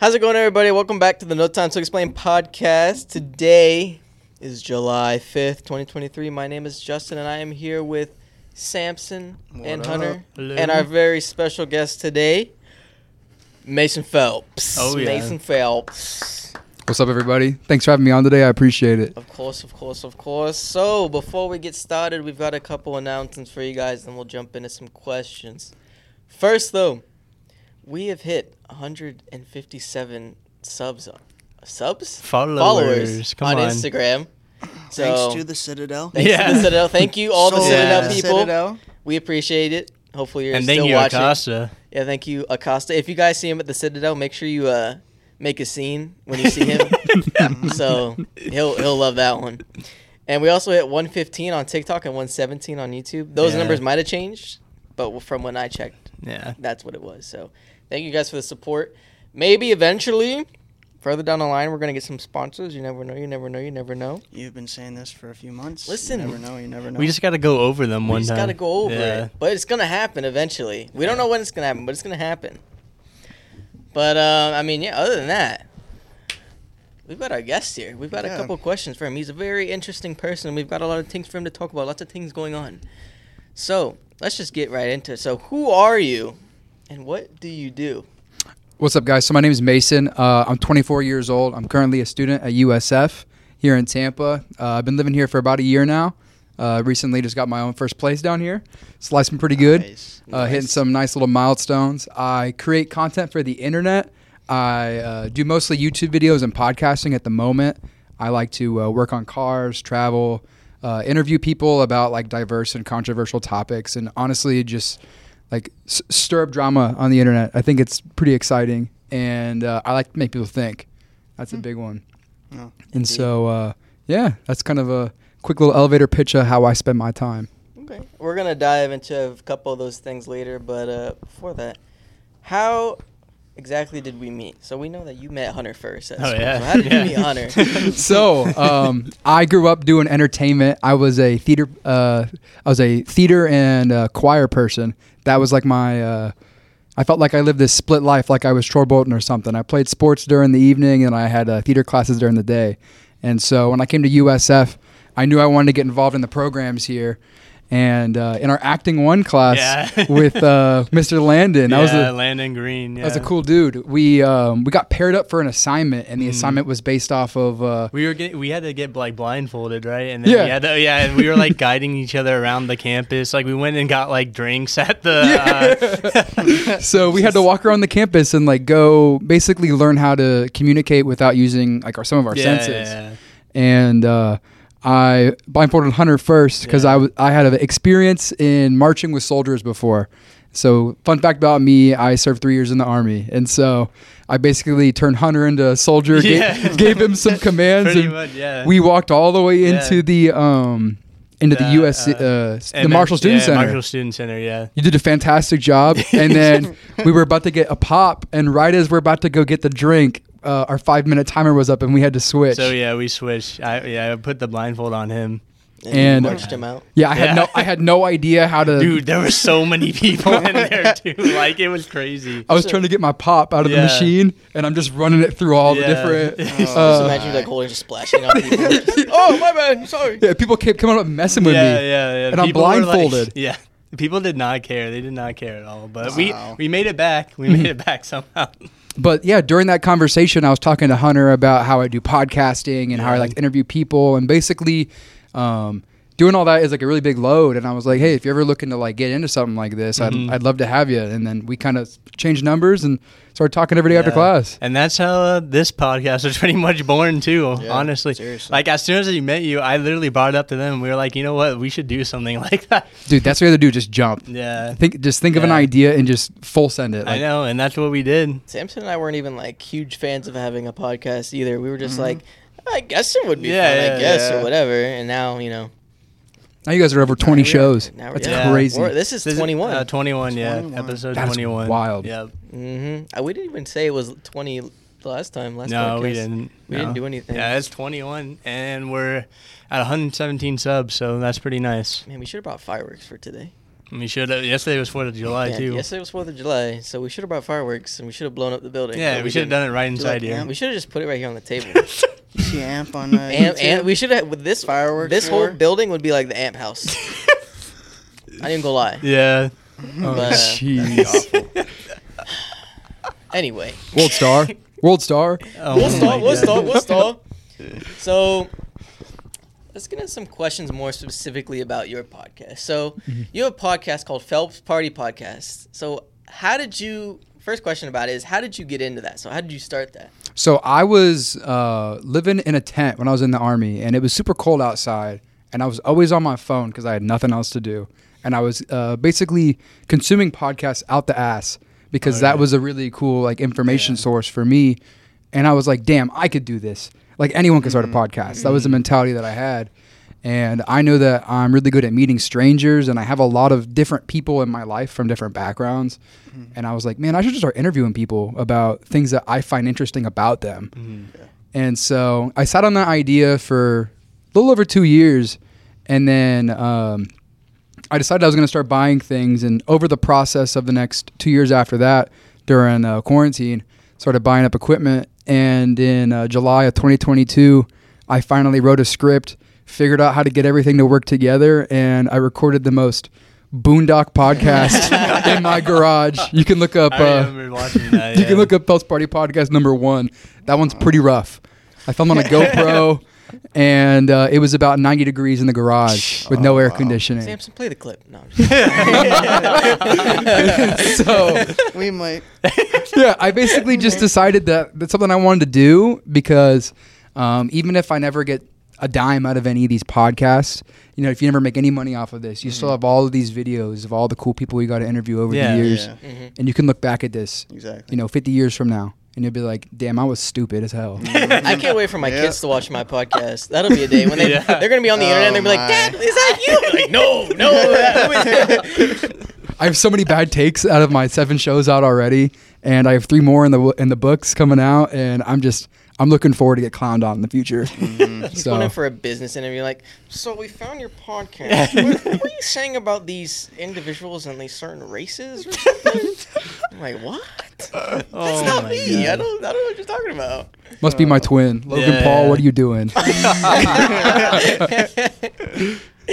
How's it going, everybody? Welcome back to the No Time to Explain podcast. Today is July 5th, 2023. My name is Justin, and I am here with Samson and What Hunter. Hello. and our very special guest today, Mason Phelps. Oh, yeah. Mason Phelps. What's up, everybody? Thanks for having me on today. I appreciate it. Of course, of course, of course. So, before we get started, we've got a couple announcements for you guys, and we'll jump into some questions. First, though, we have hit 157 subs. Subs? Followers. Followers Come on, on. Instagram. So, Thanks to the Citadel. thanks Yeah. to the Citadel. Thank you, all the Citadel Yeah. people. Citadel. We appreciate it. Hopefully, you're And still thank you, watching. Acosta. Yeah, thank you, Acosta. If you guys see him at the Citadel, make sure you uh, make a scene when you see him. so he'll he'll love that one. And we also hit 115 on TikTok and 117 on YouTube. Those Yeah. numbers might have changed, but from when I checked, Yeah. that's what it was. So thank you guys for the support. Maybe eventually, further down the line, we're gonna get some sponsors. You never know. You never know. You never know. You've been saying this for a few months. Listen. You never know. You never know. We just got to go over them one time. We one just time. gotta go over Yeah. it, but it's gonna happen eventually. We don't know when it's gonna happen, but it's gonna happen. But uh, I mean, yeah. Other than that, we've got our guest here. We've got a Yeah. couple questions for him. He's a very interesting person. We've got a lot of things for him to talk about. Lots of things going on. So let's just get right into it. So who are you, and what do you do? What's up, guys? So my name is Mason. Uh, I'm 24 years old. I'm currently a student at USF here in Tampa. Uh, I've been living here for about a year now. Uh, recently, just got my own first place down here. Been pretty good. Nice. Uh, hitting some nice little milestones. I create content for the internet. I uh, do mostly YouTube videos and podcasting at the moment. I like to uh, work on cars, travel, uh, interview people about like diverse and controversial topics, and honestly, just like s- stir up drama on the internet. I think it's pretty exciting, and uh, I like to make people think. That's a Hmm. big one. Oh, And so, uh, yeah, that's kind of a quick little elevator pitch of how I spend my time. Okay. We're gonna dive into a couple of those things later, but uh, before that, how exactly did we meet? So we know that you met Hunter first. at Oh, school. yeah. So how did Yeah. you meet Hunter? so um, I grew up doing entertainment. I was a theater. Uh, I was a theater and uh, choir person. That was like my. Uh, I felt like I lived this split life, like I was Troy Bolton or something. I played sports during the evening, and I had uh, theater classes during the day. And so when I came to USF, I knew I wanted to get involved in the programs here. And uh, in our acting one class Yeah. with uh, Mr. Landon, that was a, Landon Green. Yeah. that was a cool dude. We um, we got paired up for an assignment, and the Mhm. assignment was based off of. Uh, We were we had to get like blindfolded, right? And then Yeah. to, yeah, and we were like guiding each other around the campus. Like we went and got like drinks at the. uh, so we had to walk around the campus and like go basically learn how to communicate without using like our some of our yeah, senses. yeah. And uh, I blindfolded Hunter first because Yeah. I I had an experience in marching with soldiers before. So fun fact about me, I served three years in the army, and so I basically turned Hunter into a soldier, Yeah. gave, him some commands, Pretty and much, yeah. we walked all the way Yeah. into the um into the, The, U.S. uh, Uh, the Marshall Student yeah, Center. Marshall Student Center, yeah. You did a fantastic job. And then we were about to get a pop, and right as we're about to go get the drink, uh, our five minute timer was up, and we had to switch. So yeah, we switched. I yeah, I put the blindfold on him. And- you marched him out. Yeah, I had Yeah. no, I had no idea how to. Dude, there were so many people in there too. Like it was crazy. I was trying to get my pop out of the machine, and I'm just running it through all Yeah. the different. Just uh, imagine like holding just splashing on people. Oh my bad, sorry. yeah, people kept coming up messing with yeah, me. yeah, yeah. and I'm People were, like- blindfolded. yeah. People did not care. They did not care at all. But we we made it back. We made it back somehow. But yeah, during that conversation, I was talking to Hunter about how I do podcasting and how I like to interview people, and basically, um, doing all that is like a really big load. And I was like, hey, if you're ever looking to like get into something like this, Mhm. I'd, I'd love to have you. And then we kind of changed numbers and started talking every day after class. And that's how uh, this podcast was pretty much born too. Yeah, honestly, seriously. like as soon as I met you, I literally brought it up to them. We were like, you know what, we should do something like that. Dude, that's what you have to do. Just jump. Yeah, Think, just think of an idea and just full send it. I know, and that's what we did. Samson and I weren't even like huge fans of having a podcast either. We were just Mhm. like, I guess it would be Yeah, fun, I guess, yeah. or whatever. And now, you know, Now you guys are over 20 Now shows. now we're- That's Yeah. crazy. We're- this is This is- 21. Uh, 21, yeah. 21. Episode That is 21. wild. Yep. mm-hmm. we didn't even say it was 20 the last time. Last no, we didn't. We no. didn't do anything. Yeah, it's 21, and we're at 117 subs, so that's pretty nice. Man, we should have brought fireworks for today. We should have. Yesterday was Fourth of July Yeah, too. yesterday was Fourth of July, so we should have brought fireworks and we should have blown up the building. yeah, but we should have done it right inside like here. amp? We should have just put it right here on the table. You see Amp on uh, and, YouTube? and we should have with this Fireworks This whole building would be like the amp house. I didn't go lie. Yeah. Oh, But, uh, jeez. Anyway, World Star. World Star. Oh we'll my start. We'll God. We'll start. So, let's get into some questions more specifically about your podcast. So, Mm-hmm. you have a podcast called Phelps Party Podcast. So, how did you? First question about it is how did you get into that? So, how did you start that? So I was uh, living in a tent when I was in the army, and it was super cold outside, and I was always on my phone because I had nothing else to do, and I was uh, basically consuming podcasts out the ass because Oh, that yeah. was a really cool like information Yeah. source for me, and I was like, damn, I could do this. Like anyone can start a podcast. That was the mentality that I had. And I know that I'm really good at meeting strangers, and I have a lot of different people in my life from different backgrounds. And I was like, man, I should just start interviewing people about things that I find interesting about them. Mhm. And so I sat on that idea for a little over two years. And then um, I decided I was going to start buying things. And over the process of the next two years after that, during uh, quarantine, started buying up equipment. And in uh, July of 2022, I finally wrote a script, figured out how to get everything to work together, and I recorded the most boondock podcast in my garage. You can look up. Uh, remember watching that. you yeah. can look up Phelps Party Podcast number one. That one's pretty rough. I filmed on a GoPro, and uh, it was about 90 degrees in the garage with no Oh, air wow. conditioning. Samson, play the clip. No. I'm just- so we might. yeah, I basically just decided that that's something I wanted to do because um, even if I never get a dime out of any of these podcasts, you know, if you never make any money off of this, you still have all of these videos of all the cool people you got to interview over Yeah. the years, Yeah, Mhm. and you can look back at this, exactly. you know, 50 years from now, and you'll be like, "Damn, I was stupid as hell." I can't wait for my Yeah. kids to watch my podcast. That'll be a day when they Yeah. they're gonna be on the internet and they'll be like, Oh, "Dad, is that you?" I'm like, no, no. I have so many bad takes out of my seven shows out already, and I have three more in the in the books coming out, and I'm just I'm looking forward to get clowned on in the future. Mm. He's So- going in for a business interview, like, so we found your podcast. what, what were you saying about these individuals and these certain races or something? I'm like, what? That's Oh not me. God. I don't, I don't know what you're talking about. Must be my twin, Logan Yeah, Paul. What are you doing?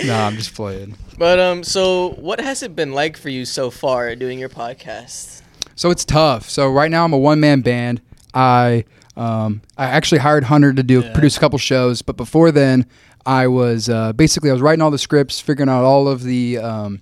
nah, I'm just playing. But um, so what has it been like for you so far doing your podcast? So it's tough. So right now I'm a one man band. I um, I actually hired Hunter to do Yeah. produce a couple shows, but before then I was uh, basically I was writing all the scripts, figuring out all of the um,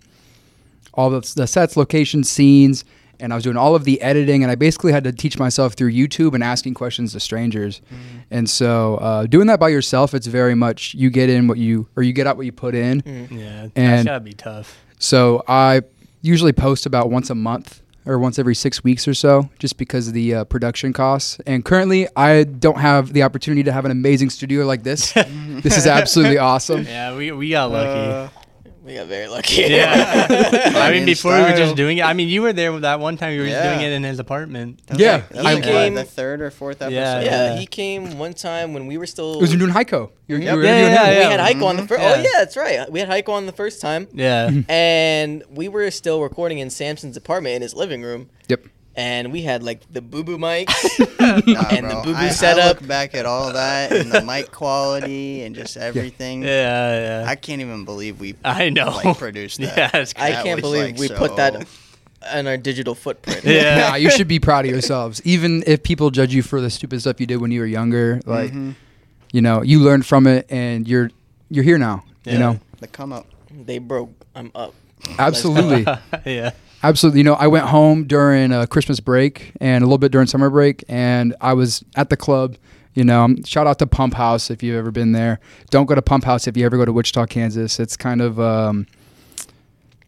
all the, the sets, locations, scenes, and I was doing all of the editing. And I basically had to teach myself through YouTube and asking questions to strangers. And so uh, doing that by yourself, it's very much you get in what you or you get out what you put in. Yeah, that's And- gotta be tough. So I usually post about once a month or once every six weeks or so, just because of the uh, production costs. And currently, I don't have the opportunity to have an amazing studio like this. this is absolutely awesome. Yeah, we we got lucky. Uh, We got very lucky. yeah, I mean, in before we were just doing it. I mean, you were there that one time. You were just Yeah. doing it in his apartment. that was Yeah, like, that was I- like, came- the third or fourth episode. Yeah, Yeah, he came one time when we were still. It was doing Heiko. You, you Yep. were Yeah, interviewing yeah, him? we had Heiko on the Mhm. first. Yeah. Oh yeah, that's right. We had Heiko on the first time, Yeah, and we were still recording in Samson's apartment in his living room. Yep. And we had like the boo boo mics. Nah, And the boo-boo I, I setup. look back at all that and the mic quality and just everything. yeah, yeah. I can't even believe we I, know. like produced that. Yeah, it's I can't believe like, we put that on our digital footprint. Yeah. Nah, you should be proud of yourselves. Even if people judge you for the stupid stuff you did when you were younger, like Mhm. you know, you learned from it, and you're you're here now. You know, the come up. They broke. I'm up. absolutely. yeah. Absolutely. You know, I went home during uh, Christmas break and a little bit during summer break, and I was at the club. You know, um, shout out to Pump House if you've ever been there. Don't go to Pump House if you ever go to Wichita, Kansas. It's kind of, um,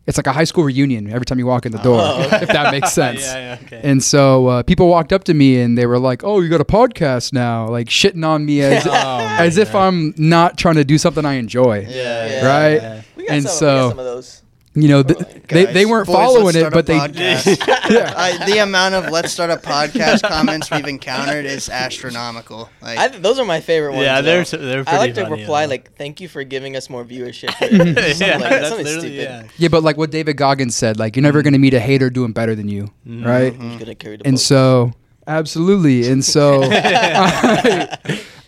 it's like a high school reunion every time you walk in the door, Oh, okay. if that makes sense. Yeah, yeah, okay. And so uh, people walked up to me and they were like, "Oh, you got a podcast now?" Like shitting on me as Oh, my as if I'm not trying to do something I enjoy. Yeah, Yeah. Right? yeah. We got, And some, we so- got some of those. You know, th- they, they weren't boys, following it, but they. Yeah. I, the amount of "Let's start a podcast" comments we've encountered is astronomical. Like, I, those are my favorite ones. Yeah, they're s- they're I pretty like to reply though. like, "Thank you for giving us more viewership." yeah, like, that's something literally- stupid. yeah. Yeah, but like what David Goggins said, like you're never going to meet a hater doing better than you, Mhm. right? Who's gonna carry the And boat? so, absolutely. And so, I,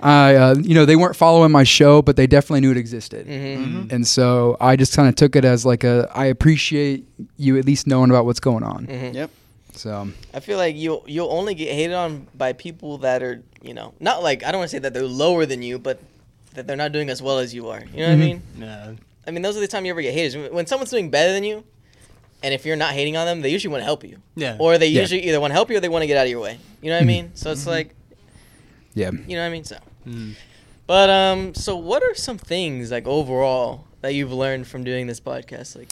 I uh, you know, they weren't following my show, but they definitely knew it existed. Mhm. Mhm. And so I just kind of took it as like a, I appreciate you at least knowing about what's going on. Mhm. Yep. So, I feel like you you'll only get hated on by people that are you know not like I don't want to say that they're lower than you, but that they're not doing as well as you are. You know what I Mhm. mean? Yeah. I mean those are the time you ever get hated. when someone's doing better than you, and if you're not hating on them, they usually want to help you, Yeah. or they Yeah. usually either want to help you or they want to get out of your way. You know what I Mhm. mean? So it's like yeah. you know what I mean. So, Mm. but um, so what are some things like overall that you've learned from doing this podcast? Like,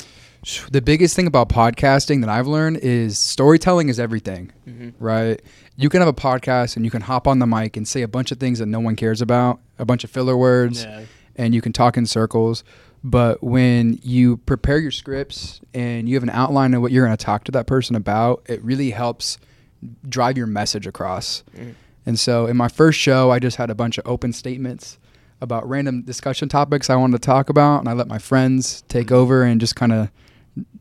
The biggest thing about podcasting that I've learned is storytelling is everything, mhm. right? You can have a podcast and you can hop on the mic and say a bunch of things that no one cares about, a bunch of filler words, Yeah. and you can talk in circles. But when you prepare your scripts and you have an outline of what you're going to talk to that person about, it really helps drive your message across. Mhm. And so in my first show, I just had a bunch of open statements about random discussion topics I wanted to talk about, and I let my friends take over and just kind of,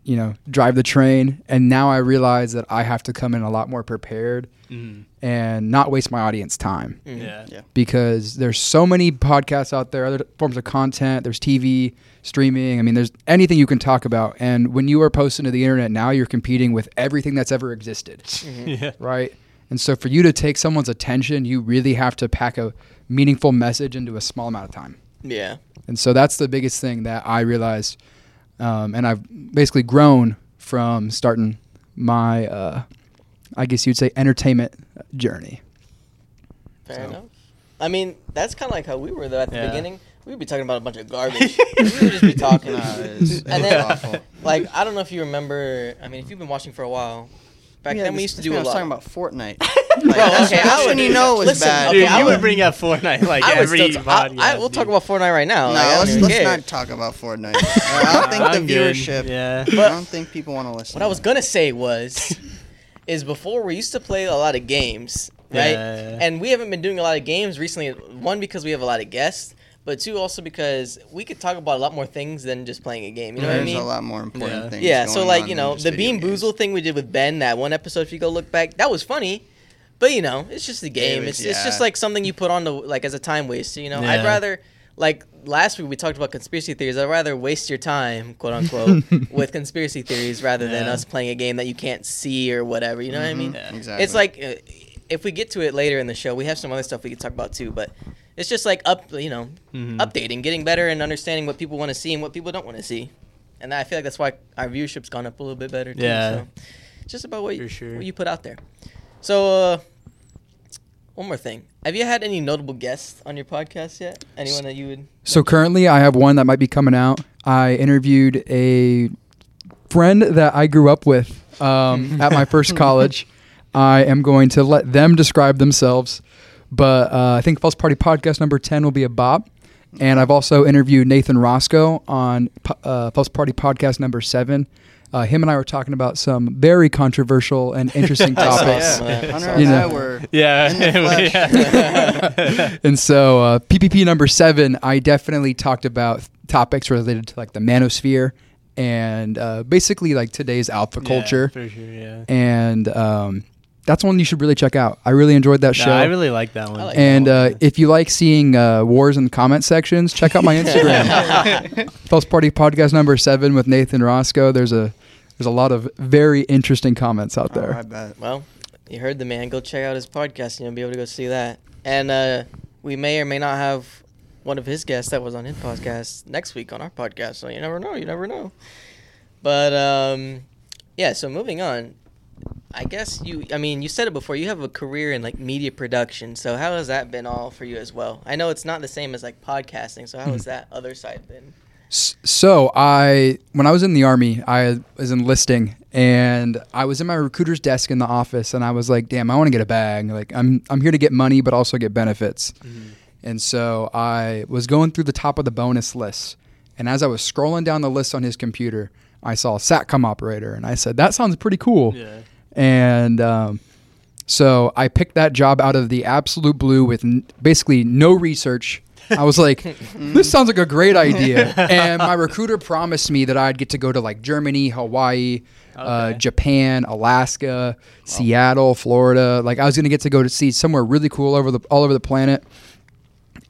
you know, drive the train. And now I realize that I have to come in a lot more prepared Mhm. and not waste my audience time Mhm. Yeah. because there's so many podcasts out there, other forms of content. There's TV, streaming. I mean, there's anything you can talk about. And when you are posting to the internet now, you're competing with everything that's ever existed, Mhm. Yeah. right? And so for you to take someone's attention, you really have to pack a meaningful message into a small amount of time. Yeah. And so that's the biggest thing that I realized. Um, and I've basically grown from starting my, uh, I guess you'd say, entertainment journey. Fair So- enough. I mean, that's kind of like how we were though at the Yeah. beginning. We'd be talking about a bunch of garbage. we would just be talking. No, it's, it's And then- awful. Like I don't know if you remember. I mean, if you've been watching for a while, back Yeah, then we used to this do man a was lot. talking about Fortnite. Bro, that's- okay, that's I when would- you know it was listen, bad. okay, Dude, I you would- would bring up Fortnite like I every still t- I, podcast. I will talk about Fortnite right now. No, like, let's, let's not talk about Fortnite. I don't think I'm the good. viewership. Yeah. But I don't think people want to listen. What I was gonna say was, is before we used to play a lot of games, right? Yeah. And we haven't been doing a lot of games recently. One because we have a lot of guests, but two also because we could talk about a lot more things than just playing a game. You know There's what I mean? a lot more important Yeah. things. Yeah, so like on you know the video Bean games. Boozle thing we did with Ben that one episode. If you go look back, that was funny, but you know it's just a game. was- it's it's just like something you put on the like as a time waster. You know, I'd rather like last week we talked about conspiracy theories. I'd rather waste your time, quote unquote, with conspiracy theories rather than us playing a game that you can't see or whatever. You know what I mean? Yeah. Exactly. It's like uh, if we get to it later in the show, we have some other stuff we could talk about too. But it's just like up, you know, Mhm. updating, getting better, and understanding what people want to see and what people don't want to see. And I feel like that's why our viewership's gone up a little bit better too. Yeah. So it's just about what, you, sure. what you put out there. So uh, one more thing: Have you had any notable guests on your podcast yet? Anyone that you would? So currently, I have one that might be coming out. I interviewed a friend that I grew up with um, at my first college. I am going to let them describe themselves, but uh, I think Phelps Party Podcast number ten will be a bop. And I've also interviewed Nathan Roscoe on uh, Phelps Party Podcast number seven. Uh, him and I were talking about some very controversial and interesting topics. some of that. Hunter and You know. were Yeah. yeah. and so uh, PPP number seven, I definitely talked about topics related to like the manosphere and uh, basically like today's alpha Yeah, culture. for sure. Yeah. And um, that's one you should really check out. I really enjoyed that No, show. I really like that one. Like and that uh, if you like seeing uh, wars in the comment sections, check out my Instagram. Phelps Party Podcast number seven with Nathan Roscoe. There's a there's a lot of very interesting comments out Oh, there. I bet. Well, you heard the man. Go check out his podcast, and you'll be able to go see that. And uh, we may or may not have one of his guests that was on his podcast next week on our podcast. So you never know. You never know. But um, yeah. So moving on. I guess you. I mean, you said it before. You have a career in like media production. So how has that been all for you as well? I know it's not the same as like podcasting. So how has that other side been? So I, when I was in the army, I was enlisting, and I was in my recruiter's desk in the office, and I was like, "Damn, I want to get a bag. Like, I'm I'm here to get money, but also get benefits." Mhm. And so I was going through the top of the bonus list, And as I was scrolling down the list on his computer, I saw SATCOM operator, and I said, "That sounds pretty cool." Yeah. And um, so I picked that job out of the absolute blue with n- basically no research. I was like, this sounds like a great idea. And my recruiter promised me that I'd get to go to like Germany, Hawaii, uh, Okay. Japan, Alaska, Seattle, Florida. Like I was going to get to go to see somewhere really cool over the all over the planet.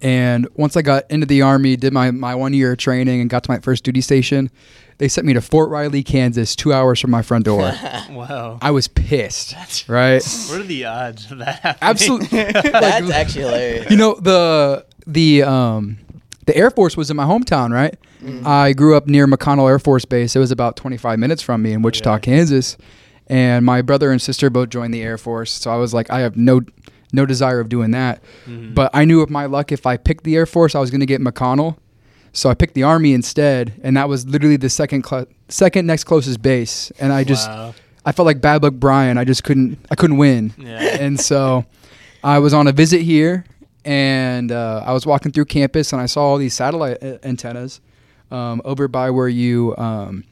And once I got into the army, did my, my one year of training and got to my first duty station, they sent me to Fort Riley, Kansas, two hours from my front door. Wow. I was pissed, right? What are the odds of that happening? Absolutely. That's actually hilarious. you know the the um the Air Force was in my hometown, right? I grew up near McConnell Air Force Base. It was about 25 minutes from me in Wichita, Yeah. Kansas. And my brother and sister both joined the Air Force, so I was like, I have no no desire of doing that. Mhm. But I knew with my luck, if I picked the Air Force, I was going to get McConnell. So I picked the Army instead, and that was literally the second cl- second next closest base. And I just Wow. I felt like bad luck Brian. I just couldn't I couldn't win. Yeah. And so I was on a visit here and uh, I was walking through campus and I saw all these satellite antennas um, over by where you um,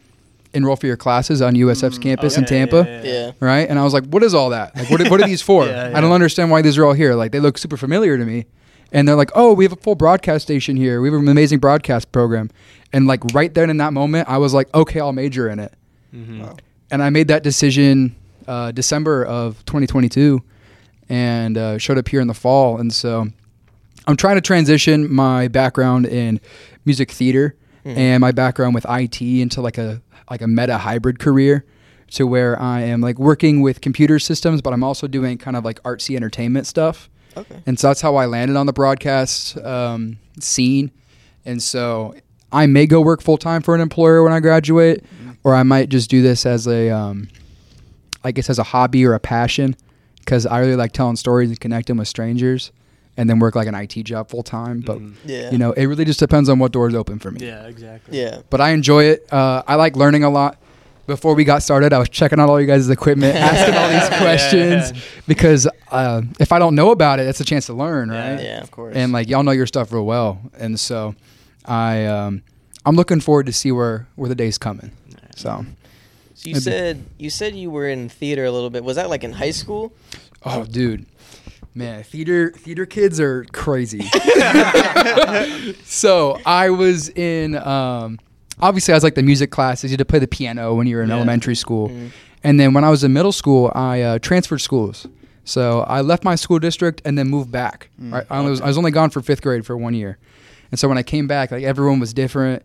enroll for your classes on USF's Mm, campus in Tampa. yeah, yeah. Yeah. Right? And I was like, what is all that? Like, what are, what are these for? Yeah, I don't understand why these are all here. Like, they look super familiar to me. And they're like, oh, we have a full broadcast station here. We have an amazing broadcast program. And like right then in that moment, I was like, okay, I'll major in it Mhm. Wow. and I made that decision uh, December of 2022, and uh, showed up here in the fall. And so, I'm trying to transition my background in music theater Mhm. and my background with IT into like a like a meta hybrid career, to where I am like working with computer systems, but I'm also doing kind of like artsy entertainment stuff. Okay. And so that's how I landed on the broadcast um, scene. And so I may go work full time for an employer when I graduate, or I might just do this as a, um, I guess, as a hobby or a passion, because I really like telling stories and connecting with strangers, and then work like an IT job full time. But Mhm. Yeah. you know, it really just depends on what doors open for me. Yeah, exactly. Yeah. But I enjoy it. Uh, I like learning a lot. Before we got started, I was checking out all you guys' equipment, asking all these questions yeah. because uh, if I don't know about it, it's a chance to learn, right? Yeah. Of course. and like y'all know your stuff real well, and so I um, I'm looking forward to see where where the day's coming. So So you said you said you were in theater a little bit. Was that like in high school? oh, dude, man, theater theater kids are crazy. so I was in um, obviously I was like the music classes. You had to play the piano when you were in Yeah. elementary school, Mhm. and then when I was in middle school, I uh, transferred schools. So I left my school district and then moved back. Mm, right, I, only was, I was only gone for fifth grade for one year, and so when I came back, like everyone was different,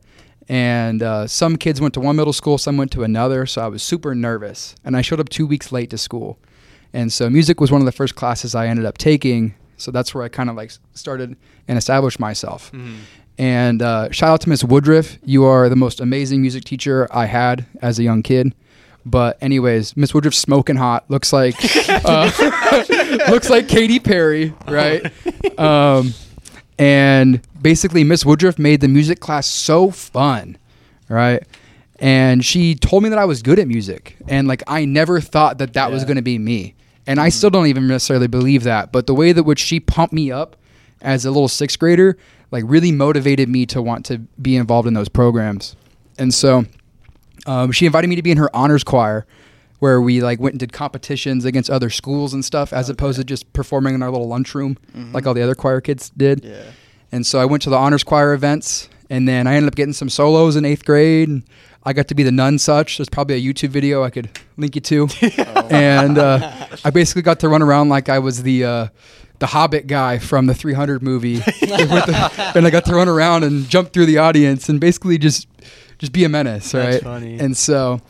and uh, some kids went to one middle school, some went to another. So I was super nervous, and I showed up two weeks late to school, and so music was one of the first classes I ended up taking. So that's where I kind of like started and established myself. Mhm. And uh, shout out to Miss Woodruff. You are the most amazing music teacher I had as a young kid. But anyways, Miss Woodruff smoking hot. Looks like uh, looks like Katy Perry, right? Um, and basically, Miss Woodruff made the music class so fun, right? And she told me that I was good at music, and like I never thought that that was going to be me. And I still don't even necessarily believe that. But the way that which she pumped me up as a little sixth grader, like really motivated me to want to be involved in those programs. And so um, she invited me to be in her honors choir, where we like went and did competitions against other schools and stuff, as opposed to just performing in our little lunchroom Mhm. like all the other choir kids did. Yeah. And so I went to the honors choir events, and then I ended up getting some solos in eighth grade. And I got to be the nun such. There's probably a YouTube video I could link you to. and uh, I basically got to run around like I was the uh, the Hobbit guy from the 300 movie, the- and I got to run around and jump through the audience and basically just just be a menace, That's right? funny. And so,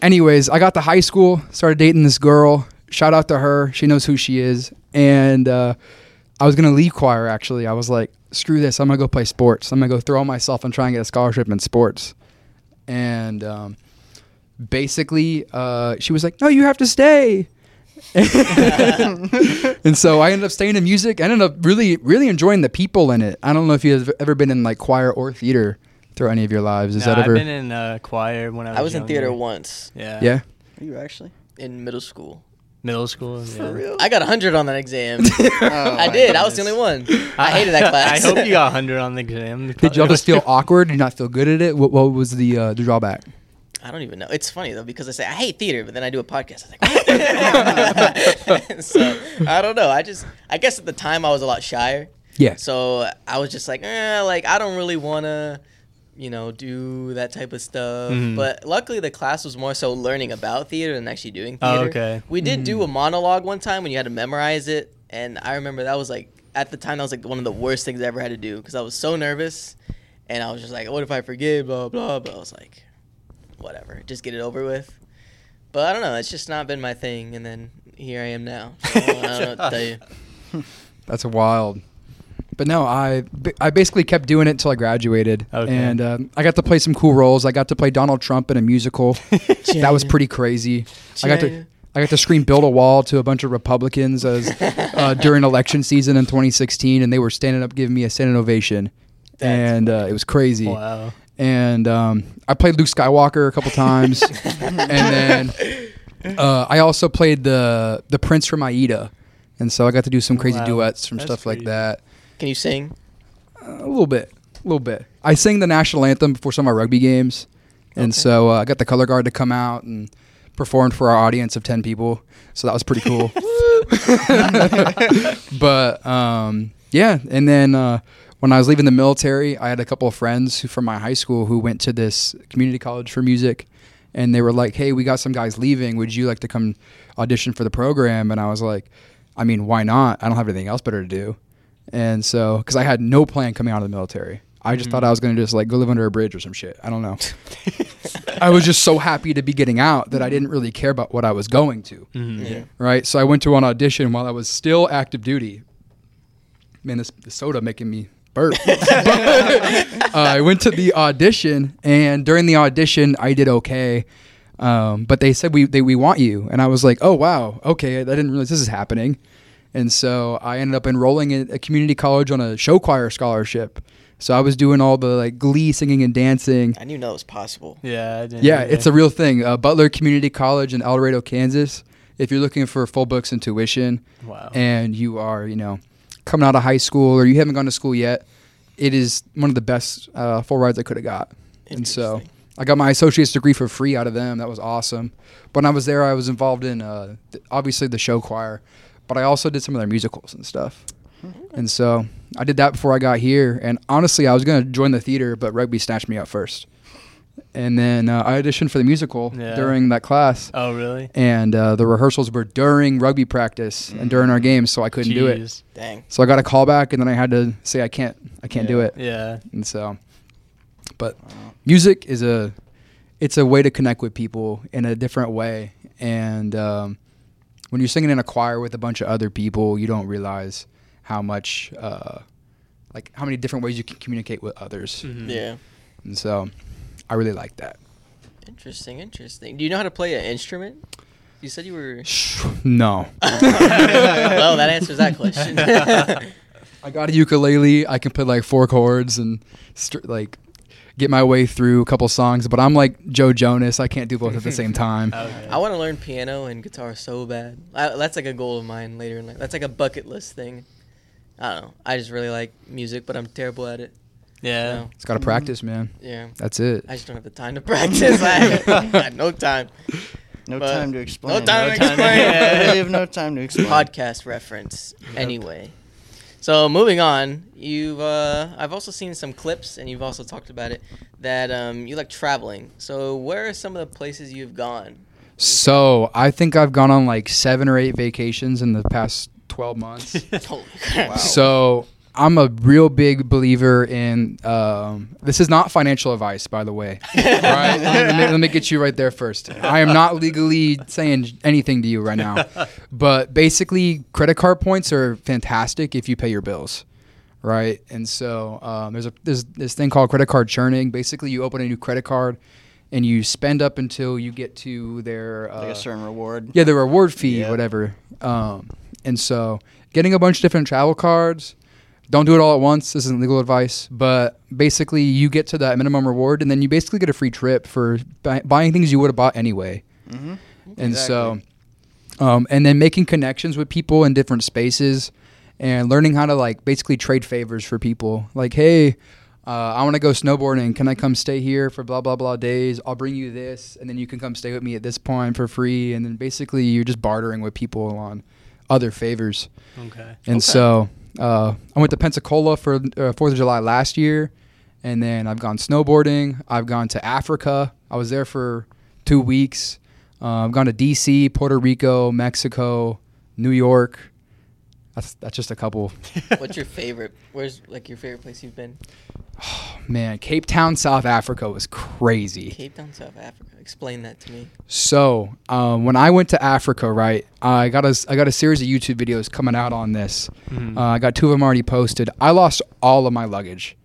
anyways, I got to high school, started dating this girl. Shout out to her; she knows who she is. And uh, I was gonna leave choir. Actually, I was like, "Screw this! I'm gonna go play sports. I'm gonna go throw myself and try and get a scholarship in sports." And um, basically, uh, she was like, "No, you have to stay." and so I ended up staying in music. I ended up really, really enjoying the people in it. I don't know if you've ever been in like choir or theater through any of your lives. Is No, that ever? I've been in uh, choir when I was. I was in theater once Yeah. yeah. Are you actually? in middle school. Middle school. yeah. I got 100 on that exam. Oh, I my did. I was the only one. I hated that class. I hope you got 100 on the exam. Did y'all just feel awkward? Did you not feel good at it? What, what was the uh, the drawback? I don't even know. It's funny though because I say I hate theater, but then I do a podcast. I was like, so I don't know. I just I guess at the time I was a lot shyer, Yeah. so I was just like, eh, like I don't really want to, you know, do that type of stuff. Mhm. But luckily the class was more so learning about theater than actually doing Oh, theater. okay. We did do a monologue one time when you had to memorize it, and I remember that was like at the time that was like one of the worst things I ever had to do because I was so nervous, and I was just like, what if I forget, blah blah. But I was like, whatever, just get it over with. But I don't know, it's just not been my thing, and then here I am now. So I don't know what to tell you. That's wild. But no, I I basically kept doing it until I graduated, Okay. and um, I got to play some cool roles. I got to play Donald Trump in a musical. that was pretty crazy. I got to I got to scream "Build a Wall" to a bunch of Republicans as uh, during election season in 2016, and they were standing up giving me a standing ovation, That's and uh, it was crazy. Wow. And um, I played Luke Skywalker a couple times, and then uh, I also played the the Prince from Aida, and so I got to do some crazy Wow. duets, some That's stuff like that. Can you sing? a little bit, a little bit. I sang the national anthem before some of our rugby games, and Okay. so uh, I got the color guard to come out and performed for our audience of ten people. So that was pretty cool. but um, yeah, and then uh, when I was leaving the military, I had a couple of friends who, from my high school who went to this community college for music, and they were like, "Hey, we got some guys leaving. Would you like to come audition for the program?" And I was like, "I mean, why not? I don't have anything else better to do." And so, because I had no plan coming out of the military, I just thought I was going to just like go live under a bridge or some shit. I don't know. I was just so happy to be getting out that I didn't really care about what I was going to. Mhm. Yeah. Right. So I went to an audition while I was still active duty. Man, this, this soda making me burp. uh, I went to the audition, and during the audition, I did okay. Um, but they said we they, we want you, and I was like, oh wow, okay. I didn't realize this is happening, and so I ended up enrolling at a community college on a show choir scholarship. So I was doing all the like glee singing and dancing. I knew that was possible. Yeah. I didn't Yeah, know it's a real thing. Uh, Butler Community College in El Dorado, Kansas. If you're looking for full books and tuition, Wow. and you are, you know, coming out of high school or you haven't gone to school yet, it is one of the best uh, full rides I could have got. And so I got my associate's degree for free out of them. That was awesome. When I was there, I was involved in uh, th- obviously the show choir, but I also did some of their musicals and stuff. And so I did that before I got here. And honestly, I was going to join the theater, but rugby snatched me up first. And then uh, I auditioned for the musical Yeah. during that class. Oh, really? And uh, the rehearsals were during rugby practice and during our games, so I couldn't do it. Dang. So I got a call back, and then I had to say I can't, I can't do it. Yeah. And so, but music is a, it's a way to connect with people in a different way. And um, when you're singing in a choir with a bunch of other people, you don't realize how much, uh, like how many different ways you can communicate with others. Mhm. Yeah. And so, I really like that. Interesting. Interesting. Do you know how to play an instrument? You said you were. No. well, that answers that question. I got a ukulele. I can play like four chords and str- like get my way through a couple songs. But I'm like Joe Jonas. I can't do both at the same time. Oh, okay. I want to learn piano and guitar so bad. I, that's like a goal of mine later in life. That's like a bucket list thing. I don't know. I just really like music, but I'm terrible at it. yeah. So, It's got to mm-hmm. practice, man. yeah. That's it. I just don't have the time to practice. I I had no time. No But- time to explain. No time No to time to- explain. I really have no time to explain. Podcast reference. Anyway. So moving on, you've uh, I've also seen some clips, and you've also talked about it that um, you like traveling. So where are some of the places you've gone? So I think I've gone on like seven or eight vacations in the past 12 months. Holy crap! Wow. So I'm a real big believer in. Um, this is not financial advice, by the way. right? let, me, let me get you right there first. I am not legally saying anything to you right now, but basically, credit card points are fantastic if you pay your bills. Right, and so um, there's a there's this thing called credit card churning. Basically, you open a new credit card, and you spend up until you get to their uh, Like a certain reward. yeah, the reward fee, Yeah. whatever. Um, and so getting a bunch of different travel cards. Don't do it all at once. This isn't legal advice, but basically you get to that minimum reward, and then you basically get a free trip for buy- buying things you would have bought anyway. Mm-hmm. And so um, and then making connections with people in different spaces and learning how to like basically trade favors for people like hey uh, i want to go snowboarding can i come stay here for blah blah blah days i'll bring you this and then you can come stay with me at this point for free and then basically you're just bartering with people on other favors Okay. and Okay. so uh, I went to Pensacola for uh, Fourth of July last year, and then I've gone snowboarding. I've gone to Africa. I was there for two weeks. Uh, I've gone to D.C., Puerto Rico, Mexico, New York. That's that's just a couple. What's your favorite? Where's like your favorite place you've been? Man, Cape Town, South Africa was crazy. Cape Town, South Africa. Explain that to me. So um, when I went to Africa, right, I got a I got a series of YouTube videos coming out on this. Mhm. Uh, I got two of them already posted. I lost all of my luggage,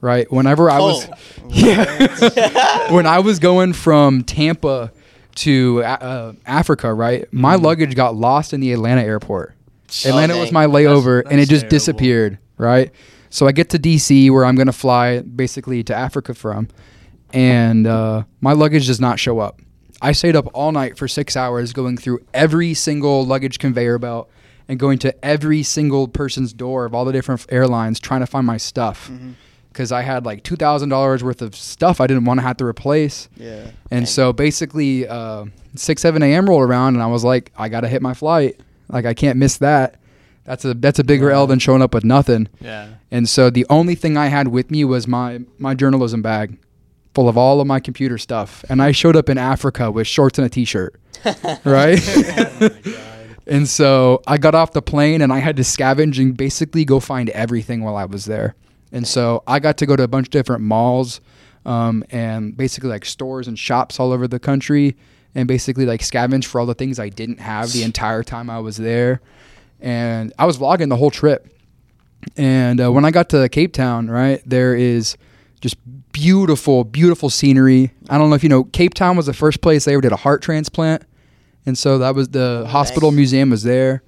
right? Whenever I was, Oh. yeah, when I was going from Tampa to uh, uh, Africa, right, my luggage got lost in the Atlanta airport. Atlanta was my layover, That's- and it just terrible. disappeared, right? So I get to DC, where I'm gonna fly basically to Africa from, and uh, my luggage does not show up. I stayed up all night for six hours going through every single luggage conveyor belt and going to every single person's door of all the different airlines trying to find my stuff because I had like two thousand dollars worth of stuff I didn't want to have to replace. Yeah. And so basically, uh, six seven a.m. rolled around, and I was like, I gotta hit my flight. Like I can't miss that. That's a that's a bigger L than showing up with nothing. Yeah. And so the only thing I had with me was my my journalism bag, full of all of my computer stuff. And I showed up in Africa with shorts and a t-shirt, right? and so I got off the plane and I had to scavenge and basically go find everything while I was there. And so I got to go to a bunch of different malls um, and basically like stores and shops all over the country and basically like scavenge for all the things I didn't have the entire time I was there. And I was vlogging the whole trip. And uh, when I got to Cape Town, right, there is just beautiful, beautiful scenery. I don't know if you know, Cape Town was the first place they ever did a heart transplant. And so that was the hospital nice. museum was there.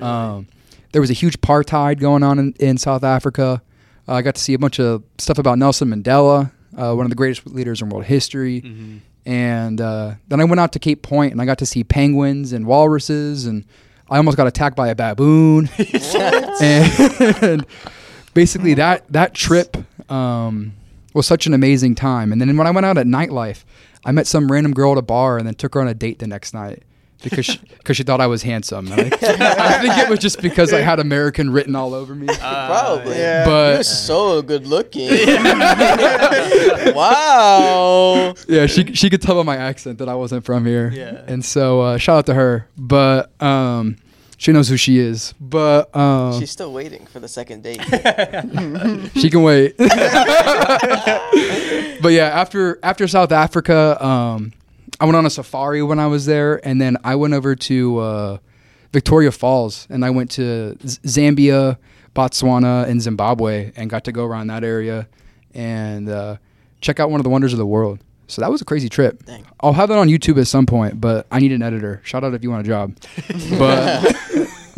Um, there was a huge apartheid going on in, in South Africa. Uh, I got to see a bunch of stuff about Nelson Mandela, uh, one of the greatest leaders in world history. Mhm. And uh, then I went out to Cape Point and I got to see penguins and walruses and I almost got attacked by a baboon. and basically that that trip um, was such an amazing time. And then when I went out at nightlife, I met some random girl at a bar and then took her on a date the next night because she, cause she thought I was handsome. And I, I think it was just because I had American written all over me. Probably. yeah. But- You're so good looking. wow. yeah, she she could tell by my accent that I wasn't from here. Yeah. And so uh, shout out to her. But um, she knows who she is. But um, She's still waiting for the second date. she can wait. but yeah, after after South Africa, um, I went on a safari when I was there, and then I went over to uh, Victoria Falls, and I went to Z- Zambia, Botswana, and Zimbabwe, and got to go around that area and uh, check out one of the wonders of the world. So that was a crazy trip. Dang. I'll have that on YouTube at some point, but I need an editor. Shout out if you want a job.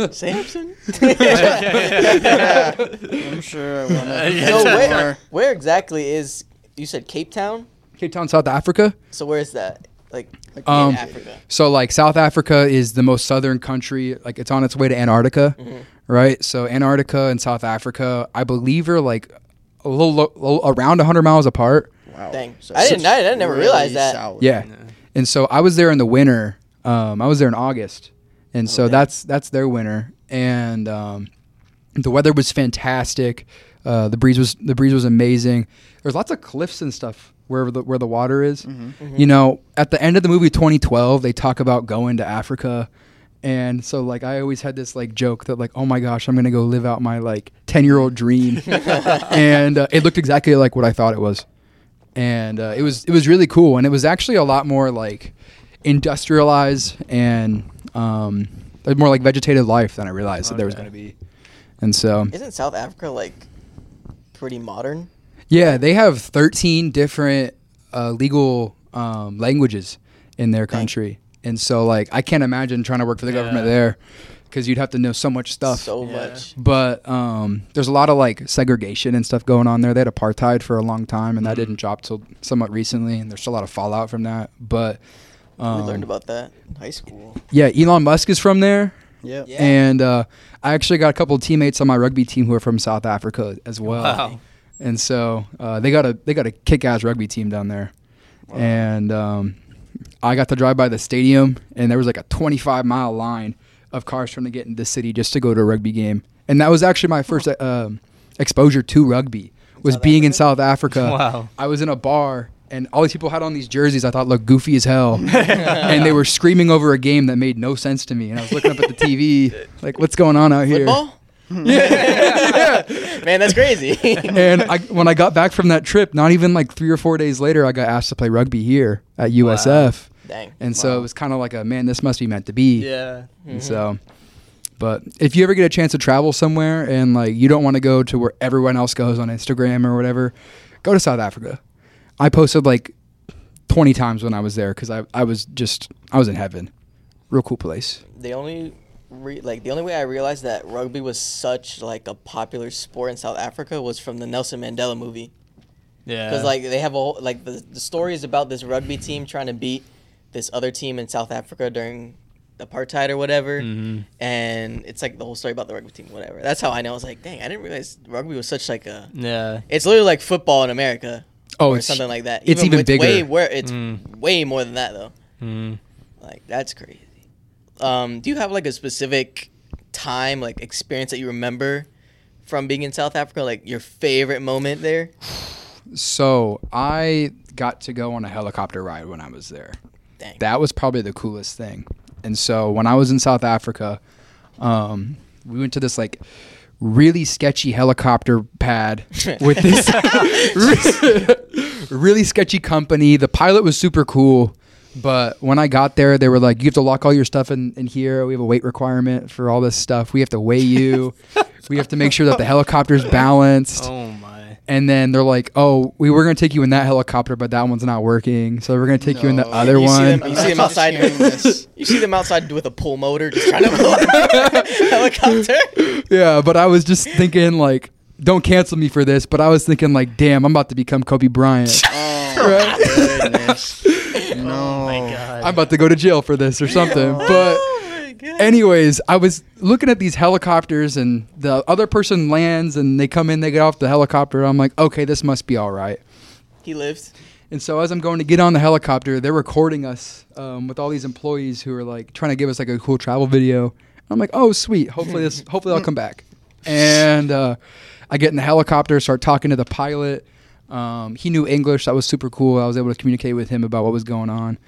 But Samson. yeah. I'm sure I want to. So where, where exactly is? You said Cape Town. Cape Town, South Africa. So where is that? Like, like Um, Africa. So like South Africa is the most southern country. Like it's on its way to Antarctica, Mhm. right? So Antarctica and South Africa, I believe, are like a little, lo- around 100 miles apart. Wow. Dang. So I didn't. it's I, I never really realized that. south. Yeah. Yeah. And so I was there in the winter. Um, I was there in August, and so Oh, dang. that's that's their winter. And um, the weather was fantastic. Uh, the breeze was the breeze was amazing. There's lots of cliffs and stuff wherever the where the water is. Mm-hmm. You know, at the end of the movie 2012, they talk about going to Africa. And so like I always had this like joke that like oh my gosh I'm gonna go live out my like 10 year old dream and uh, it looked exactly like what I thought it was and uh, it was it was really cool and it was actually a lot more like industrialized and um, more like vegetated life than I realized that there was going to be and so Isn't South Africa like pretty modern? Yeah they have 13 different uh, legal um, languages in their Dang. country and so like I can't imagine trying to work for the government Yeah. there because you'd have to know so much stuff So Yeah. much. but um, there's a lot of like segregation and stuff going on there. They had apartheid for a long time, and that Mhm. didn't drop till somewhat recently, and there's still a lot of fallout from that. But we Um, learned about that in high school. Yeah, Elon Musk is from there, Yep. Yeah. and uh, I actually got a couple of teammates on my rugby team who are from South Africa as well. Wow. And so uh, they got a they got a kick ass rugby team down there, and um, I got to drive by the stadium, and there was like a 25 mile line of cars trying to get into the city just to go to a rugby game, and that was actually my first uh, um, exposure to rugby was South being in South Africa. Wow. I was in a bar. And all these people had on these jerseys I thought looked goofy as hell. and they were screaming over a game that made no sense to me. And I was looking up at the TV, like, what's going on out here? Football? Yeah. Man, that's crazy. and I, when I got back from that trip, not even like three or four days later, I got asked to play rugby here at USF. Wow. Dang. And so it was kind of like a man, this must be meant to be. Yeah. And mm-hmm. so, but if you ever get a chance to travel somewhere and like you don't want to go to where everyone else goes on Instagram or whatever, go to South Africa. I posted like 20 times when I was there because I, I was just, I was in heaven. Real cool place. the only re- like the only way I realized that rugby was such like a popular sport in South Africa was from the Nelson Mandela movie. Yeah. Because like they have a whole, like the the story is about this rugby team trying to beat this other team in South Africa during apartheid or whatever, Mhm. and it's like the whole story about the rugby team, whatever. That's how I know. I was like, dang, I didn't realize rugby was such like a. Yeah. It's literally like football in America. Oh, or something like that. it's even bigger. Way where it's Mm. way more than that though. Mm. Like that's crazy. Um, do you have like a specific time, like experience that you remember from being in South Africa? Like your favorite moment there? So I got to go on a helicopter ride when I was there. Dang. That was probably the coolest thing. And so when I was in South Africa, um, we went to this like really sketchy helicopter pad with this really sketchy company. The pilot was super cool. But when I got there, they were like, "You have to lock all your stuff in, in here. We have a weight requirement for all this stuff. We have to weigh you. we have to make sure that the helicopter's balanced." Oh my. And then they're like, "Oh, we were gonna take you in that helicopter, but that one's not working. So we're gonna take you in the other you one." See them, you see them outside. hearing this. You see them outside with a pull motor, just trying to pull a helicopter. yeah, but I was just thinking like, "Don't cancel me for this." But I was thinking like, "Damn, I'm about to become Kobe Bryant. Oh goodness. No. Oh my god. I'm about to go to jail for this or something." But oh anyways, I was looking at these helicopters, and the other person lands, and they come in, they get off the helicopter. I'm like, "Okay, this must be all right." he lives. And so as I'm going to get on the helicopter, they're recording us um, with all these employees who are like trying to give us like a cool travel video. I'm like, oh sweet, hopefully this, hopefully I'll come back. And uh, I get in the helicopter, start talking to the pilot. Um, he knew English, that was super cool. I was able to communicate with him about what was going on.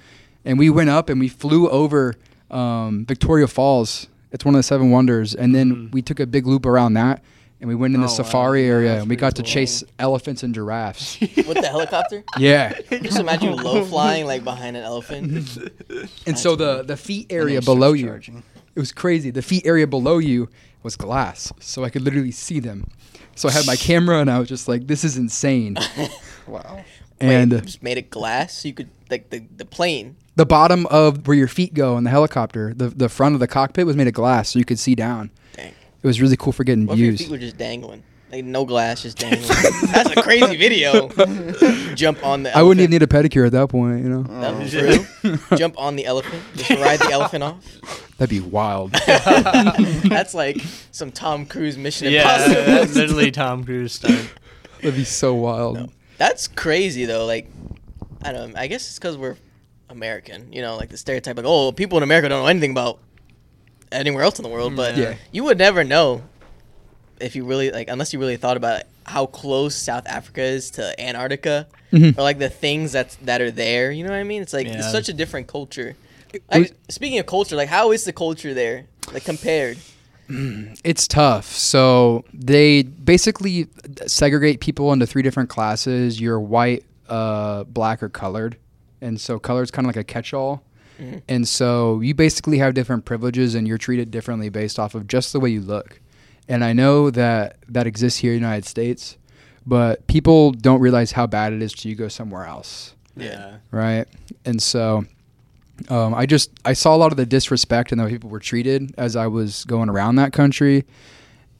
And we went up and we flew over um, Victoria Falls. It's one of the seven wonders. And then Mhm. we took a big loop around that. And we went in the Oh, wow. safari area and we pretty got to chase elephants and giraffes. With the helicopter? yeah. Just imagine you low flying like behind an elephant. And so the the feet area below you, charging. it was crazy. The feet area below you was glass, so I could literally see them. So I had my camera, and I was just like, "This is insane." Wow. And Wait, uh, you just made it glass so you could like the, the plane. the bottom of where your feet go in the helicopter, the the front of the cockpit was made of glass, so you could see down. Dang. It was really cool for getting What if your views. feet were just dangling? Like no glass, just dangling. That's a crazy video. Jump on the. I wouldn't even need a pedicure at that point, you know. That was Oh. true. Jump on the elephant. Just ride the elephant off. That'd be wild. That's like some Tom Cruise Mission yeah, Impossible. that's literally Tom Cruise stunt. That'd be so wild. No. That's crazy though. Like, I don't. know. I guess it's because we're American. You know, like the stereotype, like, oh, people in America don't know anything about anywhere else in the world. Mm. But Yeah. you would never know if you really like, unless you really thought about it, how close South Africa is to Antarctica, Mhm. or like the things that that are there. You know what I mean? It's like Yeah. it's such a different culture. Like, speaking of culture, like how is the culture there? Like compared? It's tough. So they basically segregate people into three different classes. You're white, uh, black, or colored. And so color is kind of like a catch-all. Mhm. And so you basically have different privileges, and you're treated differently based off of just the way you look. And I know that that exists here in the United States, but people don't realize how bad it is till you go somewhere else Yeah. right? And so um, I just I saw a lot of the disrespect and the way people were treated as I was going around that country,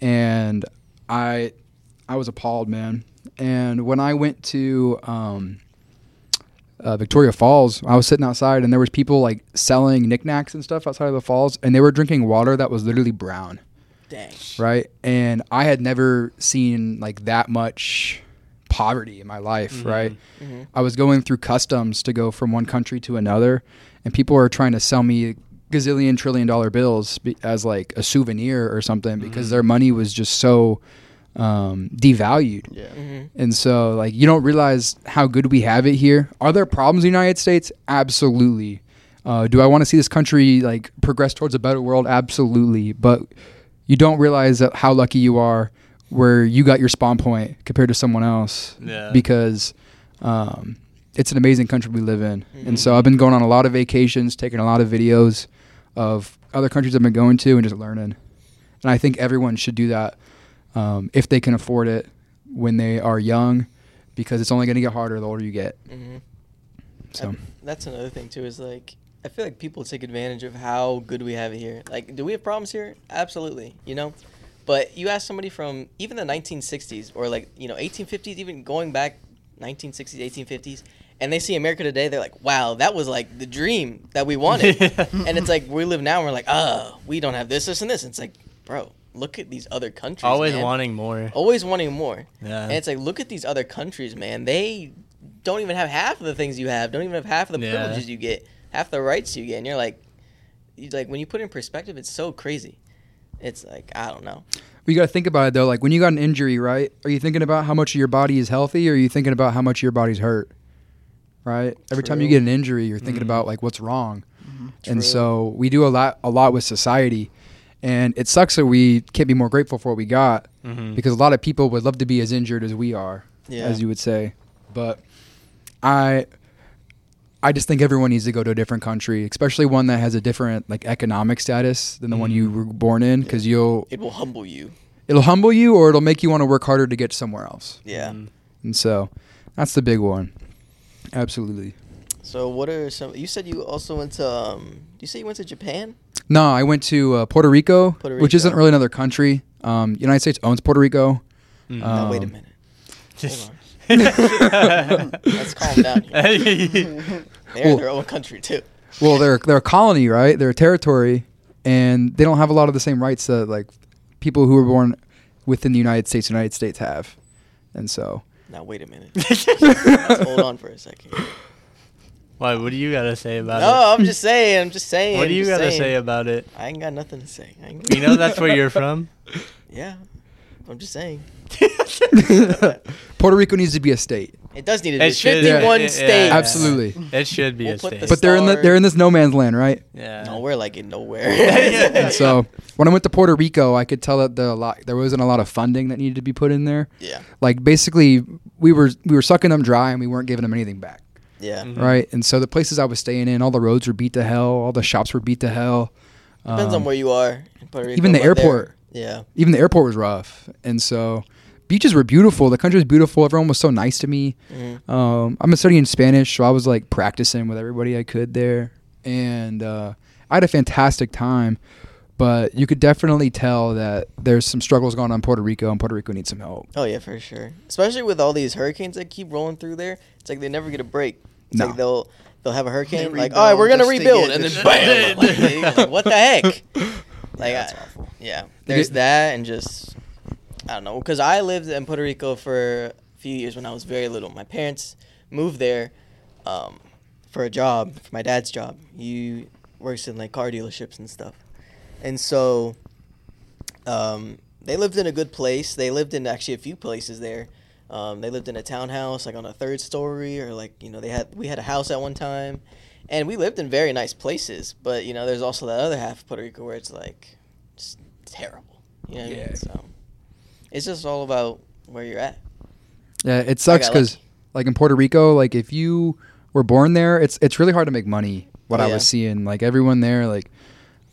and I I was appalled, man. And when I went to um, uh, Victoria Falls. I was sitting outside and there was people like selling knickknacks and stuff outside of the falls, and they were drinking water that was literally brown, Dang. right? And I had never seen like that much poverty in my life, right? Mhm. I was going through customs to go from one country to another, and people were trying to sell me gazillion trillion dollar bills be- as like a souvenir or something because their money was just so um, devalued. Yeah. hmm And so, like, you don't realize how good we have it here. Are there problems in the United States? Absolutely. Uh, do I want to see this country like progress towards a better world? Absolutely. But you don't realize how lucky you are where you got your spawn point compared to someone else Yeah. because um, it's an amazing country we live in. And so I've been going on a lot of vacations, taking a lot of videos of other countries I've been going to and just learning. And I think everyone should do that um, if they can afford it when they are young because it's only going to get harder the older you get. hmm So That's another thing too. Is like I feel like people take advantage of how good we have it here. Like, do we have problems here? Absolutely. You know, but you ask somebody from even the 1960s or like you know 1850s, even going back 1960s, 1850s, and they see America today, they're like, "Wow, that was like the dream that we wanted." and it's like we live now, and we're like, "Oh, we don't have this, this, and this." And it's like, bro, look at these other countries. Always man. wanting more. always wanting more. Yeah. And it's like, look at these other countries, man. They don't even have half of the things you have. Don't even have half of the Yeah. privileges you get, half the rights you get. And you're like, you like when you put it in perspective, it's so crazy. It's like I don't know. you got to think about it though. Like when you got an injury, right? Are you thinking about how much of your body is healthy, or are you thinking about how much of your body's hurt? Right. Every time you get an injury, you're thinking Mhm. about like what's wrong. True. And so we do a lot, a lot with society, and it sucks that we can't be more grateful for what we got Mhm. because a lot of people would love to be as injured as we are, Yeah. as you would say. But I, I just think everyone needs to go to a different country, especially one that has a different like economic status than the one you were born in, because you'll It will humble you. it'll humble you or it'll make you want to work harder to get somewhere else. Yeah. Mhm. And so that's the big one. Absolutely. So what are some? You said you also went to. Um, you say you went to Japan? No, I went to uh, Puerto Rico, Puerto which isn't really another country. Um, United States owns Puerto Rico. Mm. now wait a Um, minute. Hold on. Let's calm down here. They're Well- in their own country too. Well, they're they're a colony, right? They're a territory, and they don't have a lot of the same rights that like people who were born within the United States, United States have. And so, Now wait a minute. Let's hold on for a second. Why? What do you gotta say about No, it? No, I'm just saying. I'm just saying. What do you gotta saying. say about it? I ain't got nothing to say. I ain't You know that's where you're from. Yeah, I'm just saying. Puerto Rico needs to be a state. It does need to be It should- 51 yeah, states. yeah. Absolutely. It should be We'll a put state. the But they're in the they're in this no man's land, right? yeah. No, we're like in nowhere. And so when I went to Puerto Rico, I could tell that the lot there wasn't a lot of funding that needed to be put in there. yeah, Like basically, we were we were sucking them dry and we weren't giving them anything back. yeah. Mhm. right? And so the places I was staying in, all the roads were beat to hell, all the shops were beat to hell. Depends Um, on where you are in Puerto Rico. even the but they're- airport. Yeah, Even the airport was rough, and so beaches were beautiful. The country was beautiful. Everyone was so nice to me. Mhm. Um, I'm studying Spanish, so I was like practicing with everybody I could there, and uh, I had a fantastic time. But you could definitely tell that there's some struggles going on in Puerto Rico, and Puerto Rico needs some help. Oh yeah, for sure. Especially with all these hurricanes that keep rolling through there, it's like they never get a break. It's No. like they'll they'll have a hurricane, They like all right, we're gonna just to rebuild, and then bam, like, like, what the heck? Like, that's I- awful. Yeah, there's get- that, and just I don't know, because I lived in Puerto Rico for a few years when I was very little. My parents moved there um, for a job, for my dad's job. He works in like car dealerships and stuff, and so um, they lived in a good place. They lived in actually a few places there. Um, they lived in a townhouse, like on a third story, or like you know they had we had a house at one time, and we lived in very nice places. But you know, there's also that other half of Puerto Rico where it's like just terrible. You know what I Yeah. mean? So it's just all about where you're at. Yeah, it sucks because like in Puerto Rico, like if you were born there, it's it's really hard to make money. What Oh, I yeah. was seeing, like everyone there, like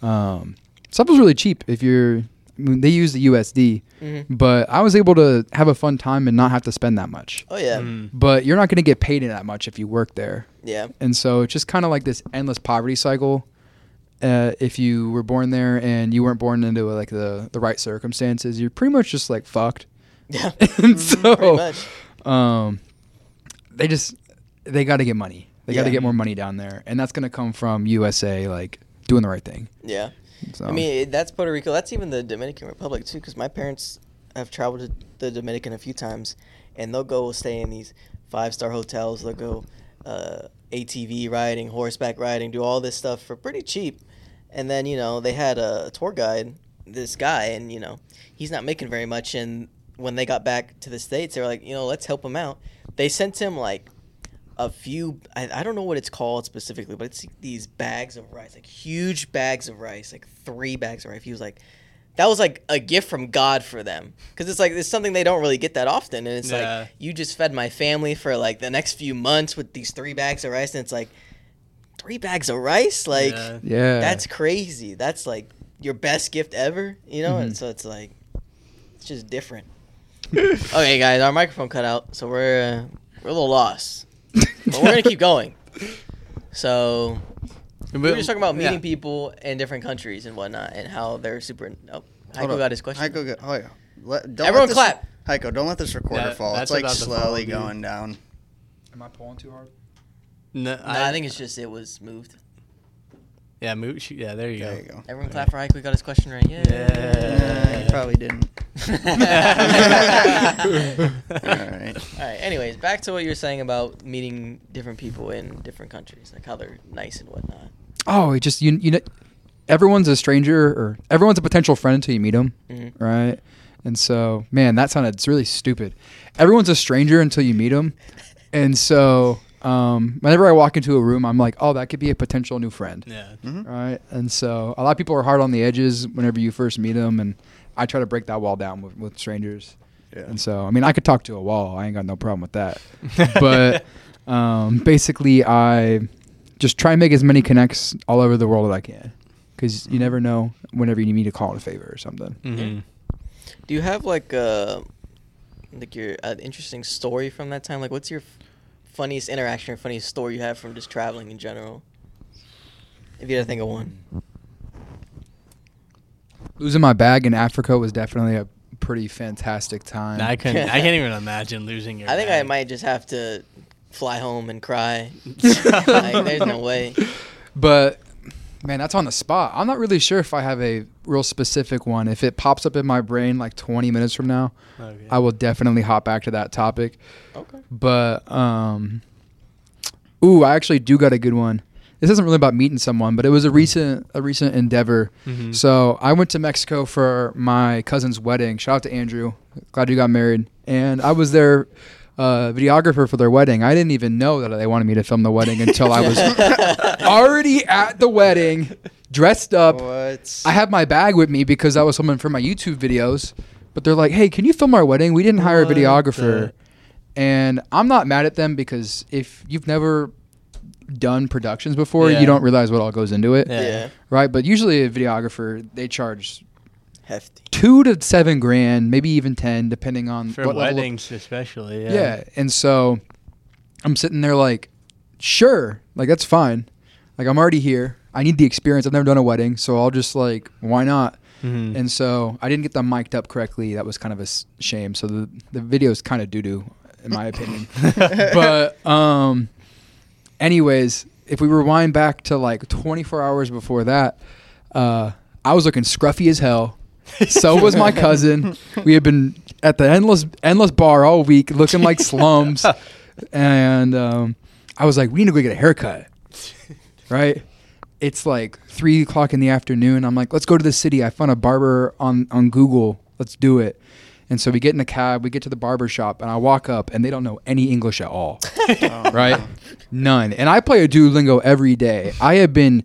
um, stuff was really cheap if you're. I mean, they use the USD, Mm-hmm. but I was able to have a fun time and not have to spend that much. Oh yeah, Mm. But you're not going to get paid in that much if you work there, yeah, and so it's just kind of like this endless poverty cycle. Uh, if you were born there and you weren't born into like the the right circumstances, you're pretty much just like fucked. yeah. and so much. um, they just they got to get money. They got to Yeah. get more money down there, and that's gonna come from USA like doing the right thing. Yeah. So. I mean, that's Puerto Rico. That's even the Dominican Republic too, because my parents have traveled to the Dominican a few times, and they'll go stay in these five-star hotels. They'll go uh, ATV riding, horseback riding, do all this stuff for pretty cheap. And then you know they had a tour guide, this guy, and you know he's not making very much. And when they got back to the states, they were like, you know, let's help him out. They sent him like a few I, I don't know what it's called specifically but it's these bags of rice like huge bags of rice like three bags of rice he was like that was like a gift from god for them because it's like it's something they don't really get that often and it's Yeah. like you just fed my family for like the next few months with these three bags of rice and it's like three bags of rice like Yeah. yeah, that's crazy that's like your best gift ever you know Mm-hmm. and so it's like it's just different okay guys our microphone cut out so we're uh, we're a little lost but we're gonna keep going. So we were just talking about meeting Yeah. people in different countries and whatnot, and how they're super. Oh, Hold Heiko up. got his question. Heiko got, oh yeah. Let, don't Everyone let this, clap. Heiko, don't let this recorder That- fall. It's like about fall, slowly going down. Am I pulling too hard? No, No, I, think it's just it was moved. yeah, move, yeah, there you There go. you go. Everyone clap for Ike. We got his question right. Yeah. You probably didn't. All All right. right. Anyways, back to what you were saying about meeting different people in different countries, like how they're nice and whatnot. Oh, it just you you know, everyone's a stranger or everyone's a potential friend until you meet them, Mhm. right? And so, man, that sounded it's really stupid. Everyone's a stranger until you meet them, and so um, whenever I walk into a room, I'm like, oh, that could be a potential new friend, Yeah. Mhm. right? And so a lot of people are hard on the edges whenever you first meet them, and I try to break that wall down with, with strangers. Yeah. And so, I mean, I could talk to a wall. I ain't got no problem with that. but um, basically, I just try and make as many connects all over the world as I can, because you never know whenever you need to call in a favor or something. hmm Do you have like uh like your uh, interesting story from that time? Like, what's your f- funniest interaction or funniest story you have from just traveling in general? If you had to think of one. Losing my bag in Africa was definitely a pretty fantastic time. I couldn't. I can't even imagine losing your. I think I might just have to fly home and cry. like, there's no way. But man, that's on the spot. I'm not really sure if I have a real specific one. If it pops up in my brain like 20 minutes from now, Okay. I will definitely hop back to that topic. Okay. But um ooh, I actually do got a good one. This isn't really about meeting someone, but it was a recent a recent endeavor. Mhm. So I went to Mexico for my cousin's wedding. Shout out to Andrew. Glad you got married. And I was their uh, videographer for their wedding. I didn't even know that they wanted me to film the wedding until I was already at the wedding, dressed up. What? I have my bag with me because I was filming for my YouTube videos. But they're like, "Hey, can you film our wedding? We didn't hire a videographer." the- And I'm not mad at them because if you've never done productions before, Yeah. you don't realize what all goes into it, Yeah. Yeah. right? But usually a videographer they charge Hefty. two to seven grand, maybe even ten, depending on For what level of- weddings, especially. Yeah. yeah. And so I'm sitting there like, sure, like that's fine. Like I'm already here. I need the experience. I've never done a wedding, so I'll just like, why not? Mhm. And so I didn't get them mic'd up correctly. That was kind of a shame. So the the video is kind of doo doo, in my opinion. but um, anyways, if we rewind back to like 24 hours before that, uh, I was looking scruffy as hell. So was my cousin. We had been at the endless endless bar all week, looking like slums, and um, I was like, "We need to go get a haircut." Right? It's like three o'clock in the afternoon. I'm like, "Let's go to the city." I found a barber on on Google. Let's do it. And so we get in a cab, we get to the barber shop, and I walk up, and they don't know any English at all Oh, right? None. And I play a Duolingo every day. I have been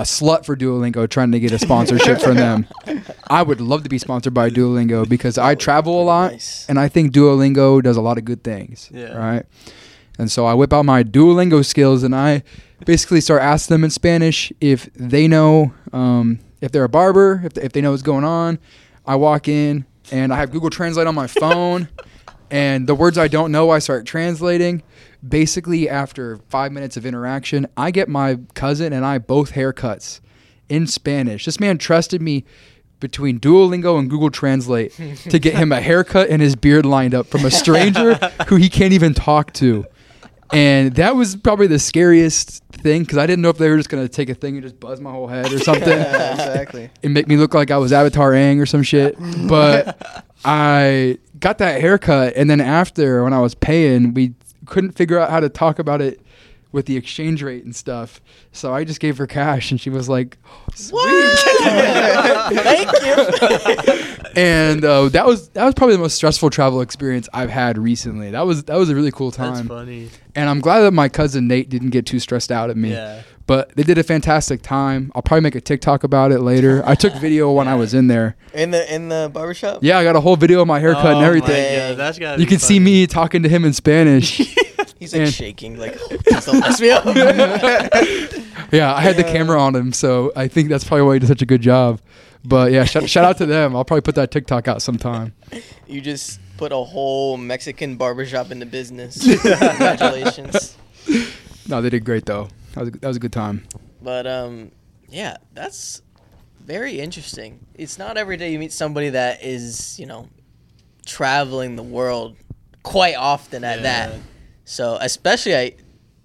a slut for Duolingo trying to get a sponsorship from them. I would love to be sponsored by Duolingo because I travel a lot Nice. and I think Duolingo does a lot of good things. Yeah. Right. And so I whip out my Duolingo skills and I basically start asking them in Spanish if they know um, if they're a barber, if, if they know what's going on. I walk in and I have Google Translate on my phone. And the words I don't know, I start translating. Basically, after five minutes of interaction, I get my cousin and I both haircuts in Spanish. This man trusted me between Duolingo and Google Translate to get him a haircut and his beard lined up from a stranger who he can't even talk to. and that was probably the scariest thing because I didn't know if they were just gonna take a thing and just buzz my whole head or something Yeah, exactly. and make me look like I was Avatar Aang or some shit. But I got that haircut, and then after when I was paying, we couldn't figure out how to talk about it with the exchange rate and stuff. So I just gave her cash, and she was like, What? Thank you. and uh, that was that was probably the most stressful travel experience I've had recently. That was that was a really cool That's time, funny. and I'm glad that my cousin Nate didn't get too stressed out at me. Yeah. But they did a fantastic time. I'll probably make a TikTok about it later. I took video when I was in there. In the in the barbershop? Yeah, I got a whole video of my haircut and Oh my everything. God, that's gotta You be can see me talking to him in Spanish. He's like And- shaking, like, please don't mess me up. yeah, I had the camera on him, so I think that's probably why he did such a good job. But yeah, shout, shout out to them. I'll probably put that TikTok out sometime. you just put a whole Mexican barbershop into business. Congratulations. No, they did great though. That was a, that was a good time. But um, yeah, that's very interesting. It's not every day you meet somebody that is, you know, traveling the world quite often at that. So especially at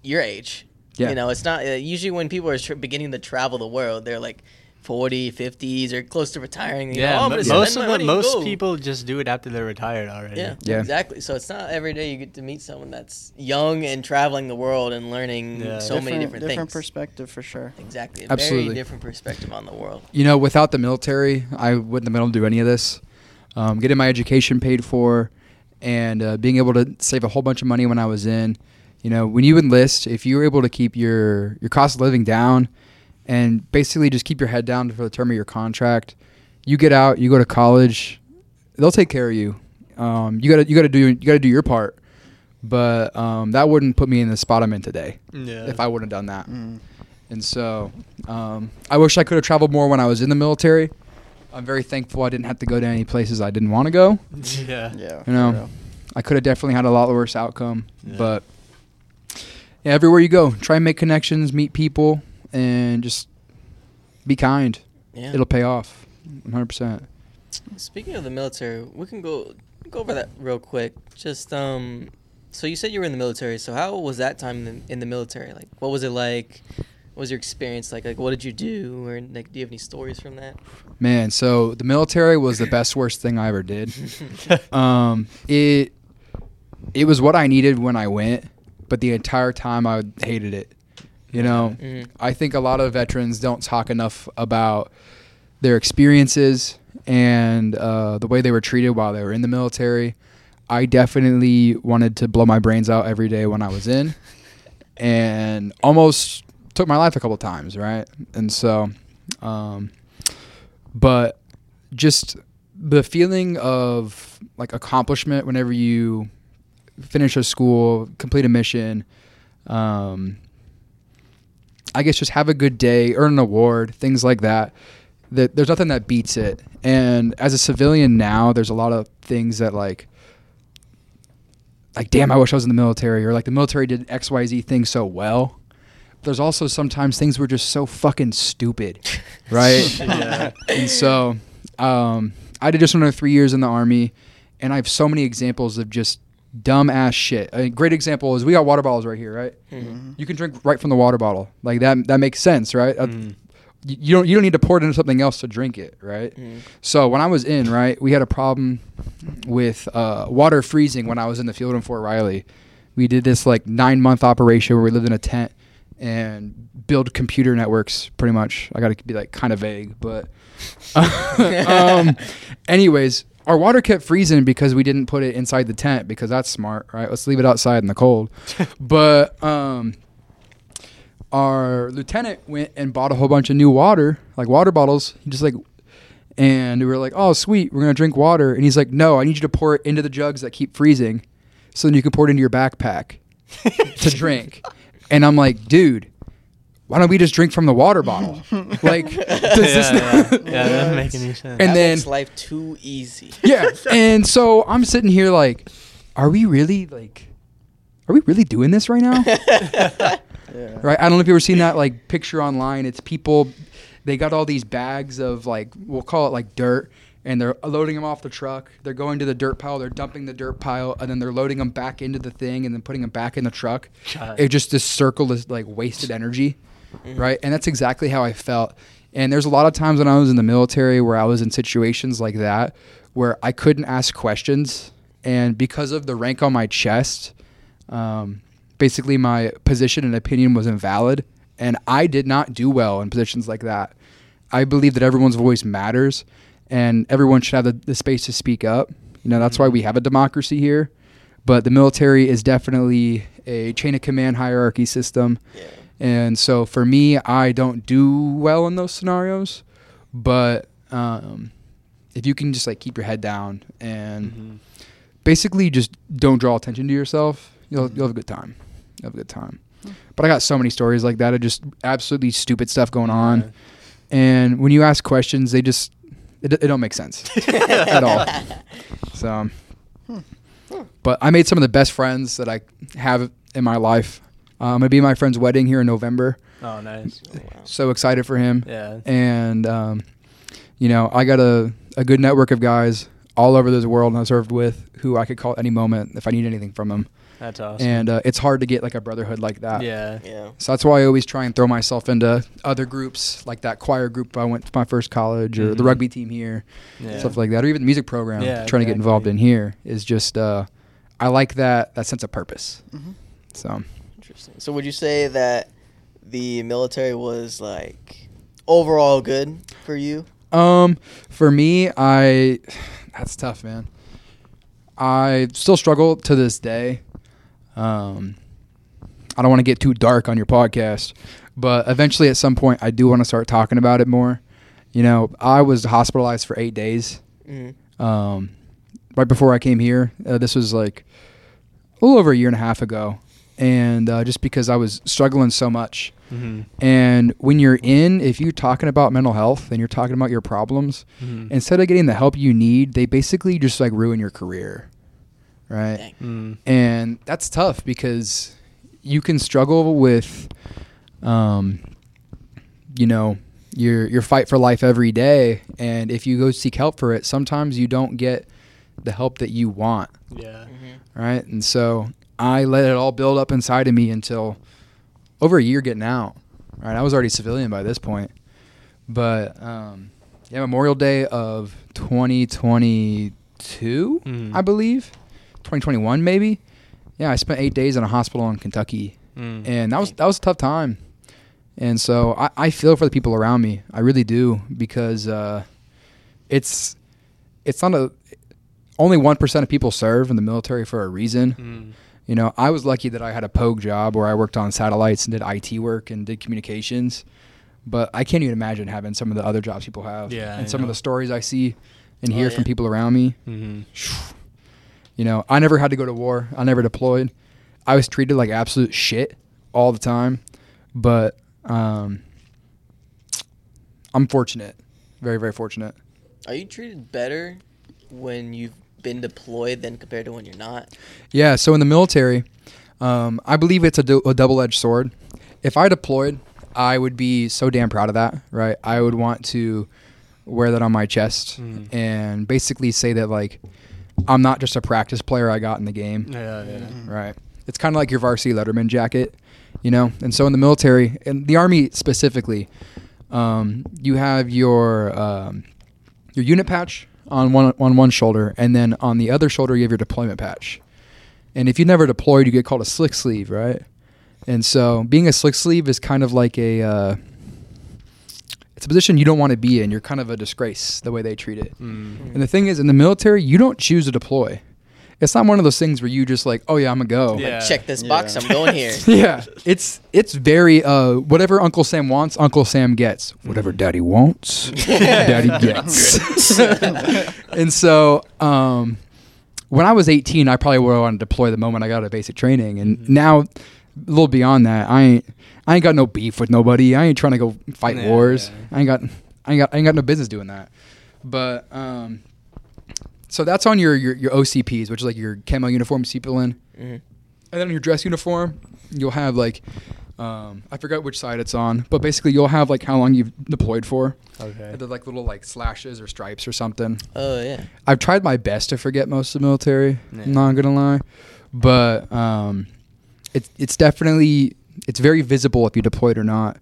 your age, Yeah. you know, it's not uh, usually when people are tr- beginning to travel the world, they're like 40, 50s, or close to retiring. You Yeah, know, oh, I'm mo- most spend of my the, money and most go. people just do it after they're retired already. Yeah, Yeah. exactly. So it's not every day you get to meet someone that's young and traveling the world and learning Yeah. so many different, things. different perspective for sure. Exactly, a Absolutely. very different perspective on the world. You know, without the military, I wouldn't have been able to do any of this. Um, getting my education paid for, and uh, being able to save a whole bunch of money when I was in. You know, when you enlist, if you were able to keep your your cost of living down, and basically just keep your head down for the term of your contract, you get out, you go to college, they'll take care of you. Um, you gotta you gotta do you gotta do your part, but um, that wouldn't put me in the spot I'm in today Yeah. if I wouldn't have done that. Mm. And so, um, I wish I could have traveled more when I was in the military. I'm very thankful I didn't have to go to any places I didn't want to go. yeah. Yeah. You know. I could have definitely had a lot worse outcome. Yeah. But yeah, everywhere you go, try and make connections, meet people, and just be kind. Yeah. It'll pay off, 100. percent Speaking of the military, we can go go over that real quick. Just um, so you said you were in the military. So how was that time in, in the military? Like, what was it like? What was your experience like? Like, what did you do? Or like, do you have any stories from that? Man, so the military was the best worst thing I ever did. Um, it it was what I needed when I went, but the entire time I hated it. You know, Mhm. I think a lot of veterans don't talk enough about their experiences and uh, the way they were treated while they were in the military. I definitely wanted to blow my brains out every day when I was in, and almost took my life a couple times, right? And so, um, but just the feeling of like accomplishment whenever you finish a school, complete a mission, um, I guess just have a good day, earn an award, things like that. That there's nothing that beats it. And as a civilian now, there's a lot of things that like like damn, I wish I was in the military or like the military did XYZ thing so well. There's also sometimes things were just so fucking stupid, right? Yeah. and so um, I did just another three years in the army, and I have so many examples of just dumb ass shit. A great example is we got water bottles right here, right? Mhm. You can drink right from the water bottle, like that. That makes sense, right? Uh, Mm. y- you don't you don't need to pour it into something else to drink it, right? Mhm. So when I was in, right, we had a problem with uh, water freezing when I was in the field in Fort Riley. We did this like nine month operation where we lived in a tent and build computer networks. Pretty much, I got to be like kind of vague, but um, anyways, our water kept freezing because we didn't put it inside the tent because that's smart, right? Let's leave it outside in the cold. but um, our lieutenant went and bought a whole bunch of new water, like water bottles. He just like, and we were like, "Oh, sweet, we're gonna drink water." And he's like, "No, I need you to pour it into the jugs that keep freezing, so then you can pour it into your backpack to drink." And I'm like, "Dude, why don't we just drink from the water bottle? like, does yeah, this yeah, not- yeah, that doesn't make any sense. And that then- makes life too easy. yeah. And so I'm sitting here like, are we really like, are we really doing this right now? Yeah. right? I don't know if you ever seen that like picture online. It's people, they got all these bags of like we'll call it like dirt, and they're loading them off the truck. They're going to the dirt pile. They're dumping the dirt pile, and then they're loading them back into the thing, and then putting them back in the truck. God. It just this circle is like wasted energy, right? And that's exactly how I felt. And there's a lot of times when I was in the military where I was in situations like that where I couldn't ask questions, and because of the rank on my chest, um, basically my position and opinion was invalid, and I did not do well in positions like that. I believe that everyone's voice matters, and everyone should have the, the space to speak up. You know, that's why we have a democracy here. But the military is definitely a chain of command hierarchy system. Yeah. And so for me, I don't do well in those scenarios. But um, if you can just like keep your head down and Mhm. basically just don't draw attention to yourself, you'll you'll have a good time. You'll have a good time. But I got so many stories like that of just absolutely stupid stuff going on. And when you ask questions, they just it, it don't make sense at all. So, but I made some of the best friends that I have in my life. Uh, I'm gonna be at my friend's wedding here in November. Oh, nice. Oh, wow. So excited for him Yeah. and um, you know I got a, a good network of guys all over this world and I served with who I could call at any moment if I need anything from them. That's awesome. And uh, it's hard to get like a brotherhood like that. yeah. Yeah. So that's why I always try and throw myself into other groups like that choir group I went to my first college or the Mhm. rugby team here, Yeah. stuff like that, or even the music program. Yeah, trying to get involved in here is just uh, I like that that sense of purpose. Mhm. So Interesting. So would you say that the military was like overall good for you? Um, for me, I that's tough, man. I still struggle to this day. Um, I don't want to get too dark on your podcast, but eventually, at some point, I do want to start talking about it more. You know, I was hospitalized for eight days. hmm Um, right before I came here, uh, this was like a little over a year and a half ago, and uh, just because I was struggling so much. Mm-hmm. And when you're in, if you're talking about mental health and you're talking about your problems, Mm-hmm. instead of getting the help you need, they basically just like ruin your career. Right. Mm. And that's tough because you can struggle with, um, you know, your your fight for life every day. And if you go seek help for it, sometimes you don't get the help that you want Yeah. hmm right? And so I let it all build up inside of me until over a year getting out. Right, I was already civilian by this point, but um, yeah, Memorial Day of 2022, Mhm. I believe, 2021 maybe. Yeah, I spent eight days in a hospital in Kentucky, Mm. and that was that was a tough time. And so I, I feel for the people around me. I really do because uh, it's it's not a only one percent of people serve in the military for a reason. Mm. You know, I was lucky that I had a pogue job where I worked on satellites and did IT work and did communications. But I can't even imagine having some of the other jobs people have. Yeah, And I some of the stories I see and Oh, hear yeah. from people around me. Mm-hmm. You know, I never had to go to war. I never deployed. I was treated like absolute shit all the time. But um, I'm fortunate. Very, very fortunate. Are you treated better when you've been deployed than compared to when you're not? Yeah, so in the military, um, I believe it's a, du- a double edged sword. If I deployed, I would be so damn proud of that, right? I would want to wear that on my chest Mm. and basically say that, like, I'm not just a practice player I got in the game, Yeah, yeah. right? It's kind of like your varsity Letterman jacket, you know? And so in the military, and the Army specifically, um, you have your um, your unit patch on one on one shoulder, and then on the other shoulder you have your deployment patch. And if you never deployed, you get called a slick sleeve, right? And so being a slick sleeve is kind of like a uh, it's a position you don't want to be in. You're kind of a disgrace the way they treat it. Mm. And the thing is, in the military, you don't choose to deploy. It's not one of those things where you just like, oh yeah, I'm gonna go. Yeah. Check this Yeah. box. I'm going here. yeah, it's it's very uh whatever Uncle Sam wants, Uncle Sam gets. Whatever Daddy wants, Daddy gets. and so, um, when I was 18, I probably would have wanted to deploy the moment I got out of basic training. And Mhm. now, a little beyond that, I ain't I ain't got no beef with nobody. I ain't trying to go fight Yeah, wars. yeah. I ain't got I ain't got I ain't got no business doing that. But um, so that's on your your, your OCPs, which is like your camo uniform you see people in. Mhm. And then on your dress uniform, you'll have like Um, I forgot which side it's on, but basically you'll have like how long you've deployed for. Okay. They're like little like slashes or stripes or something. Oh yeah. I've tried my best to forget most of the military. Yeah. I'm not gonna lie, but um, it's it's definitely it's very visible if you deployed or not,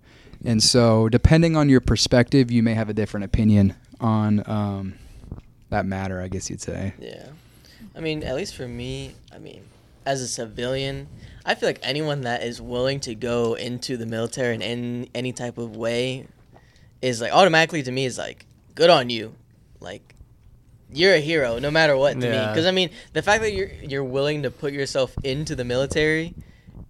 and so depending on your perspective, you may have a different opinion on um, that matter. I guess you'd say. Yeah. I mean, at least for me, I mean, as a civilian, I feel like anyone that is willing to go into the military in any, any type of way is like automatically to me is like good on you. Like you're a hero no matter what to me. Cuz I mean, the fact that you're you're willing to put yourself into the military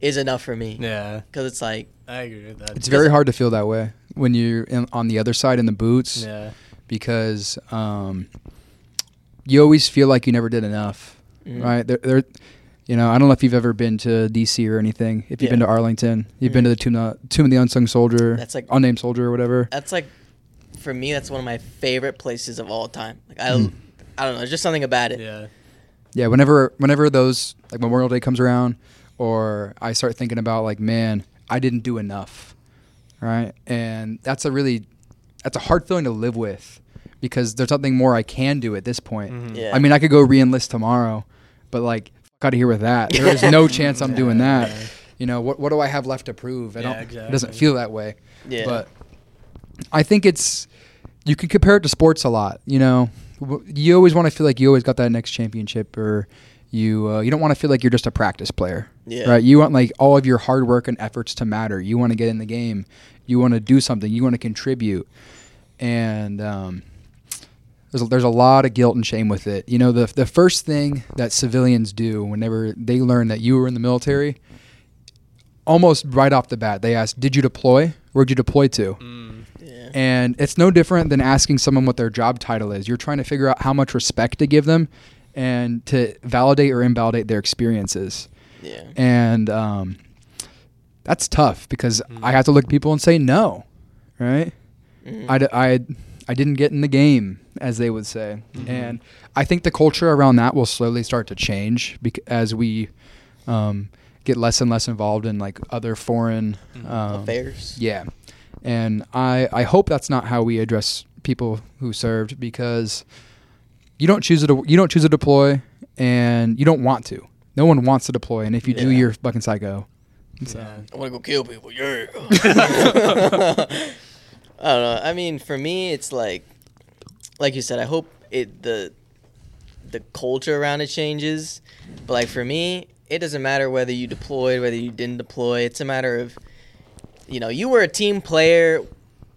is enough for me. Yeah, Cuz it's like I agree with that. It's very hard to feel that way when you're in, on the other side in the boots yeah. because um, you always feel like you never did enough. mm, right? There, there, you know, I don't know if you've ever been to DC or anything. If you've been to Arlington, you've been Mhm. to the Tomb, of- Tomb of the Unsung Soldier, That's like- unnamed soldier or whatever. That's like for me that's one of my favorite places of all time. Like I Mm. I don't know, there's just something about it. Yeah. Yeah, whenever, whenever those like Memorial Day comes around, or I start thinking about like, man, I didn't do enough, right? And that's a really, that's a hard feeling to live with, because there's something more I can do at this point. Mhm. Yeah. I mean, I could go re-enlist tomorrow, but like, fuck out of here with that. There is no chance I'm doing that. Yeah. You know, what what do I have left to prove? I Yeah, don't. It doesn't feel that way. Yeah. But I think it's you can compare it to sports a lot. You know, you always want to feel like you always got that next championship, or you uh, you don't want to feel like you're just a practice player. Yeah. Right. You want like all of your hard work and efforts to matter. You want to get in the game. You want to do something. You want to contribute. And um, there's a, there's a lot of guilt and shame with it. You know, the the first thing that civilians do whenever they learn that you were in the military, almost right off the bat, they ask, "Did you deploy? Where'd you deploy to?" Mm. yeah. And it's no different than asking someone what their job title is. You're trying to figure out how much respect to give them and to validate or invalidate their experiences. Yeah. And um, that's tough because Mm. I have to look at people and say no, right? Mhm. I, d- I, I didn't get in the game, as they would say. Mhm. And I think the culture around that will slowly start to change bec- as we um, get less and less involved in like other foreign Mhm. um, affairs. yeah, and I I hope that's not how we address people who served because you don't choose to you don't choose to deploy and you don't want to. No one wants to deploy, and if you do, you're fucking psycho. So, Yeah. I want to go kill people. Yeah. I don't know. I mean, for me, it's like, like you said. I hope it the the culture around it changes. But like for me, it doesn't matter whether you deployed, whether you didn't deploy. It's a matter of, you know, you were a team player,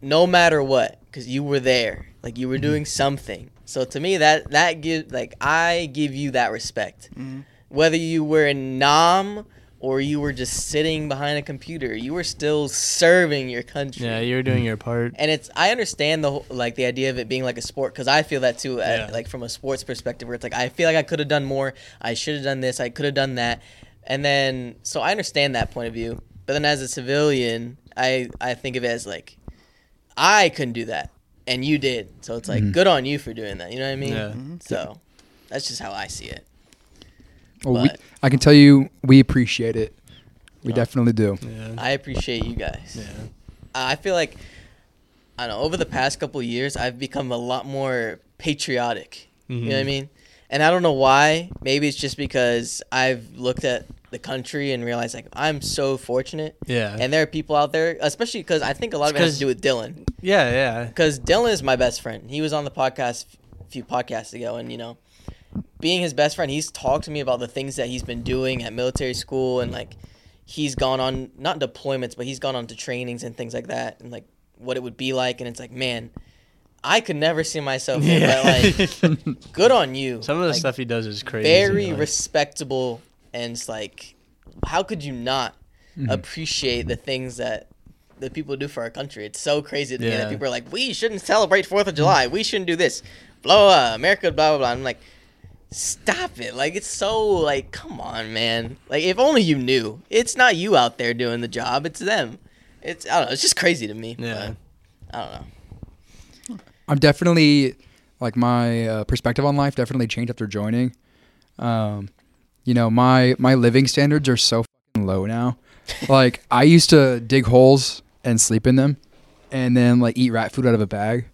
no matter what, because you were there. Like you were doing something. So to me, that that give like I give you that respect Mhm. whether you were in Nam or you were just sitting behind a computer, you were still serving your country. Yeah, you were doing your part. and it's I understand the whole, like the idea of it being like a sport because I feel that too, uh, Yeah. like from a sports perspective, where it's like I feel like I could have done more, I should have done this, I could have done that, and then so I understand that point of view. But then as a civilian, I I think of it as like I couldn't do that, and you did, so it's like Mhm. good on you for doing that. You know what I mean? Yeah. Mhm. So that's just how I see it. Well, we, I can tell you, we appreciate it. We definitely do. Yeah. I appreciate you guys. yeah. I feel like I don't know. Over the past couple years, I've become a lot more patriotic. You know what I Mhm. mean? And I don't know why. Maybe it's just because I've looked at the country and realized like I'm so fortunate, Yeah. and there are people out there, especially because I think a lot of it has to do with Dylan. yeah, yeah. Because Dylan is my best friend. He was on the podcast a few podcasts ago, and you know, being his best friend, he's talked to me about the things that he's been doing at military school, and like he's gone on not deployments, but he's gone on to trainings and things like that, and like what it would be like. And it's like, man, I could never see myself in Yeah. that. Like, good on you. Some of the Like, stuff he does is crazy. very like- respectable, and it's like, how could you not Mhm. appreciate the things that the people do for our country. It's so crazy to me that people are like, we shouldn't celebrate Fourth of July. We shouldn't do this. Blah blah. blah America. Blah blah blah. I'm like, stop it. Like it's so like, come on, man. Like if only you knew. It's not you out there doing the job. It's them. It's I don't know. It's just crazy to me. Yeah. but I don't know. I'm definitely like my uh, perspective on life definitely changed after joining. Um, you know, my my living standards are so fucking low now. like I used to dig holes and sleep in them, and then like eat rat food out of a bag.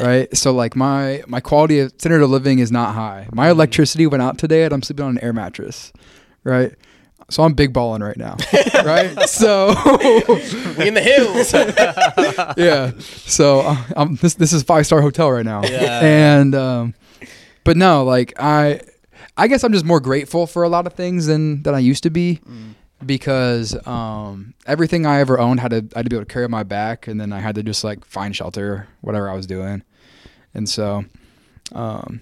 Right, so like my my quality of standard of living is not high. My electricity went out today, and I'm sleeping on an air mattress. Right, so I'm big balling right now. right, so in the hills. yeah. So uh, um, this this is five star hotel right now. Yeah. And um, but no, like I, I guess I'm just more grateful for a lot of things than than I used to be, because um, everything I ever owned had to I had to be able to carry on my back, and then I had to just like find shelter, whatever I was doing, and so, um,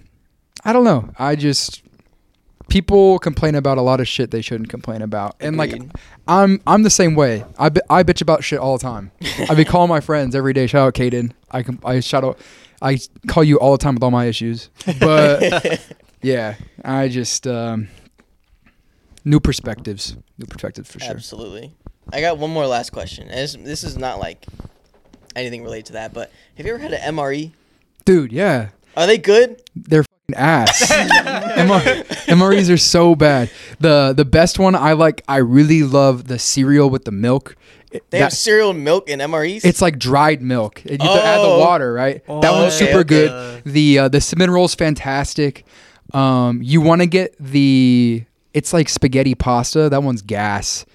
I don't know. I just people complain about a lot of shit they shouldn't complain about, and like Agreed. I'm I'm the same way. I, bi- I bitch about shit all the time. I be calling my friends every day. Shout out Caden. I com- I shout out. I call you all the time with all my issues. But yeah, I just um, new perspectives. New perspectives for sure. Absolutely. I got one more last question. And this, this is not like anything related to that, but have you ever had an MRE? Dude, yeah, Are they good? they're fucking ass. MR- MREs are so bad. The the best one I like. I really love the cereal with the milk. It- They that- have cereal and milk in MREs? It's like dried milk. You have to add the Oh. water, right? that Oh, one's okay, super okay. good. The uh, the cinnamon roll's fantastic. Um, you want to get the it's like spaghetti pasta. That one's gas.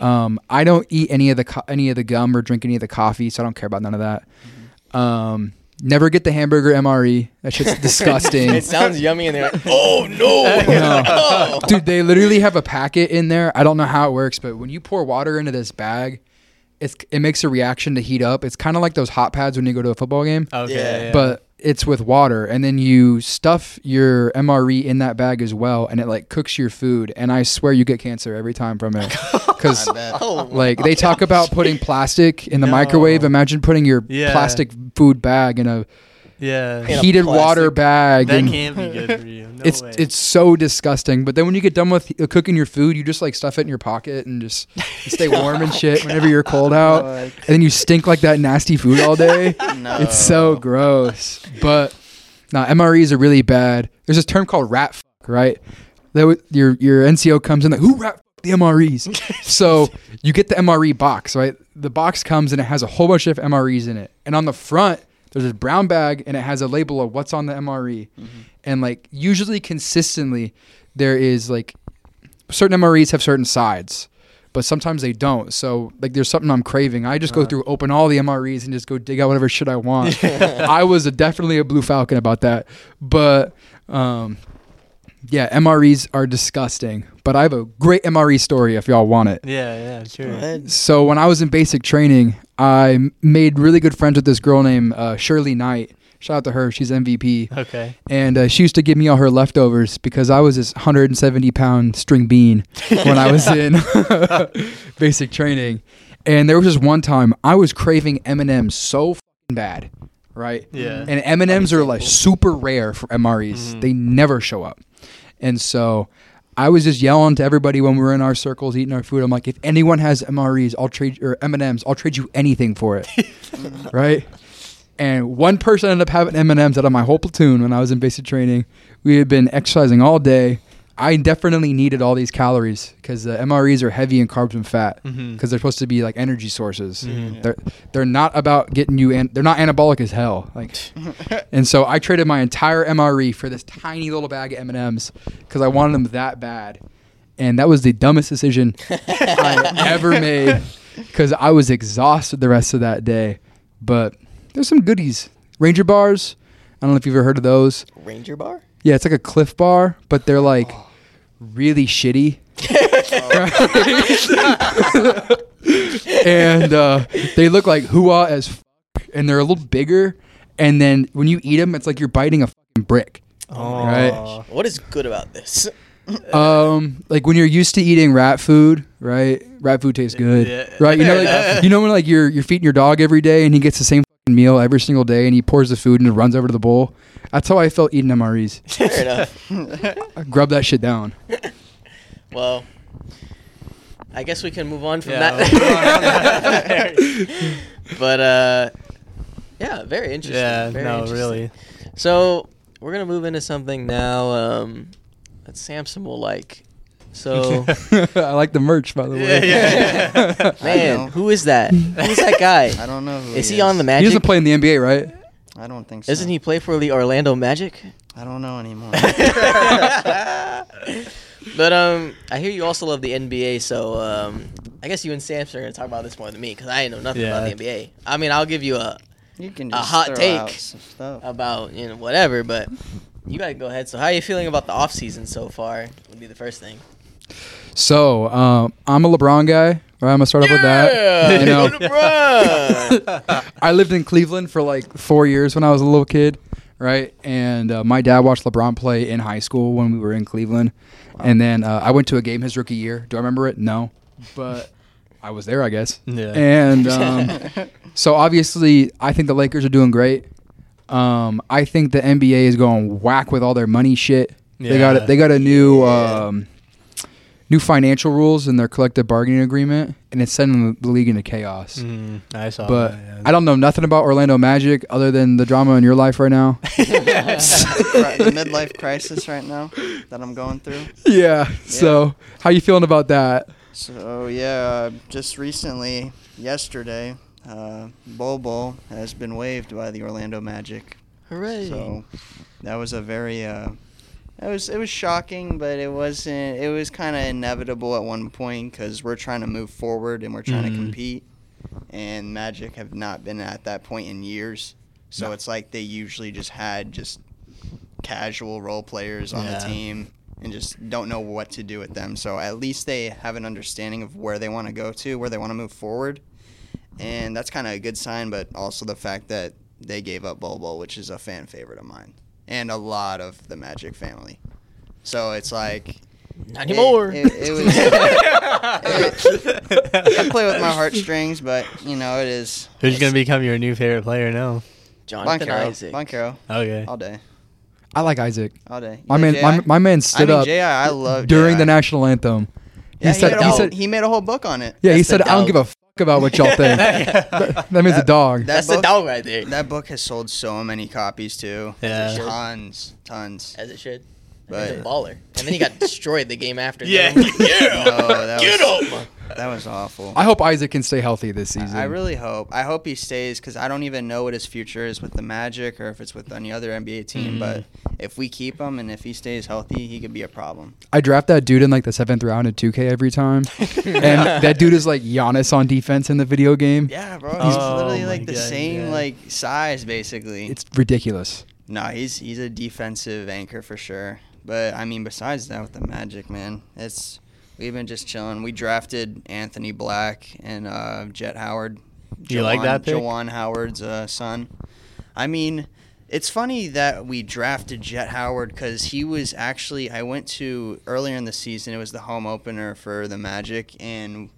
Um, I don't eat any of the co- any of the gum or drink any of the coffee, so I don't care about none of that. Mm-hmm. Um, never get the hamburger MRE. That shit's disgusting. it sounds yummy, and they're like, oh no. No. Oh. Dude, they literally have a packet in there. I don't know how it works, but when you pour water into this bag, it's it makes a reaction to heat up. It's kind of like those hot pads when you go to a football game, Okay. Yeah. yeah. but it's with water, and then you stuff your MRE in that bag as well, and it like cooks your food. And I swear you get cancer every time from it, because Oh, like they talk about putting plastic in the No. microwave. Imagine putting your Yeah. plastic food bag in a yeah. Heated water bag. That and- can't be good for you. No it's way. it's so disgusting. But then when you get done with uh, cooking your food, you just like stuff it in your pocket and just stay warm and shit whenever you're cold out. And then you stink like that nasty food all day. No. It's so gross. But no, MREs are really bad. There's this term called rat fuck, right? That w- your your NCO comes in like who rat fuck the MREs. so you get the MRE box, right? The box comes and it has a whole bunch of MREs in it, and on the front there's this brown bag and it has a label of what's on the MRE, and like usually consistently there is like certain MREs have certain sides. But sometimes they don't. So like there's something I'm craving. I just go through, open all the MREs and just go dig out whatever shit I want. I was a, definitely a blue falcon about that. But um yeah, MREs are disgusting. But I have a great MRE story if y'all want it. yeah, yeah, Go sure. ahead. So when I was in basic training, I made really good friends with this girl named uh, Shirley Knight. Shout out to her. She's MVP. Okay. And uh, she used to give me all her leftovers because I was this 170 pound string bean when I was in basic training. And there was this one time I was craving M&Ms so bad, right? Yeah. And M&Ms are like super rare for MREs. Mhm. They never show up. And so I was just yelling to everybody when we were in our circles eating our food. I'm like, if anyone has MREs, I'll trade or M&Ms, I'll trade you anything for it. right? And one person ended up having M&Ms out of my whole platoon when I was in basic training. We had been exercising all day. I definitely needed all these calories because the MREs are heavy in carbs and fat because Mhm. they're supposed to be like energy sources. Mhm. They're they're not about getting you in. They're not anabolic as hell. Like, and so I traded my entire MRE for this tiny little bag of M&Ms because I wanted them that bad, and that was the dumbest decision I ever made because I was exhausted the rest of that day. But there's some goodies. Ranger bars. I don't know if you've ever heard of those. Ranger bar? Yeah, it's like a Clif Bar, but they're like really shitty. and uh, they look like hooah as fuck, and they're a little bigger. And then when you eat them, it's like you're biting a fucking brick. Oh. Right. What is good about this? Um, like when you're used to eating rat food, right? Rat food tastes good, Yeah. right? You know, like, you know when like you're you're feeding your dog every day, and he gets the same fucking meal every single day, and he pours the food and it runs over to the bowl. That's how I felt eating MREs. Fair enough. I grub that shit down. Well, I guess we can move on from Yeah, that. on. but uh, yeah, very interesting. Yeah, very no, interesting. really. So we're gonna move into something now um, that Samson will like. So, I like the merch, by the way. yeah, yeah, yeah. Man, who is that? Who's that guy? I don't know who Is he he on the Magic? He Magic? doesn't play in the NBA, right? I don't think so. Doesn't he play for the Orlando Magic? I don't know anymore. but um, I hear you also love the NBA, so um, I guess you and Samson are gonna talk about this more than me because I ain't know nothing about the NBA. I mean, I'll give you a you can A hot take. out some stuff. about you know whatever, but you gotta go ahead. So, how are you feeling about the off season so far? Would be the first thing. So um, I'm a LeBron guy. Right, I'm gonna start off with that. You know, I lived in Cleveland for like four years when I was a little kid, right? And uh, my dad watched LeBron play in high school when we were in Cleveland, and then uh, I went to a game his rookie year. Do I remember it? No, but I was there, I guess. Yeah. And um, so obviously, I think the Lakers are doing great. Um, I think the NBA is going whack with all their money shit. They got a, they got a new Yeah. um, new financial rules in their collective bargaining agreement, and it's sending the league into chaos. Mm, I saw But that, yeah. I don't know nothing about Orlando Magic other than the drama in your life right now. the midlife crisis right now that I'm going through. yeah. So how you feeling about that? So yeah, uh, just recently, yesterday, uh, Bobo has been waived by the Orlando Magic. Hooray! So that was a very uh, it was it was shocking, but it wasn't. It was kind of inevitable at one point because we're trying to move forward and we're trying to Mhm. compete, and Magic have not been at that point in years. So No. it's like they usually just had just casual role players on Yeah. the team and just don't know what to do with them. So at least they have an understanding of where they want to go to, where they want to move forward. And that's kind of a good sign, but also the fact that they gave up Bobo, which is a fan favorite of mine and a lot of the Magic family. So it's like Not anymore. It, it, it was. it- I play with my heartstrings, but you know it is. Who's gonna become your new favorite player now? Jonathan Boncaro. Isaac. Boncaro. Okay. All day. I like Isaac. All day. My man, my, my man I stood mean, up J.I., I love during J.I.. the national anthem. Yeah, he said, made a he whole, said, he made a whole book on it. yeah, he That's the said, I don't give a fuck about what y'all think. that, that means a dog. That's the book- dog right there. That book has sold so many copies too. Yeah. Tons, tons. As it should. But- He's a baller. And then he got destroyed the game after. Yeah. Like, yeah. No, that Get was- him. That was awful. I hope Isaac can stay healthy this season. I really hope. I hope he stays because I don't even know what his future is with the Magic or if it's with any other NBA team. Mhm. But if we keep him and if he stays healthy, he could be a problem. I draft that dude in like the seventh round in 2K every time, and that dude is like Giannis on defense in the video game. Yeah, bro. He's- He's Oh literally like the God, same yeah. like size basically. It's ridiculous. no, he's he's a defensive anchor for sure. But I mean, besides that, with the Magic, man, it's we've been just chilling. We drafted Anthony Black and uh, Jett Howard. You like that pick? Juwan Howard's uh, son. I mean, it's funny that we drafted Jett Howard because he was actually. I went to earlier in the season. It was the home opener for the Magic, and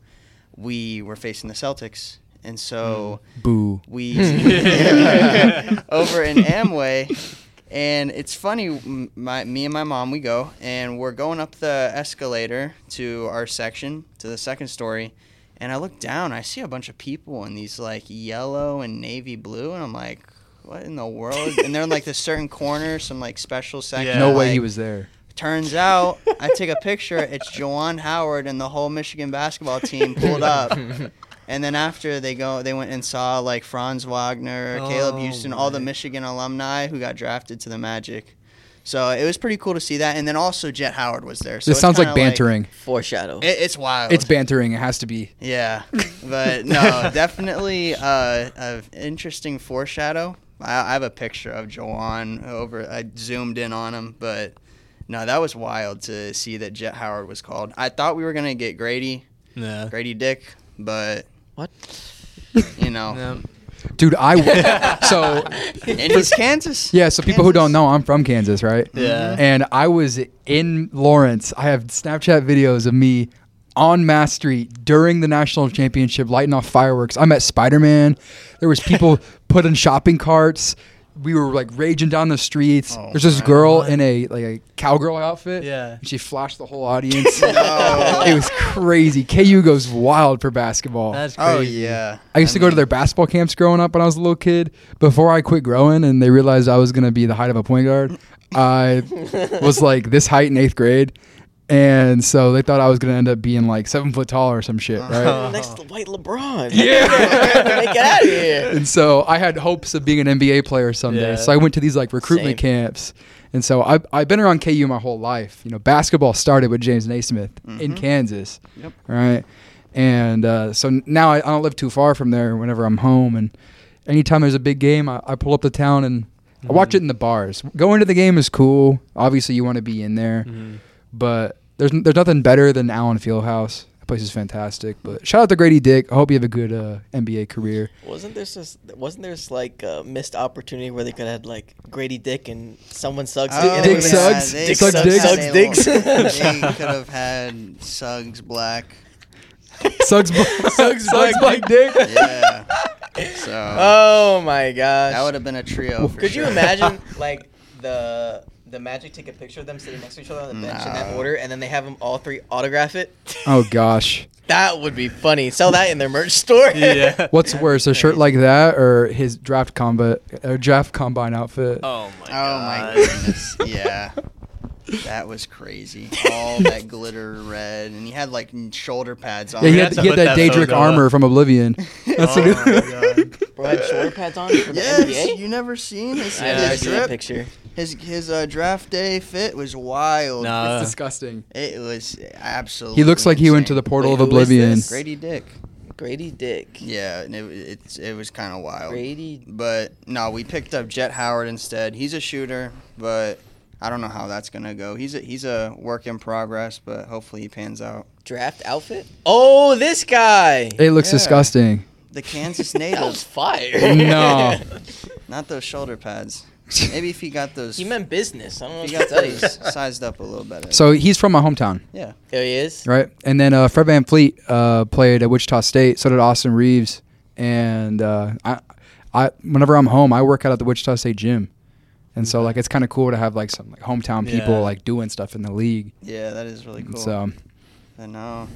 we were facing the Celtics, and so Boo. we over in Amway, and it's funny. My me and my mom we go, and we're going up the escalator to our section to the second story, and I look down. I see a bunch of people in these like yellow and navy blue, and I'm like, what in the world? and they're in like this certain corner, some like special section. Yeah. No way like, he was there. Turns out, I take a picture. It's Juwan Howard and the whole Michigan basketball team pulled up. And then after they go, they went and saw like Franz Wagner, Caleb Oh, Houston, all the. Michigan alumni who got drafted to the Magic. So it was pretty cool to see that. And then also Jett Howard was there. So this it's sounds like kinda bantering. Foreshadow. it, it's wild. it's bantering. It has to be. Yeah, but no, definitely uh, an interesting foreshadow. I, I have a picture of Juwan over. I zoomed in on him, but no, that was wild to see that Jett Howard was called. I thought we were gonna get Grady, Yeah. Grady Dick, but what? you know, Yeah. Dude, I so and he's Kansas. yeah. So people who don't know, I'm from Kansas, right? Yeah. Mm-hmm. And I was in Lawrence. I have Snapchat videos of me on Mass Street during the national championship, lighting off fireworks. I met Spider Man. There was people putting shopping carts. We were like raging down the streets. Oh, There's this man. girl in a like a cowgirl outfit. Yeah. And she flashed the whole audience. No. it was crazy. KU goes wild for basketball. That's oh, crazy. Oh yeah. I used to go to their basketball camps growing up when I was a little kid. Before I quit growing and they realized I was going to be the height of a point guard, I was like this height in eighth grade. And so they thought I was gonna end up being like seven foot tall or some shit, right? Next to white LeBron. Yeah. Make it out of here. and so I had hopes of being an NBA player someday. Yeah. So I went to these like recruitment Same. camps. And so I've, I've been around KU my whole life. You know, basketball started with James Naismith in Mhm. Kansas. Yep. Right. And uh, so now I, I don't live too far from there whenever I'm home. And anytime there's a big game, I, I pull up to town and I watch it in the bars. Going to the game is cool. Obviously, you want to be in there. Mhm. But there's, there's nothing better than Allen Fieldhouse. That place is fantastic. But shout out to Grady Dick. I hope you have a good uh, NBA career. Wasn't there just wasn't there just like a missed opportunity where they could have had like Grady Dick and someone Suggs? Oh, Dick, and Dick it was- Suggs? they Dick Suggs Suggs, Diggs? Suggs They Diggs. they could have had Suggs Black. Suggs, Suggs, Suggs Black Dick. Yeah. So oh my gosh! that would have been a trio. For Could you sure. imagine like the the Magic take a picture of them sitting next to each other on the bench in that order, and then they have them all three autograph it? Oh gosh, That would be funny. Sell that in their merch store. Yeah. what's worse, a shirt like that or his draft combat, or draft combine outfit? Oh my oh, god. Oh god. my goodness. Yeah. That was crazy. All that glitter red, and he had like n- shoulder pads on. yeah, he had, he had that that Daedric photo armor up. from Oblivion. That's oh a my good. god. Bro had shoulder pads on for the Yes, NBA. you never seen his, I never his seen that picture. His his uh, draft day fit was wild. No. It's disgusting. It was absolutely. He looks like he went to the portal Wait, of Oblivion. Grady Dick. Grady Dick. Yeah, and it it's, it was kind of wild. Grady. But no, we picked up Jett Howard instead. He's a shooter, but I don't know how that's gonna go. He's a he's a work in progress, but hopefully he pans out. Draft outfit? Oh, this guy. It looks Yeah. disgusting. The Kansas That was native, fire. No. not those shoulder pads. Maybe if he got those, he meant business. I don't know if what he to got tell you. those sized up a little better. So he's from my hometown, yeah, There he is. right? And then uh, Fred VanVleet uh, played at Wichita State. So did Austin Reaves. And uh, I, I, whenever I'm home, I work out at the Wichita State gym. And so like it's kind of cool to have like some like hometown people Yeah. like doing stuff in the league. yeah, that is really cool. So But no,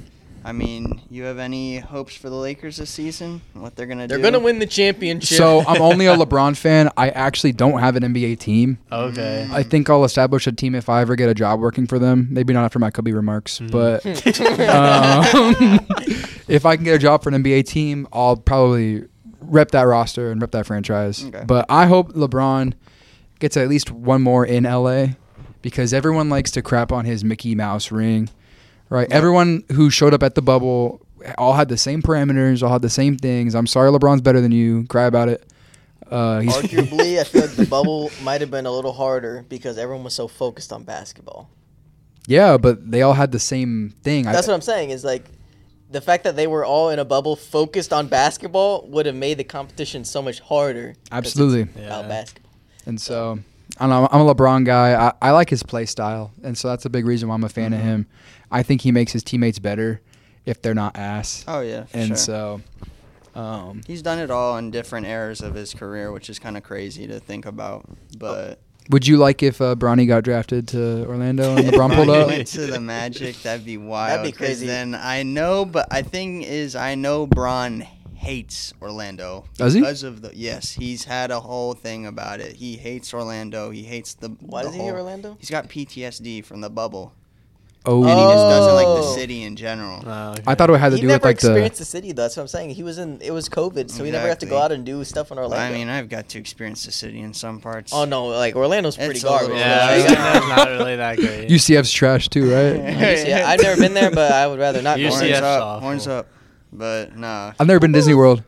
I mean, you have any hopes for the Lakers this season? What they're gonna They're do? gonna win the championship. so I'm only a LeBron fan. I actually don't have an NBA team. Okay. I think I'll establish a team if I ever get a job working for them. Maybe not after my Kobe remarks, Mhm. but um, if I can get a job for an NBA team, I'll probably rep that roster and rep that franchise. Okay. But I hope LeBron gets at least one more in LA because everyone likes to crap on his Mickey Mouse ring. Right? Everyone who showed up at the bubble all had the same parameters, all had the same things. I'm sorry LeBron's better than you. Cry about it. Uh, he's Arguably, I feel like the bubble might have been a little harder because everyone was so focused on basketball. yeah, but they all had the same thing. That's I, what I'm saying. Is like the fact that they were all in a bubble focused on basketball would have made the competition so much harder. 'cause it's Absolutely. About Yeah. basketball. And so I don't know. I'm a LeBron guy. I, I like his play style, and so that's a big reason why I'm a fan of Mhm. him. I think he makes his teammates better if they're not ass. Oh yeah, and sure. so, um, He's done it all in different eras of his career, which is kind of crazy to think about. But would you like if uh, Bronny got drafted to Orlando and if LeBron pulled up? went to the Magic, that'd be wild. That'd be crazy. Then I know, but I think is I know Bron hates Orlando Does he? because of the yes. He's had a whole thing about it. He hates Orlando. He hates the. Why the does he hate Orlando? He's got PTSD from the bubble, Oh, and he just doesn't like the Oh. city in general. Oh, okay. I thought it had to he do never with like the. experienced the city. though. That's what I'm saying. He was in. It was COVID, so he never got to go Exactly. out and do stuff in Orlando. I mean, I've got to experience the city in some parts. oh no, like Orlando's pretty It's a garbage. little- Yeah, Like, that's not really that great. UCF's trash too, right? UCF I've never been there, but I would rather not. go UCF horns. UCF's up, awful. horns up. But nah, I've never been to Disney World.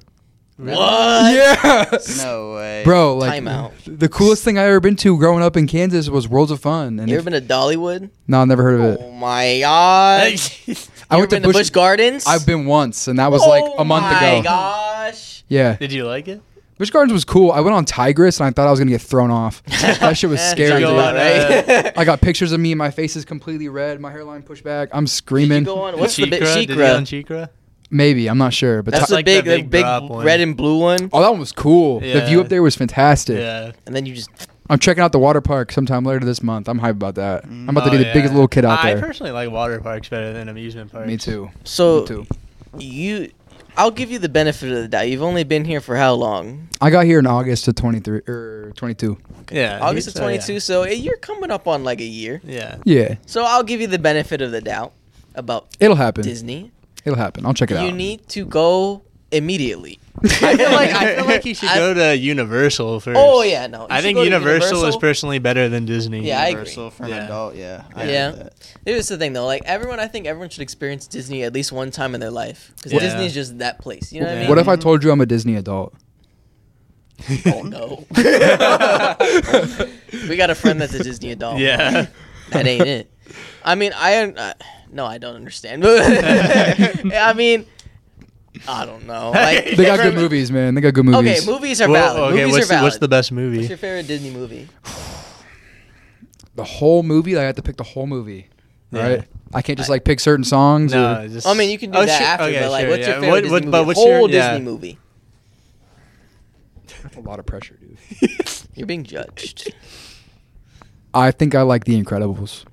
What? Yeah, no way, bro. Like Timeout. the coolest thing I ever been to growing up in Kansas was Worlds of Fun. And You if- ever been to Dollywood? no, I've never heard of it. Oh my god! I You went to been to Busch- Busch Gardens? I've been once, and that was like a oh month ago. Oh my gosh! Yeah, Did you like it? Busch Gardens was cool. I went on Tigris, and I thought I was gonna get thrown off. that shit was scary. go dude. on, right? I got pictures of me. My face is completely red. My hairline pushed back. I'm Did screaming. you go on? What's the big SheiKra? Did you go on SheiKra? Maybe I'm not sure, but That's Ti- the like big, the the big big drop one. red and blue one. oh, that one was cool. The view Yeah. up there was fantastic. Yeah. And then you just I'm checking out the water park sometime later this month. I'm hyped about that. I'm about to Oh, be the yeah. biggest little kid out there. I there. personally like water parks better than amusement parks. Me too. so Me too. you I'll give you the benefit of the doubt. You've only been here for how long? I got here in August of 23 or 22. Yeah, August of he's- uh, yeah. 22. So eh, you're coming up on like a year. Yeah. Yeah, So I'll give you the benefit of the doubt about it'll happen. Disney. It'll happen. I'll check it You out. You need to go immediately. I feel like I feel like you should I- go to Universal first. Oh yeah, no. you I think go to Universal, is personally better than Disney. Yeah, I agree. Universal for an Yeah. adult. Yeah. I Yeah. get that. Here's the thing though, like everyone, I think everyone should experience Disney at least one time in their life because Yeah. Disney is just that place. You know what I mean? What if I told you I'm a Disney adult? Oh no. we got a friend that's a Disney adult. Yeah. that ain't it. I mean, I uh, no, I don't understand. I mean, I don't know. Like, They got good movies, man. They got good movies. Okay, movies. movies are Well, valid. okay, movies what's are the, valid. what's the best movie? What's your favorite Disney movie? the whole movie. I have to pick the whole movie, Yeah. right? I can't just like pick certain songs. No, or, just. I mean, you can do Oh, that sure- after, okay, but like, sure, what's yeah. your favorite What- Disney what- movie? but what's Whole your- Disney yeah. movie. a lot of pressure, dude. You're being judged. I think I like The Incredibles.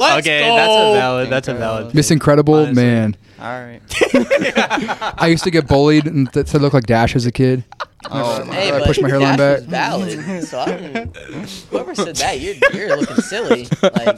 Let's okay, go. that's a valid. That's a valid. Miss Incredible, Honestly. man. All right. I used to get bullied and th- to look like Dash as a kid. Oh, my Hey, I pushed my hairline back. valid. So I don't, whoever said that, you're you're looking silly. Like,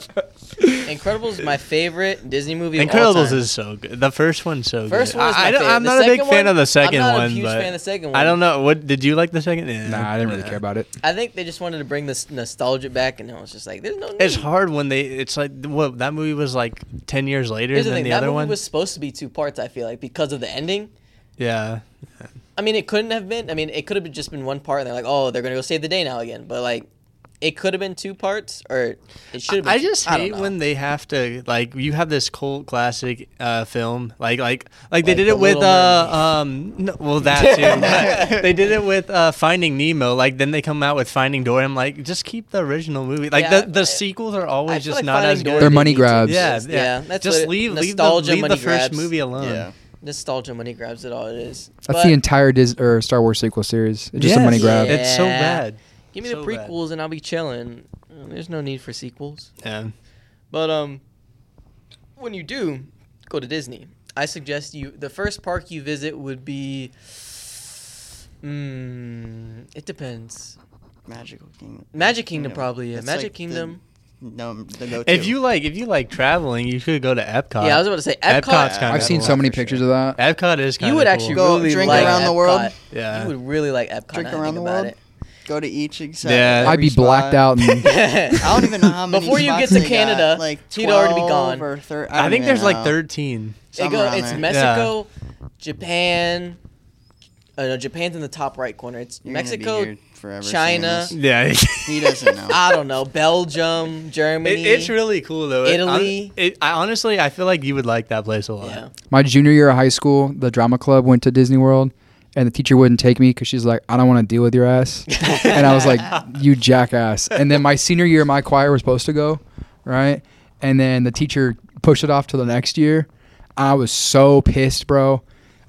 Incredibles is my favorite Disney movie. of all Incredibles time. is so good. The first one's so First good. one was I, my I don't, favorite. I'm The not a big second fan one- of the second I'm not a one, huge but fan of the second one. I don't know. What did you like the second? Yeah. Nah, I didn't really Yeah. care about it. I think they just wanted to bring this nostalgia back, and it was just like, there's no. Need. It's hard when they. It's like what that movie was like ten years later Here's the than thing: the that other movie one. was supposed to be two parts. I feel like because of the ending. yeah. I mean, it couldn't have been. I mean, it could have just been one part, and they're like, "Oh, they're gonna go save the day now again." But like, it could have been two parts, or it should have. been I just don't hate know. when they have to like you have this cult classic uh, film like like like they Like did The it with Little uh um no, well that too they did it with uh, Finding Nemo like then they come out with Finding Dory I'm like just keep the original movie like Yeah, the the I- sequels are always just like not Finding as good They're money grabs. yeah exist. yeah, that's just leave leave the, nostalgia leave the first grabs. movie alone Yeah. Nostalgia money grabs. It all it is. That's But the entire Dis- or Star Wars sequel series. It's just a money grab. Yeah. it's so bad Give me so the bad. prequels, and I'll be chilling. Uh, There's no need for sequels. yeah But um, when you do go to Disney, I suggest you the first park you visit would be. Hmm. It depends. Magical Kingdom. Magic Kingdom Yeah, probably. Yeah. that's Magic like the- Kingdom. No, the go-to. if you like if you like traveling you should go to Epcot yeah, I was about to say Epcot. Epcot's kinda I've seen cool. so many pictures of that. Epcot is kind you would actually Go really drink like around the world? yeah You would really like Epcot. Drink now that I around think the about world? go to each except Yeah. every I'd be blacked out. And. I don't even know how many. Before you get to they got, Canada, like he'd already be gone. Or thir- I don't think even there's like 13 It go, it's there. Mexico, Japan. Uh, no, Japan's in the top right corner. It's You're Mexico, here forever saying China. this. yeah He doesn't know. I don't know, Belgium, Germany. It, it's really cool though. It- Italy. hon- It, I honestly, I feel like you would like that place a lot. yeah. my junior year of high school, the drama club went to Disney World, and the teacher wouldn't take me because she's like, "I don't want to deal with your ass," and I was like, "You jackass!" And then my senior year, my choir was supposed to go, right? And then the teacher pushed it off to the next year. I was so pissed, bro.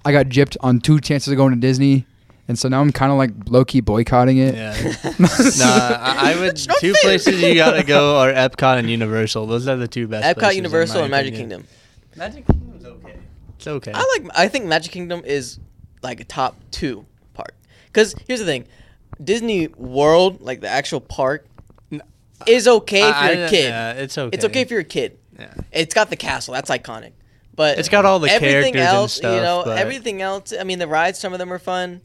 I got gypped on two chances of going to Disney, and so now I'm kind of like low key boycotting it. Yeah. nah, I, I would. Two fair. places you gotta go are Epcot and Universal. Those are the two best. Epcot, places, in Universal, my and Magic opinion. Kingdom. Magic Kingdom's okay. It's okay. I like. I think Magic Kingdom is like a top two park. Because here's the thing, Disney World, like the actual park, is okay if I- you're I- a kid. Yeah, it's okay. It's okay if you're a kid. Yeah. It's got the castle. That's iconic. But It's got all the everything characters and else, you know, everything else. I mean, the rides, some of them are fun,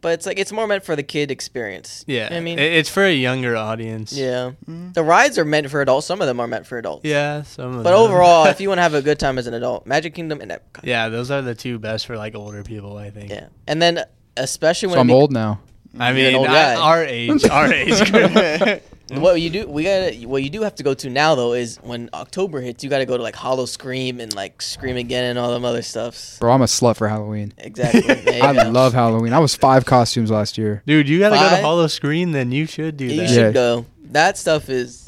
but it's like it's more meant for the kid experience. You know Yeah. what I mean, it's for a younger audience. yeah, Mhm. the rides are meant for adults. Some of them are meant for adults. Yeah. Some of But them. overall, if you want to have a good time as an adult, Magic Kingdom and Epcot. Yeah, those are the two best for like older people. I think. Yeah, and then especially when So I'm be- old now. I mean, old I- our age, our age. group. What you do, we got to what you do have to go to now though is when October hits, you got to go to like Howl-O-Scream and like Scream Again and all them other stuffs. Bro, I'm a slut for Halloween. Exactly. I go. love Halloween. I was five costumes last year. Dude, you gotta go to Howl-O-Scream. Then you should do You that. should Yeah. go. That stuff is.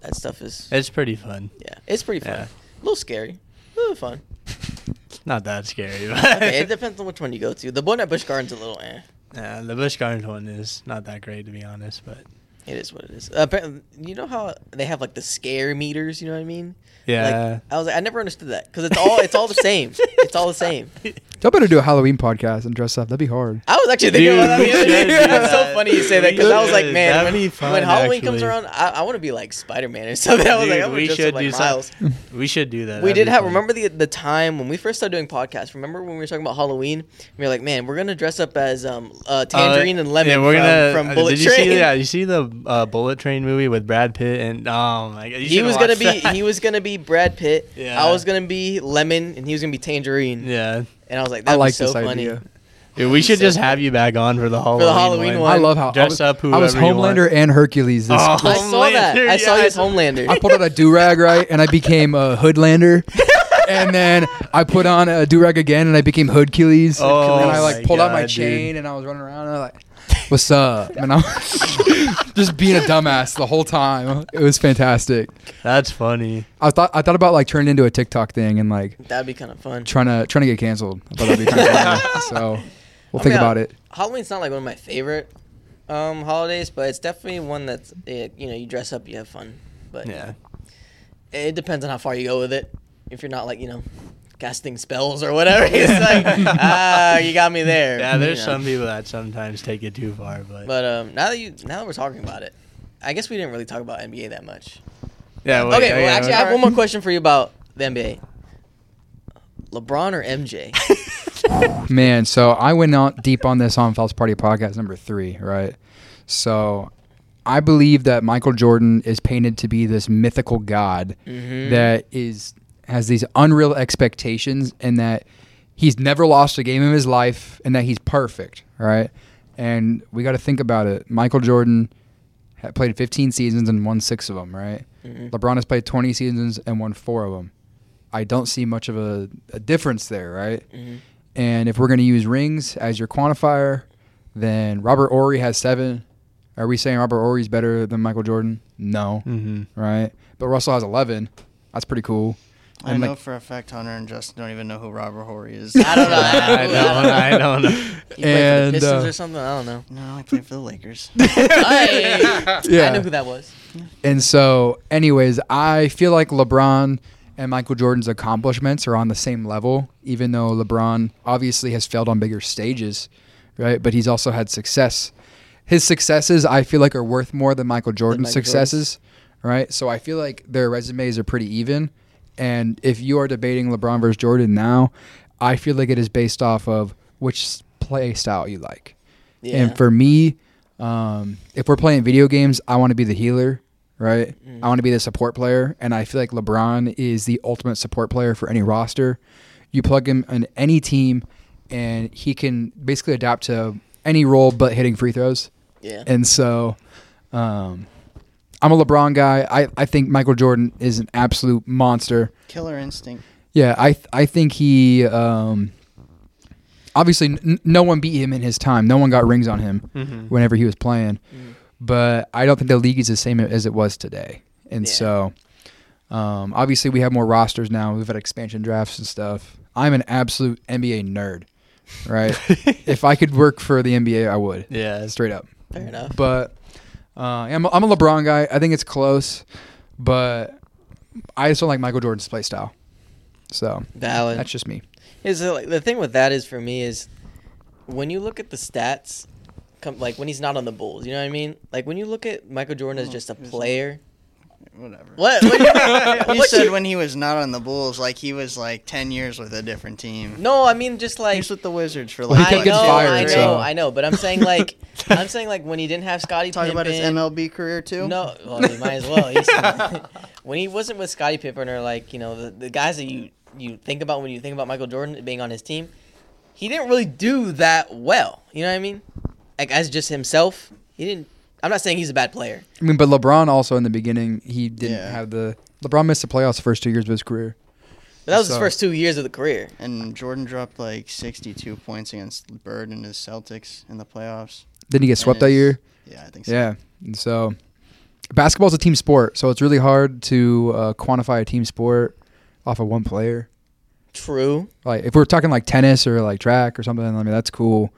That stuff is. It's pretty fun. Yeah, it's pretty fun. Yeah. A little scary. A little fun. Not that scary, but Okay, it depends on which one you go to. The one at Busch Gardens a little eh. yeah, the Busch Gardens one is not that great to be honest. But It is what it is. Apparently- you know how they have like the scare meters. You know what I mean? yeah, Like, I was like, I never understood that because it's all it's all the same. It's all the same. Y'all better do a Halloween podcast and dress up. That'd be hard. I was actually thinking Dude, about that the other day. should It's so funny you say that because I was like, man, That'd when, fun, when Halloween comes around, I, I want to be like Spider Man or something. I was like, Dude, I want we dress should up like do Miles. some- We should do that. We That'd did have. fun. Remember the the time when we first started doing podcasts? Remember when we were talking about Halloween? We were like, man, we're gonna dress up as um uh, tangerine Uh, and lemon Yeah, we're from, gonna. from uh, Bullet did you Train. see? Yeah, you see the uh, Bullet Train movie with Brad Pitt and oh my god, he was gonna be that. he was gonna be Brad Pitt. Yeah. I was gonna be lemon, and he was gonna be tangerine. Yeah, And I was like, I that like was so this funny. idea. Dude, we should So just have you back on for the Halloween. the Halloween one. I love how I Dress was, up I was whoever you want. Homelander and Hercules. This Oh. I saw that. Homelander, I saw you as saw- Homelander. I pulled out a do rag right, and I became a Hoodlander. and then I put on a do rag again, and I became Hoodcules. Oh and I like my pulled out my God, chain, and I was running around, and I like, "What's up?" And I was just being a dumbass the whole time. It was fantastic. That's funny. I thought I thought about like turning into a TikTok thing and like That'd be kind of fun. trying to trying to get canceled. I thought that'd be kind of funny. So we'll I think mean, about it. Halloween's not like one of my favorite um, holidays, but it's definitely one that's it, you know you dress up, you have fun. But Yeah. it depends on how far you go with it. If you're not like you know casting spells or whatever, it's like ah, you got me there. Yeah, there's you know. some people that sometimes take it too far, but, But um, now that you now that we're talking about it, I guess we didn't really talk about NBA that much. yeah. wait, okay, yeah, well yeah, actually, I have one more question for you about the NBA. LeBron or MJ? Man, so I went out deep on this on Phelps Party podcast number three, right? So I believe that Michael Jordan is painted to be this mythical god Mhm. that is has these unreal expectations and that he's never lost a game in his life and that he's perfect, right? And we got to think about it. Michael Jordan had played 15 seasons and won six of them, right? Mhm. LeBron has played 20 seasons and won four of them. I don't see much of a, a difference there, right? Mhm. And if we're going to use rings as your quantifier, then Robert Horry has seven. Are we saying Robert Horry is better than Michael Jordan? No, hmm right? But Russell has 11. That's pretty cool. I And, know like- for a fact Hunter and Justin don't even know who Robert Horry is. I don't know. I don't. I don't know. He played for And, the Pistons uh, or something. I don't know. No, I played for the Lakers. Hey, Yeah. I know who that was. And so, anyways, I feel like LeBron and Michael Jordan's accomplishments are on the same level, even though LeBron obviously has failed on bigger stages, right? But he's also had success. His successes, I feel like, are worth more than Michael Jordan's Michael successes, right? So I feel like their resumes are pretty even. And if you are debating LeBron versus Jordan now, I feel like it is based off of which play style you like. Yeah. And for me, um, if we're playing video games, I want to be the healer, right? Mm. I want to be the support player, and I feel like LeBron is the ultimate support player for any roster. You plug him in any team, and he can basically adapt to any role but hitting free throws. yeah. And so, um, I'm a LeBron guy. I, I think Michael Jordan is an absolute monster. Killer instinct. Yeah, I th- I think he um, obviously n- no one beat him in his time. No one got rings on him Mhm. whenever he was playing. Mhm. But I don't think the league is the same as it was today. And Yeah. so um, obviously we have more rosters now. We've had expansion drafts and stuff. I'm an absolute NBA nerd, right? if I could work for the NBA, I would. Yeah. Straight up. Fair enough. But uh, I'm, a, I'm a LeBron guy. I think it's close, but I just don't like Michael Jordan's play style. So Valid. that's just me. Is like the thing with that is for me is when you look at the stats, come like when he's not on the Bulls. You know what I mean? Like when you look at Michael Jordan as Oh, just a he was player. Whatever. What? what You what said when he was not on the Bulls, like he was like ten years with a different team. No, I mean just like He's with the Wizards for like. kept I know, fired, I know, so- I know. But I'm saying like I'm saying like when he didn't have Scottie Talk Pippen. about his MLB career too. No, well, he might as well. He's- uh, when he wasn't with Scottie Pippen or like you know the, the guys that you you think about when you think about Michael Jordan being on his team, he didn't really do that well. You know what I mean? Like as just himself, he didn't. I'm not saying he's a bad player. I mean, but LeBron also in the beginning, he didn't Yeah. have the. LeBron missed the playoffs the first two years of his career. But that was his first two years of the career. And Jordan dropped like 62 points against Bird and his Celtics in the playoffs. Didn't he get swept that year? Yeah, I think so. Yeah. And so, basketball's a team sport, so it's really hard to uh, quantify a team sport off of one player. True. Like if we're talking like tennis or like track or something, I mean that's cool.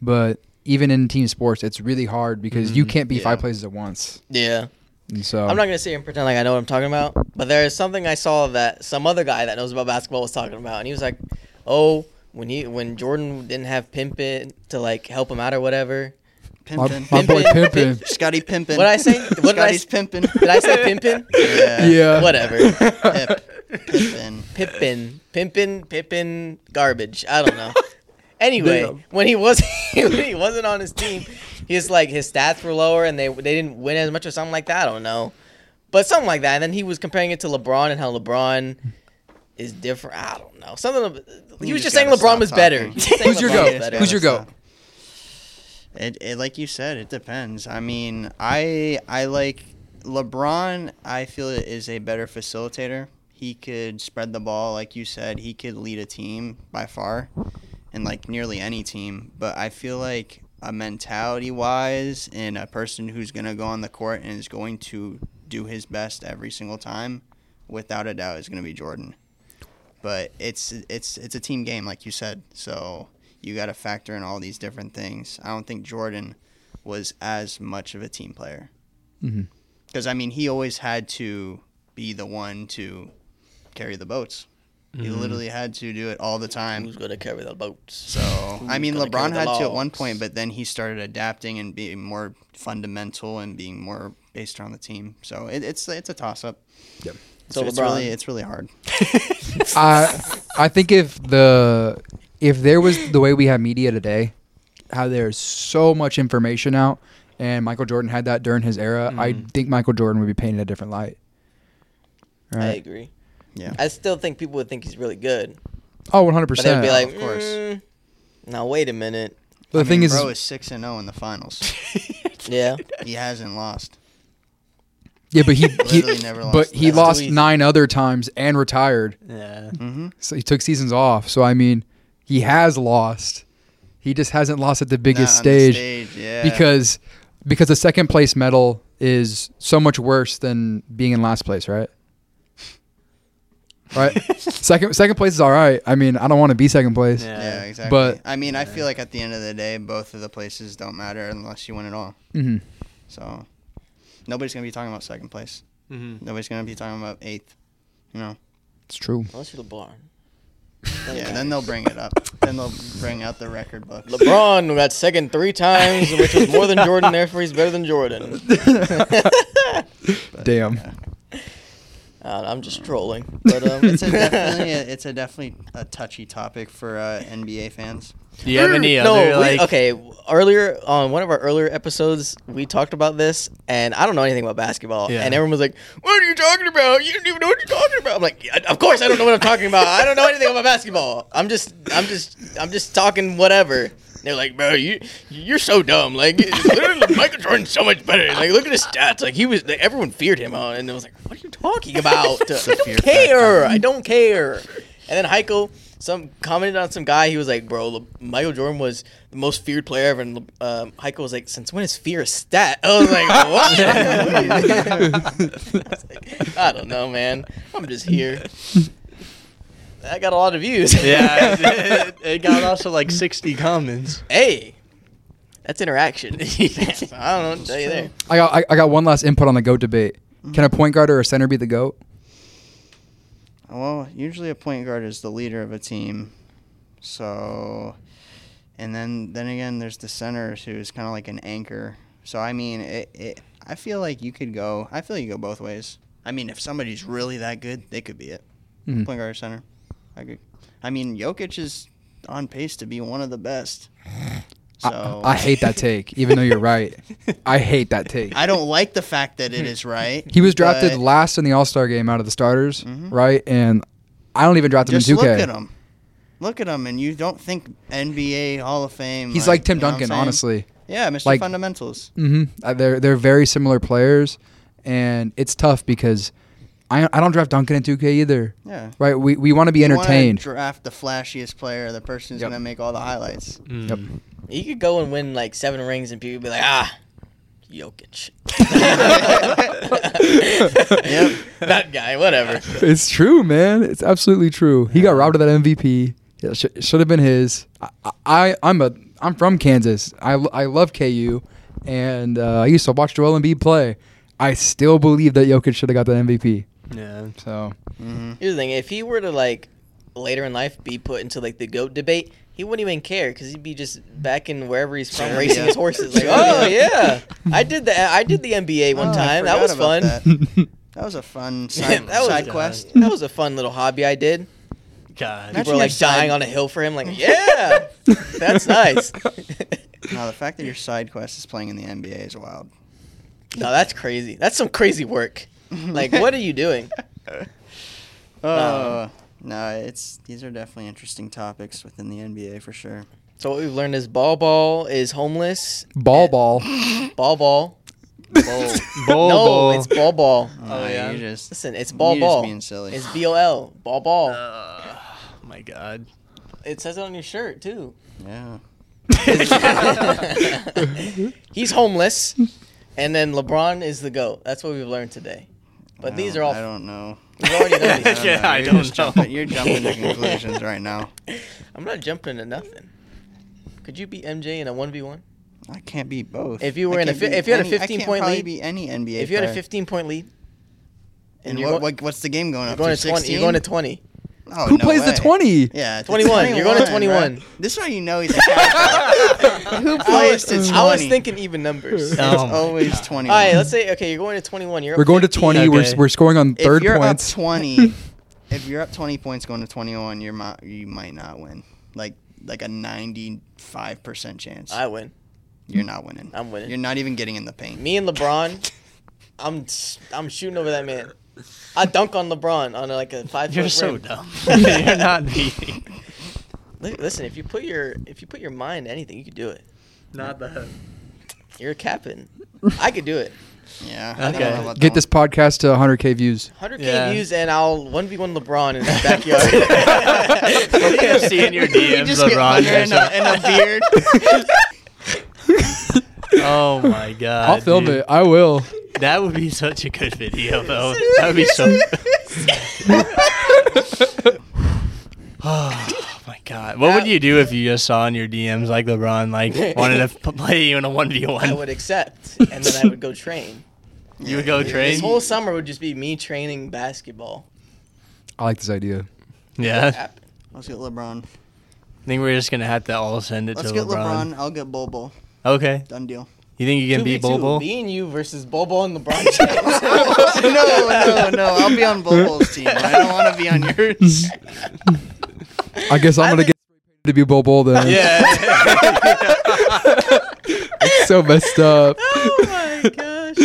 But even in team sports, it's really hard because you Mhm. can't be Yeah. five places at once. Yeah. And so I'm not gonna sit here and pretend like I know what I'm talking about, but there is something I saw that some other guy that knows about basketball was talking about, and he was like, "Oh, when he when Jordan didn't have Pimpin to like help him out or whatever. My, Pimpin. my boy Pimpin'. Pimpin. Scotty Pimpin. What did I say? What did I Scotty's s- pimpin'. Did I say Pimpin? Yeah. Yeah. Whatever. Pip. Pimpin. Pippin, Pimpin, Pippin, garbage. I don't know. Anyway, Damn. when he was when he wasn't on his team, he was like his stats were lower and they they didn't win as much or something like that. I don't know, but something like that. And then he was comparing it to LeBron and how LeBron is different. I don't know. Something. He You was just just saying LeBron was better. talking. He was saying Who's your LeBron goat? was better. Who's your goat? It, it like you said, it depends. I mean, I I like LeBron. I feel is a better facilitator. He could spread the ball, like you said. He could lead a team by far, and like nearly any team. But I feel like uh, a mentality wise, and a person who's gonna go on the court and is going to do his best every single time, without a doubt, is gonna be Jordan. But it's it's it's a team game, like you said. So you got to factor in all these different things. I don't think Jordan was as much of a team player. Mm-hmm. Because, I mean, he always had to be the one to carry the boats. He Mhm. literally had to do it all the time. Who's gonna carry the boats? So, I mean, LeBron had to at one point, but then he started adapting and being more fundamental and being more based around the team. So it, it's it's a toss up. Yep. So it's really it's really hard. I I think if the if there was the way we have media today, how there's so much information out, and Michael Jordan had that during his era, I Mhm. think Michael Jordan would be painted a different light. Right. I agree. Yeah. I still think people would think he's really good, Oh, 100 but they'd be like, of course. "Mm, now wait a minute. The I thing mean, is, bro is six and zero in the finals. Yeah. he hasn't lost. yeah, but he, Literally he never lost. but he That's lost nine other times and retired, Yeah. Mm-hmm. so he took seasons off. So I mean, he has lost. He just hasn't lost at the biggest stage. stage, yeah. because because the second place medal is so much worse than being in last place, right? Right. second second place is all right. I mean, I don't want to be second place. Yeah. yeah, exactly. But- I mean, I feel like at the end of the day, both of the places don't matter unless you win it all. hmm So nobody's gonna be talking about second place. Mhm. Nobody's gonna be talking about eighth. You know. It's true. Unless you're LeBron. Yeah. Then they'll bring it up. Then they'll bring out the record book. LeBron got second three times, which was more than Jordan. Therefore, he's better than Jordan. Damn. Uh, I'm just trolling. But um, It's a definitely a, it's a definitely a touchy topic for uh, NBA fans. Do you have any no, other we- like? okay. Earlier on one of our earlier episodes, we talked about this, and I don't know anything about basketball. Yeah. And everyone was like, "What are you talking about? You don't even know what you're talking about." I'm like, "Yeah, "Of course, I don't know what I'm talking about. I don't know anything about basketball. I'm just, I'm just, I'm just talking whatever." They're like, "Bro, you, you're so dumb. Like, literally, Michael Jordan's so much better. Like, look at his stats. Like, he was, like, everyone feared him, uh, and it was like, what are you talking about? I don't care. I don't care." And then Heiko, some commented on some guy. He was like, "Bro, Le- Michael Jordan was the most feared player ever." And um, Heiko was like, "Since when is fear a stat?" I was like, "What?" I, was like, I don't know, man. I'm just here. I got a lot of views. yeah, it, it got also like 60 comments. hey, that's interaction. So I don't know what to tell you there. I got I, I got one last input on the goat debate. Can a point guard or a center be the goat? Well, usually a point guard is the leader of a team. So, and then then again, there's the center who is kind of like an anchor. So I mean, it, it. I feel like you could go. I feel like you go both ways. I mean, if somebody's really that good, they could be it. Mhm. Point guard or center. I could. I mean, Jokic is on pace to be one of the best. So I, I hate that take, even though you're right. I hate that take. I don't like the fact that it is right. He was drafted last in the All Star game out of the starters, Mhm. right? And I don't even draft him Just in 2K. look at him. Look at him, and you don't think NBA Hall of Fame. He's like Tim you know Duncan, honestly. Yeah, Mr. Like- Fundamentals. hmm Uh, they're they're very similar players, and it's tough because I I don't draft Duncan in 2K either. Yeah. Right? We we want to be You entertained. draft the flashiest player, the person who's Yep. gonna make all the highlights. Mm. Yep. You could go and win like seven rings, and people be like, "Ah, Jokic." Yep. That guy, whatever. It's true, man. It's absolutely true. He got robbed of that MVP. It sh- should have been his. I, I I'm a I'm from Kansas. I, I love KU, and uh, I used to watch Joel Embiid play. I still believe that Jokic should have got that MVP. Yeah. So hmm Here's the thing: if he were to like later in life be put into like the goat debate, he wouldn't even care because he'd be just back in wherever he's from racing his horses. Like, oh yeah, I did the I did the NBA one Oh, time. That was fun. That. That was a fun side, That was- side God. quest. That was a fun little hobby I did. God. Imagine People were your like side- dying on a hill for him. Like, yeah, that's nice. No, the fact that your side quest is playing in the NBA is wild. no, that's crazy. That's some crazy work. Like, what are you doing? Oh no, it's these are definitely interesting topics within the NBA for sure. So what we've learned is ball ball is homeless. Ball ball. Ball ball. Bull. Bull, no, bull. it's ball ball. Oh yeah. you just Listen, it's ball you just ball. being silly. It's B O L. Ball ball. Uh, oh my God. It says it on your shirt too. yeah. He's homeless, and then LeBron is the goat. That's what we've learned today. But I these are all I don't know. we've already known I don't Yeah, know. I You're don't know. Jumping, you're jumping to conclusions right now. I'm not jumping to nothing. Could you beat MJ in a one v one? I can't beat both. If you were I in a fi- if you had a any- I 15 can't point lead- beat any NBA. If you had a 15 point lead, and and what, go- what, what's the game going you're up going to? to 20. You're going to 20. Oh, Who no plays the 20? Yeah, it's 21. You're going to 21, 21. bro. This is how you know he's a cat. Who plays to 20? I was thinking even numbers. It's Oh my always God. 21. All right, let's say okay, you're going to 21. You're We're up going to 15. 20. We're, Okay. we're scoring on if third you're points. up 20, if you're up 20 points going to 21, you're mi- you might not win. Like like a 95% chance. I win. you're not winning. I'm winning. You're not even getting in the paint. Me and LeBron, I'm I'm shooting over that man. I dunk on LeBron on like a five. You're so rim. dumb. You're not beating. Li- Listen, if you put your if you put your mind to anything, you could do it. Not the. You're a captain. I could do it. Yeah. Okay. Get that this podcast to 100k views. 100k Yeah. views, and I'll one v one LeBron in his backyard. You'll see in your one. You DMs LeBron. Hunter in a, in a beard. oh my God. I'll film dude. it. I will. That would be such a good video, though. That would be so. oh my God. What would you do if you just saw in your DMs like LeBron like wanted to p- play you in a one v I one? I would accept, and then I would go train. You would go Yeah, This train. whole summer would just be me training basketball. I like this idea. Yeah. Happen. Let's get LeBron. I think we're just gonna have to all send it Let's to get LeBron. LeBron. I'll get Bobo. Okay. Done deal. You think you can beat 2v2, Bobo? Me and you versus Bobo and LeBron James. no, no, no. I'll be on Bobo's team. I don't want to be on yours. I guess I'm I gonna think- get to be Bo Bowl then. Yeah. It's so messed up. oh my gosh!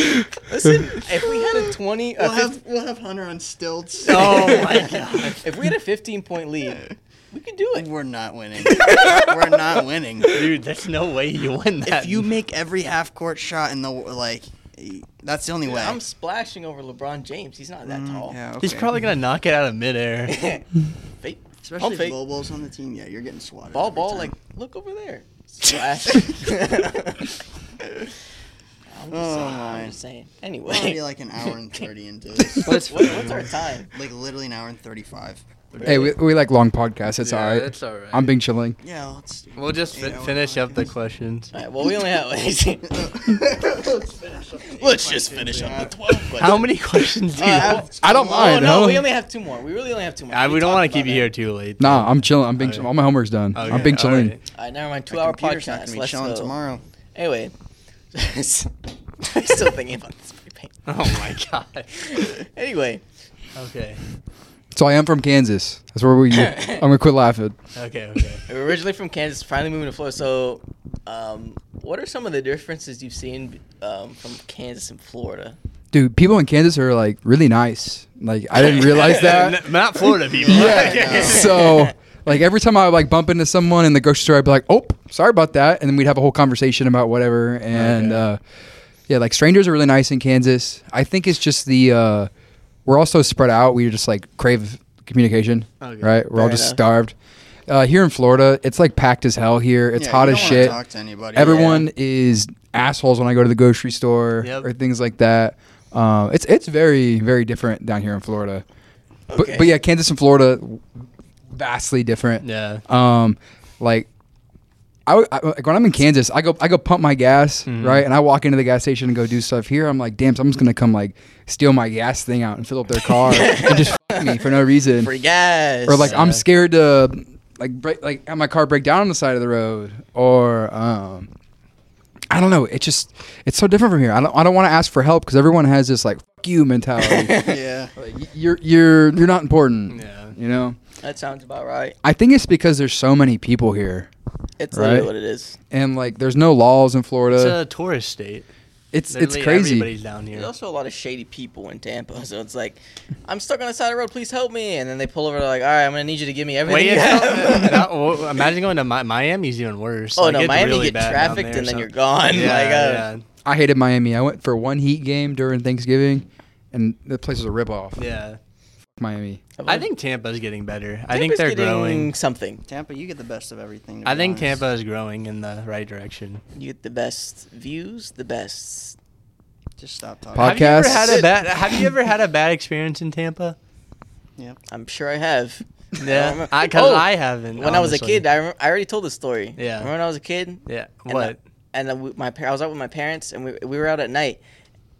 Listen, if we had a twenty, a We'll 15 have we'll have Hunter on stilts. oh my God. if we had a fifteen point lead, we could do it. We're not winning. We're not winning. Dude, there's no way you win that. If you make every half court shot in the like, that's the only way. I'm splashing over LeBron James. He's not that Mm, tall. Yeah, He's probably gonna knock it out of midair. Fake. Especially Pump if fake. Bobo's on the team. Yeah, you're getting swatted. Ball, ball. time. Like, look over there. Splash. I'm just, Oh, saying, my. I'm just saying. Anyway, We're already like an hour and thirty into this. what's, what, what's our time? like literally an hour and thirty-five. Hey, we, we like long podcasts. It's all right. It's all right. I'm being chilling. Yeah, let's. Do We'll just fi- Eight-hour finish up the questions. All right. Well, we only have. let's finish up Let's just finish up the twelve. questions. How many questions do you Uh, have? I don't Oh mind. no, huh? we only have two more. We really only have two more. Uh, we don't talked want to keep about you here it. too late. Nah, I'm chilling. I'm being. Okay. All my homework's done. I'm Okay, being chilling. right. All right, never mind. Two hour computer's not podcast. gonna be Let's chilling go. tomorrow. Anyway, I'm still thinking about this paint. Oh my god. Anyway, Okay. So I am from Kansas. That's where we. I'm gonna quit laughing. Okay. Okay. we're originally from Kansas, finally moving to Florida. So, um, what are some of the differences you've seen um, from Kansas and Florida? Dude, people in Kansas are like really nice. Like I didn't realize that. N- Not Florida people. yeah. So like every time I would like bump into someone in the grocery store, I'd be like, "Oh, sorry about that," and then we'd have a whole conversation about whatever. And Okay. uh, yeah, like strangers are really nice in Kansas. I think it's just the uh, we're also spread out. We just like crave communication, Okay. right? We're all just enough. starved. Uh, here in Florida, it's like packed as hell here. It's Yeah, hot you as don't wanna shit. Talk to anybody. Everyone is assholes when I go to the grocery store Yep. or things like that. Um, it's it's very very different down here in Florida. But but yeah, Kansas and Florida vastly different. Yeah. Um, like I, w- I- like when I'm in Kansas, I go I go pump my gas Mhm. right, and I walk into the gas station and go do stuff. Here, I'm like, damn, someone's gonna come like steal my gas thing out and fill up their car and just fuck me for no reason. Free gas. or like I'm scared to like break like have my car break down on the side of the road or um I don't know. It just it's so different from here. I don't I don't want to ask for help because everyone has this like fuck you mentality. yeah. like, you're you're you're not important. Yeah. You know. that sounds about right. I think it's because there's so many people here It's Right. literally what it is. and like there's no laws in Florida. It's a tourist state. It's it's, crazy. Everybody's down here. There's also a lot of shady people in Tampa, so it's like, I'm stuck on the side of the road. Please help me. And then they pull over. They're like, all right, I'm gonna need you to give me everything. Wait, you yeah. Not- well, imagine going to Mi- Miami's even worse. oh Like, no, Miami really get trafficked and then so- you're gone. Yeah, like, uh, yeah, I hated Miami. I went for one Heat game during Thanksgiving, and the place was a ripoff. yeah. Miami. I think Tampa's getting better. I think they're getting growing. something. Tampa, you get the best of everything. I think honest. Tampa is growing in the right direction. You get the best views, the best. Just stop talking. Podcast. Have you ever had a bad? Have you ever had a bad experience in Tampa? Yeah, I'm sure I have. Yeah, remember- because Oh, I haven't. When I was a kid, I, remember, I already told the story. Yeah. Remember when I was a kid? Yeah. And What? and uh, my par- I was out with my parents, and we, we were out at night,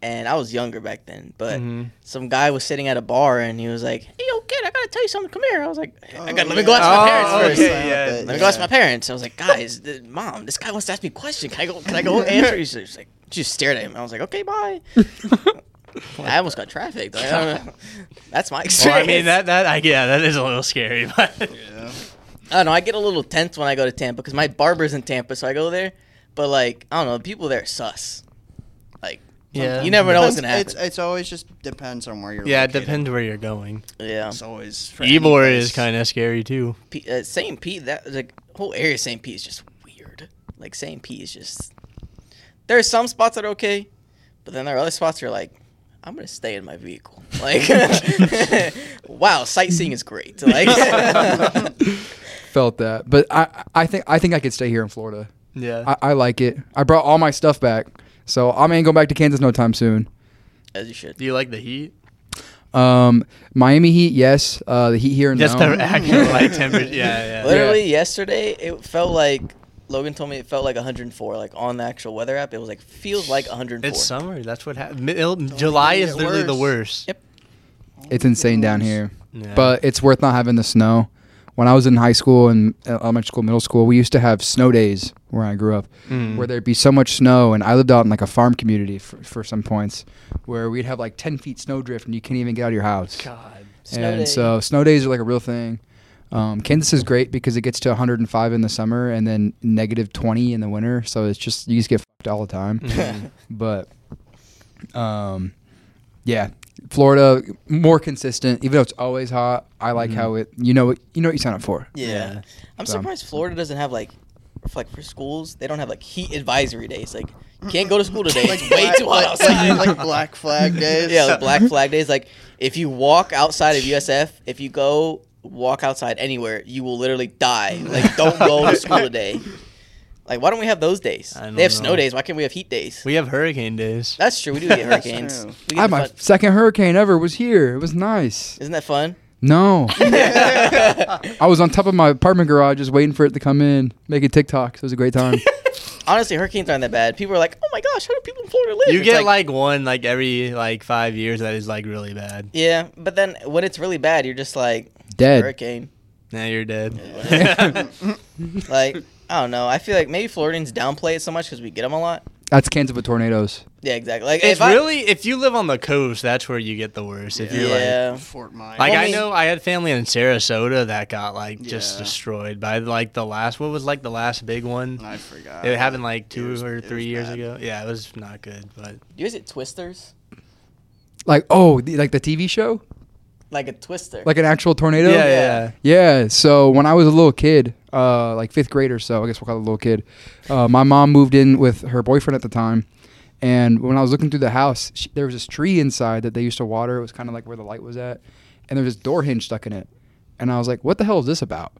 and I was younger back then. But Mhm. some guy was sitting at a bar, and he was like, "Hey, yo, kid, I gotta tell you something. Come here." I was like, "I Oh, got let me go yeah. ask my Oh, parents first. okay, yeah. Let me go ask my parents." I was like, "Guys, th- mom, this guy wants to ask me a question. Can I go? Can I go answer?" He's just like, she just stared at him. I was like, "Okay, bye." I almost got trafficked. Like, I. That's my Well, experience. I mean that that I, yeah that is a little scary, but Yeah. I don't know. I get a little tense when I go to Tampa because my barber's in Tampa, so I go there. But like, I don't know, the people there are sus. Like, Yeah. you never know what's gonna happen. It's, it's always just depends on where you're. yeah, it located. depends where you're going. yeah, It's always for any Ybor place. is kind of scary too. P- uh, St. Pete. That like whole area of St. Pete is just weird. Like St. Pete is just. There are some spots that are okay, but then there are other spots where you're like, I'm gonna stay in my vehicle. Like, wow, sightseeing is great. Like, Felt that, but I I think I think I could stay here in Florida. Yeah. I, I like it. I brought all my stuff back, so I ain't going back to Kansas no time soon. as you should. Do you like the heat? Um, Miami Heat, yes. Uh, the Heat here, Just no. the actual like temperature. Yeah, yeah. Literally yesterday, it felt like Logan told me it felt like 104. Like on the actual weather app, it was like feels like 104. It's summer. That's what happened. July is literally the worst. Yep. It's insane down here, Yeah. but it's worth not having the snow. When I was in high school and uh, elementary school, middle school, we used to have snow days where I grew up, Mm. where there'd be so much snow, and I lived out in like a farm community for, for some points, where we'd have like 10 feet snow drift and you can't even get out of your house. God. Snow and day. so snow days are like a real thing. Um, Kansas is great because it gets to 105 in the summer and then negative 20 in the winter. So it's just you just get fucked all the time. Mhm. But um, yeah, Florida more consistent. Even though it's always hot, I like Mhm. how it. You know what you know what you sign up for. Yeah. Yeah. I'm So- surprised Florida doesn't have like, for, like for schools, they don't have like heat advisory days. Like, you can't go to school today. it's way too hot like, outside. Like, like Black Flag days. yeah, like Black Flag days. Like, if you walk outside of USF, if you go walk outside anywhere, you will literally die. Like, don't go to school today. Like, why don't we have those days? They have snow days. Why can't we have heat days? We have hurricane days. That's true. We do get hurricanes. true. We I, get my fun- second hurricane ever was here. It was nice. Isn't that fun? No, I was on top of my apartment garage just waiting for it to come in, making TikToks. It was a great time. Honestly, hurricanes aren't that bad. People are like, "Oh my gosh, how do people in Florida live?" You It's get like, one like every like five years that is like really bad. yeah, but then when it's really bad, you're just like Dead. hurricane. Now you're dead. Like I don't know. I feel like maybe Floridians downplay it so much because we get them a lot. That's Kansas with tornadoes. Yeah, exactly. Like it's if I- really if you live on the coast, that's where you get the worst. If you're like yeah. Fort Myers. Like Well, I I mean- know I had family in Sarasota that got like just Yeah. destroyed by like the last what was like the last big one. I forgot. It happened like two was- or it was three years bad. ago. Yeah, it was not good, but you guys get twisters? Like oh, the, like the TV show, Like a twister. like an actual tornado. yeah, Yeah. yeah. Yeah, so when I was a little kid, uh, like fifth grade or so, I guess we'll call it a little kid, uh, my mom moved in with her boyfriend at the time. And when I was looking through the house, she, there was this tree inside that they used to water. It was kind of like where the light was at. And there was this door hinge stuck in it. And I was like, what the hell is this about?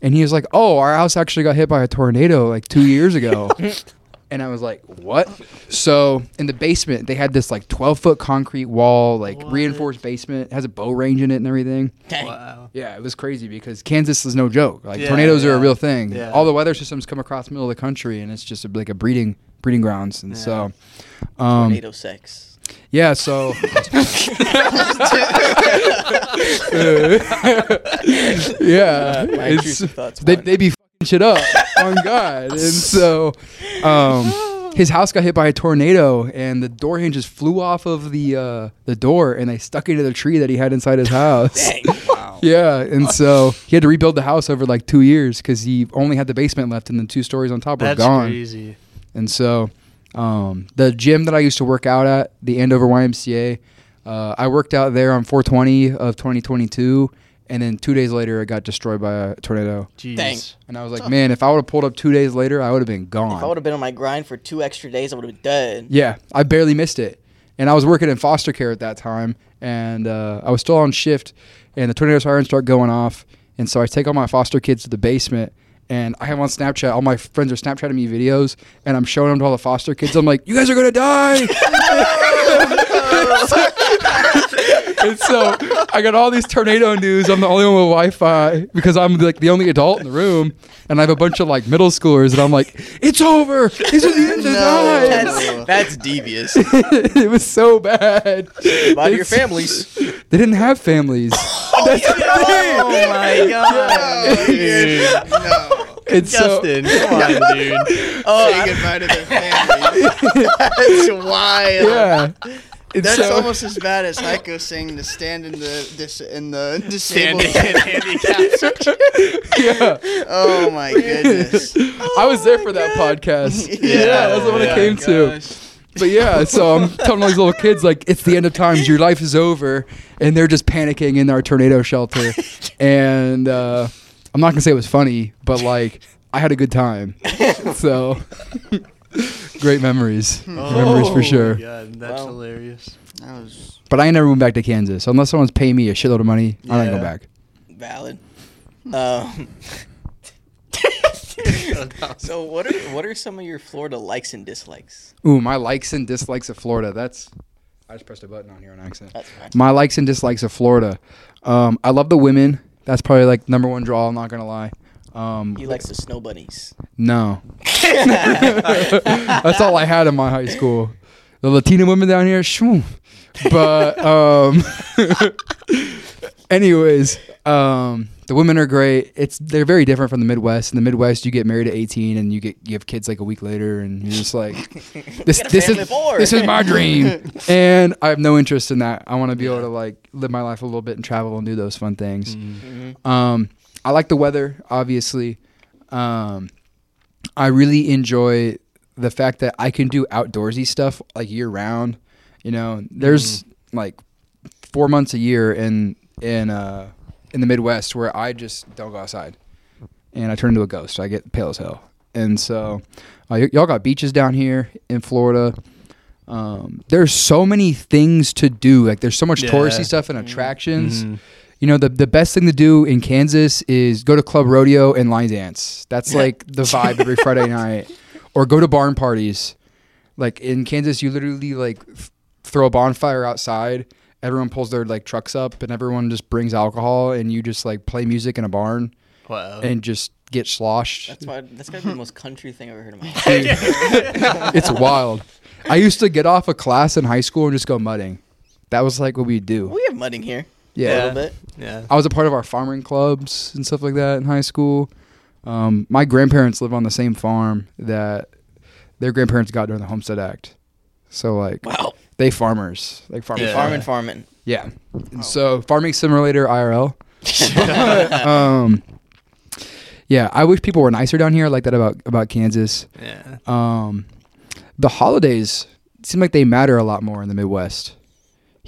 And he was like, oh, our house actually got hit by a tornado like two years ago. and I was like, what? So in the basement, they had this like 12 foot concrete wall, like What? reinforced basement, it has a bow range in it and everything. Dang. Wow. Yeah, it was crazy because Kansas is no joke. Like Yeah, tornadoes are a yeah. real thing. Yeah. All the weather systems come across the middle of the country, and it's just a, like a breeding breeding grounds. And Yeah. so, um, Tornado sex. Yeah, so yeah, my it's- thoughts. they one. they be fucking shit up on God, and so um, his house got hit by a tornado, and the door hinges flew off of the uh, the door, and they stuck into the tree that he had inside his house. Dang. Wow. Yeah, and so he had to rebuild the house over like two years because he only had the basement left, and the two stories on top were That's gone. crazy. And so, um, the gym that I used to work out at, the Andover YMCA, uh, I worked out there on 420 of 2022, and then two days later, it got destroyed by a tornado. Jeez. Dang. And I was like, man, if I would have pulled up two days later, I would have been gone. If I would have been on my grind for two extra days, I would have been dead. Yeah, I barely missed it. And I was working in foster care at that time, and uh, I was still on shift, and the tornado sirens start going off. And so I take all my foster kids to the basement, and I have on Snapchat, all my friends are Snapchatting me videos, and I'm showing them to all the foster kids. I'm like, you guys are to die. and so I got all these tornado news. I'm the only one with Wi-Fi because I'm like the only adult in the room, and I have a bunch of like middle schoolers, and I'm like, "It's over. These are the end of No. time." That's, that's devious. it was so bad. About your It's- families. They didn't have families. Oh, that's the thing. Oh my god. No, Dude. no. It's so, Justin, come on, dude. Oh, Say goodbye to their families. That's wild. yeah. That's so- almost as bad as Heiko saying to stand in the dis- in the disabled. Yeah. Oh my goodness. I was there for that podcast. Yeah. Yeah, that's what Yeah. it came to. But yeah, so I'm telling all these little kids like it's the end of times, your life is over, and they're just panicking in our tornado shelter. and uh, I'm not gonna say it was funny, but like I had a good time. so great memories, memories for Oh sure. my God, that's Wow. hilarious. That was But I ain't never moved back to Kansas unless someone's paying me a shitload of money. I ain't go Yeah. back. Valid. Um, so what are what are some of your Florida likes and dislikes? Ooh, my likes and dislikes of Florida. That's I just pressed a button on here on accident. That's fine. My likes and dislikes of Florida. Um, I love the women. That's probably like number one draw. I'm not gonna lie. Um, He likes the snow bunnies. no, that's all I had in my high school. The Latina women down here, shoo. But um, anyways, um, the women are great. It's they're very different from the Midwest. In the Midwest, you get married at 18 and you get you have kids like a week later, and you're just like, this this is four. this is my dream, and I have no interest in that. I want to be able to like live my life a little bit and travel and do those fun things. Mhm. Um, I like the weather, obviously. Um, I really enjoy the fact that I can do outdoorsy stuff like year round. You know, there's like four months a year in in uh, in the Midwest where I just don't go outside, and I turn into a ghost. I get pale as hell, and so uh, y- y'all got beaches down here in Florida. Um, there's so many things to do. Like there's so much Yeah. touristy stuff and attractions. Mhm. You know, the the best thing to do in Kansas is go to club rodeo and line dance. That's like the vibe every Friday night. Or go to barn parties. Like in Kansas, you literally like th- throw a bonfire outside. Everyone pulls their like trucks up, and everyone just brings alcohol, and you just like play music in a barn Wow. and just get sloshed. That's why that's gotta be the most country thing I've ever heard in my life. it's wild. I used to get off a class in high school and just go mudding. That was like what we do. We have mudding here. A Yeah. little bit. yeah. I was a part of our farming clubs and stuff like that in high school. Um, my grandparents live on the same farm that their grandparents got during the Homestead Act. So like Wow. they farmers, like farming. Yeah. Farming, farming. Yeah. And so farming simulator IRL. um, yeah, I wish people were nicer down here. I like that about about Kansas. Yeah. Um, the holidays seem like they matter a lot more in the Midwest.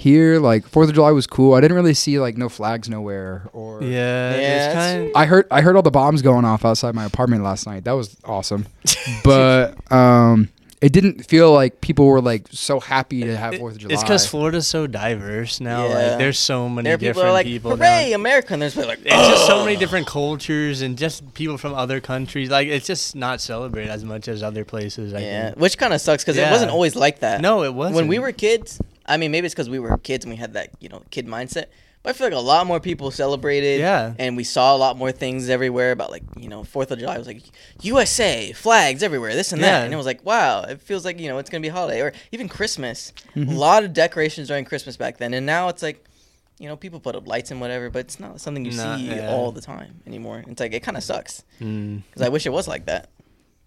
Here, like Fourth of July was cool. I didn't really see like no flags nowhere or Yeah. Yeah, it's it's- kind I heard I heard all the bombs going off outside my apartment last night. That was awesome. but um it didn't feel like people were like so happy to have Fourth of July. It's because Florida's so diverse now. Yeah. Like, there's so many There are people different are like, people. hooray, now. America. And there's people like, It's just so many different cultures and just people from other countries. Like, it's just not celebrated as much as other places. I Yeah, think. which kind of sucks because it wasn't always like that. No, it wasn't. When we were kids, I mean, maybe it's because we were kids and we had that, you know, kid mindset. But I feel like a lot more people celebrated. Yeah. And we saw a lot more things everywhere about like, you know, Fourth of July was like USA, flags everywhere, this and that. And it was like, wow, it feels like, you know, it's gonna be a holiday. Or even Christmas. Mm-hmm. A lot of decorations during Christmas back then. And now it's like you know, people put up lights and whatever, but it's not something you Nah, see yeah. all the time anymore. It's like it kind of sucks Mm. because I wish it was like that.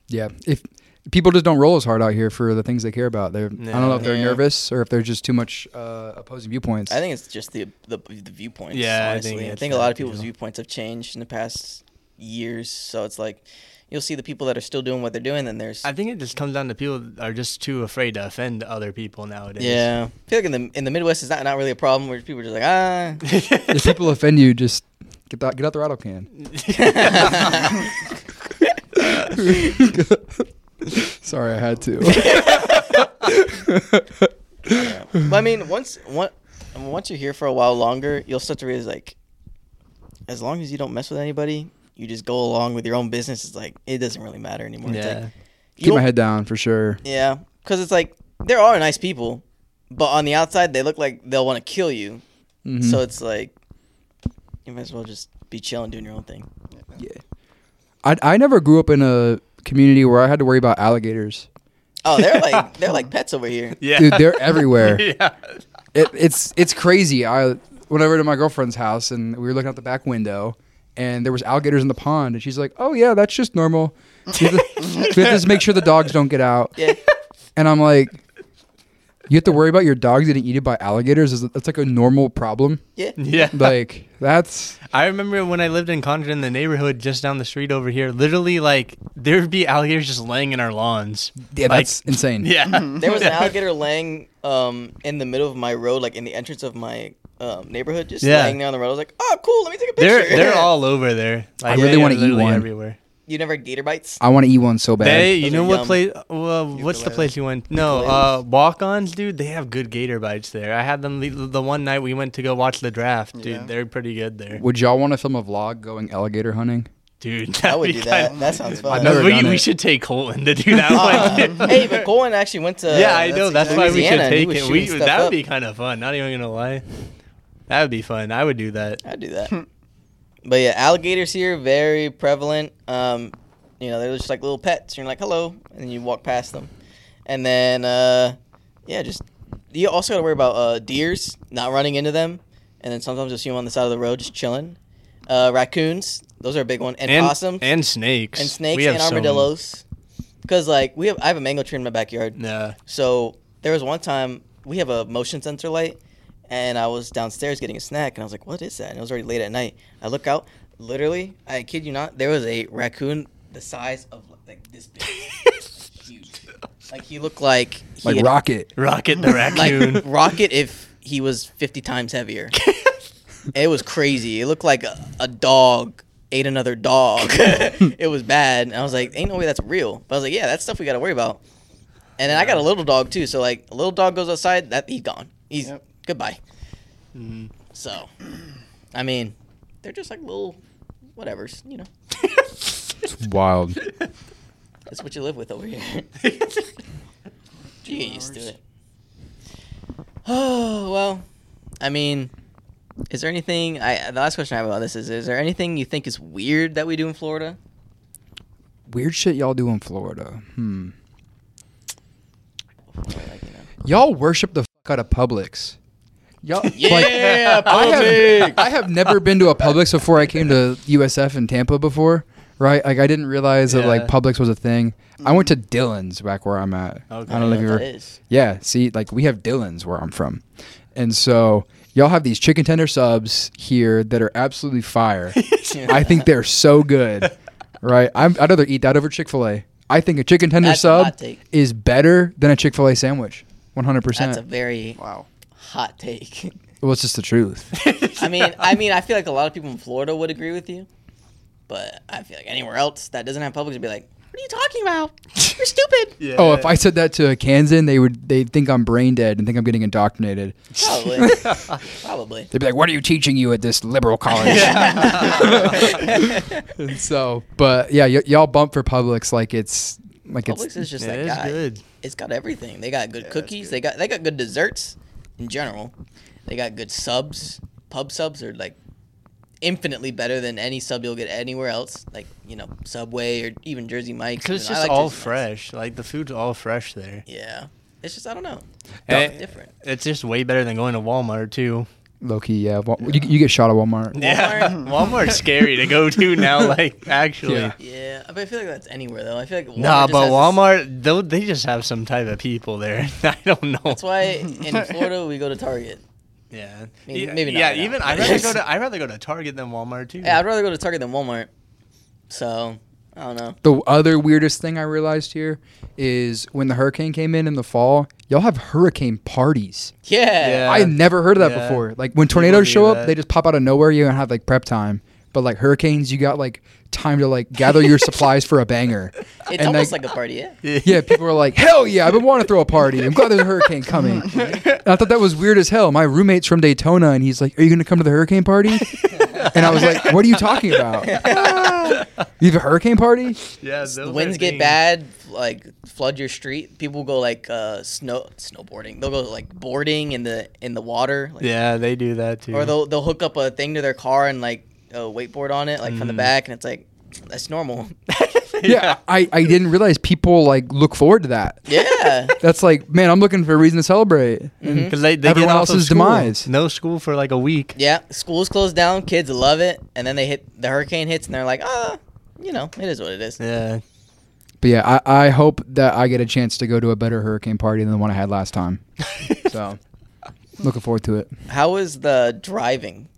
Yeah, if people just don't roll as hard out here for the things they care about, they're I don't know if they're Yeah. nervous or if there's just too much uh, opposing viewpoints. I think it's just the the, the viewpoints. Yeah, I honestly. think I think a lot of people's too. viewpoints have changed in the past years. So it's like you'll see the people that are still doing what they're doing, Then there's I think it just comes down to people are just too afraid to offend other people nowadays. yeah. I feel like in the in the Midwest, it's not not really a problem where people are just like ah. if people offend you, just get that get out the rattle can. Sorry, I had to. Yeah. But I mean, once one, once you're here for a while longer, you'll start to realize like, as long as you don't mess with anybody, you just go along with your own business. It's like it doesn't really matter anymore. It's like, yeah. Keep my head down for sure. Yeah, because it's like there are nice people, but on the outside they look like they'll want to kill you. Mhm. So it's like you might as well just be chilling, doing your own thing. yeah, I I never grew up in a community where I had to worry about alligators. Oh, they're like they're like pets over here. Yeah. Dude, they're everywhere. yeah. it, it's it's crazy. I went over to my girlfriend's house and we were looking out the back window, and there was alligators in the pond, and she's like, "Oh yeah, that's just normal. We have to, we have to just make sure the dogs don't get out." Yeah, And I'm like, "You have to worry about your dogs getting eaten by alligators? Is that's like a normal problem? yeah. Yeah. Like that's I remember when I lived in Condon in the neighborhood just down the street over here, literally like there would be alligators just laying in our lawns. yeah, Like- that's insane. Yeah. There was an alligator laying um in the middle of my road, like in the entrance of my um, neighborhood, just Yeah. laying there on the road. I was like, oh, cool. Let me take a picture. They're they're all over there. Like, really they wanna eat one. everywhere. You never had gator bites? I want to eat one so bad. They, you Those know are what yum. place? Well, what's the place you went? No, uh, walk-ons, dude. They have good gator bites there. I had them the, the one night we went to go watch the draft, dude. Yeah. They're pretty good there, Would y'all want to film a vlog going alligator hunting? dude. I would that'd do be that. That sounds fun. I've never we, done we it. should take Colton to do that Uh, one. hey, but Colin actually went to yeah, I know. That's, that's why we should Louisiana, and he take was it. We, shooting stuff that would up. be kind of fun. Not even gonna lie. That would be fun. I would do that. I'd do that. but yeah, alligators here very prevalent. Um, you know, they're just like little pets. You're like, hello, and then you walk past them, and then uh, yeah, just you also got to worry about uh, deers not running into them, and then sometimes you'll see them on the side of the road just chilling. Uh, raccoons, those are a big one, and, possums, and, snakes, and snakes snakes, We have and armadillos. Because like we have, I have a mango tree in my backyard. Yeah. So there was one time we have a motion sensor light, and I was downstairs getting a snack, and I was like, "What is that?" And it was already late at night. I look out, literally, I kid you not, there was a raccoon the size of like this big, huge. Like he looked like he Like had- Rocket? Rocket the raccoon. like Rocket if he was fifty times heavier. it was crazy. It looked like a, a dog ate another dog. it was bad. And I was like, ain't no way that's real. But I was like, yeah, that's stuff we got to worry about. And then I got a little dog too. So like, a little dog goes outside, that he's gone. He's Yep. Goodbye. Mhm. So, I mean, they're just like little whatever's. You know, It's wild. that's what you live with over here. you get used to it. Oh well, I mean, is there anything? I the last question I have about this is: Is there anything you think is weird that we do in Florida? Weird shit y'all do in Florida. Hmm. Or, like, you know. Y'all worship the fuck out of Publix. Y'all, Yeah, I Publix. have, I have never been to a Publix before I came to USF in Tampa before, right? Like I didn't realize that like Publix was a thing. I went to Dillons back where I'm at. Okay. I don't know if you what that is. Yeah, see, like we have Dillons where I'm from, and so y'all have these chicken tender subs here that are absolutely fire. I think they're so good, right? I'm, I'd rather eat that over Chick Fil A. I think a chicken tender That's sub is better than a Chick Fil A sandwich. One hundred That's a percent. Mm. very Wow. Hot take. Well, it's just the truth. I mean, I mean, I feel like a lot of people in Florida would agree with you, but I feel like anywhere else that doesn't have Publix would be like, "What are you talking about? You're stupid." Yeah. Oh, if I said that to a Kansan, they would they'd think I'm brain dead and think I'm getting indoctrinated. Probably, probably. They'd be like, "What are you teaching you at this liberal college?" and so, but yeah, y- y'all bump for Publix like it's like Publix it's is just it that is guy. good. It's got everything. They got good Yeah, that's cookies. good. They got they got good desserts in general. They got good subs. pub subs are like infinitely better than any sub you'll get anywhere else, like you know Subway or even Jersey Mike's. Because it's just like all Jersey Mike's. fresh. Like the food's all fresh there. Yeah, it's just I don't know. It's different. It's just way better than going to Walmart too. Low key, yeah. Wa- You, you get shot at Walmart. Yeah, Walmart's scary to go to now. Like actually, Yeah. Yeah, but I feel like that's anywhere though. I feel like Walmart nah, just but has this- Walmart though they just have some type of people there. I don't know. That's why in Florida we go to Target. Yeah, Maybe- yeah, maybe not yeah. right now. even I'd rather go to I'd rather go to Target than Walmart too. Yeah, I'd rather go to Target than Walmart. So I don't know. The other weirdest thing I realized here is when the hurricane came in in the fall, y'all have hurricane parties. Yeah. Yeah. I had never heard of that Yeah. before. Like when tornadoes show up, that. they just pop out of nowhere. You don't have like prep time. But like hurricanes, you got like time to like gather your supplies for a banger. It's And, almost like- like, a party, yeah. Yeah, people are like, hell yeah, I've been wanting to throw a party. I'm glad there's a hurricane coming. And I thought that was weird as hell. My roommate's from Daytona, and he's like, "Are you going to come to the hurricane party?" And I was like, "What are you talking about? You have a hurricane party?" yeah. The winds get things. bad, like flood your street. People go like uh, snow snowboarding. They'll go like boarding in the in the water. Like, Yeah, they do that too. Or they'll they'll hook up a thing to their car and like a wakeboard on it, like from the Mm. back, and it's like that's normal. Yeah, I, I didn't realize people like look forward to that. yeah. That's like, man, I'm looking for a reason to celebrate. And Mhm. because they, they Everyone get off else's school. demise. No school for like a week. Yeah, schools closed down. Kids love it, and then they hit the hurricane hits, and they're like, ah, you know, it is what it is. Yeah, But yeah, I, I hope that I get a chance to go to a better hurricane party than the one I had last time. So, looking forward to it. How is the driving?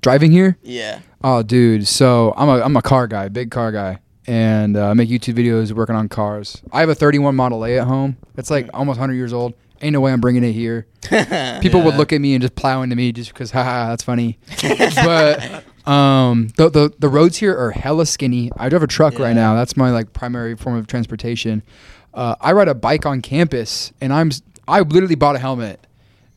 Driving here? Yeah. Oh, dude. So I'm a I'm a car guy, big car guy, and uh, I make YouTube videos working on cars. I have a 31 Model A at home. It's like almost 100 years old. Ain't no way I'm bringing it here. People would look at me and just plow into me just because, haha, that's funny. but um, the, the the roads here are hella skinny. I drive a truck right now. That's my like primary form of transportation. Uh, I ride a bike on campus, and I'm I literally bought a helmet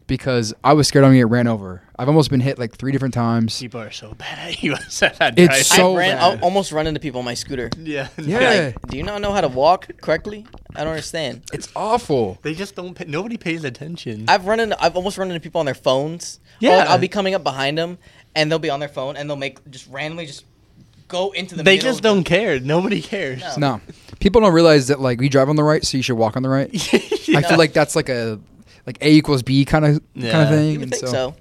because I was scared I'm gonna get ran over. I've almost been hit like three different times. people are so bad at you. at that It's drive. so I ran, bad. I almost run into people on my scooter. yeah, Yeah. Like, do you not know how to walk correctly? I don't understand. It's awful. They just don't. Pay, nobody pays attention. I've run into, I've almost run into people on their phones. Or, Yeah. like, I'll be coming up behind them, and they'll be on their phone, and they'll make just randomly just go into the. they middle just don't care. Nobody cares. No. No, people don't realize that like we drive on the right, so you should walk on the right. I feel like that's like a like A equals B kind of kind of thing. You would and think so.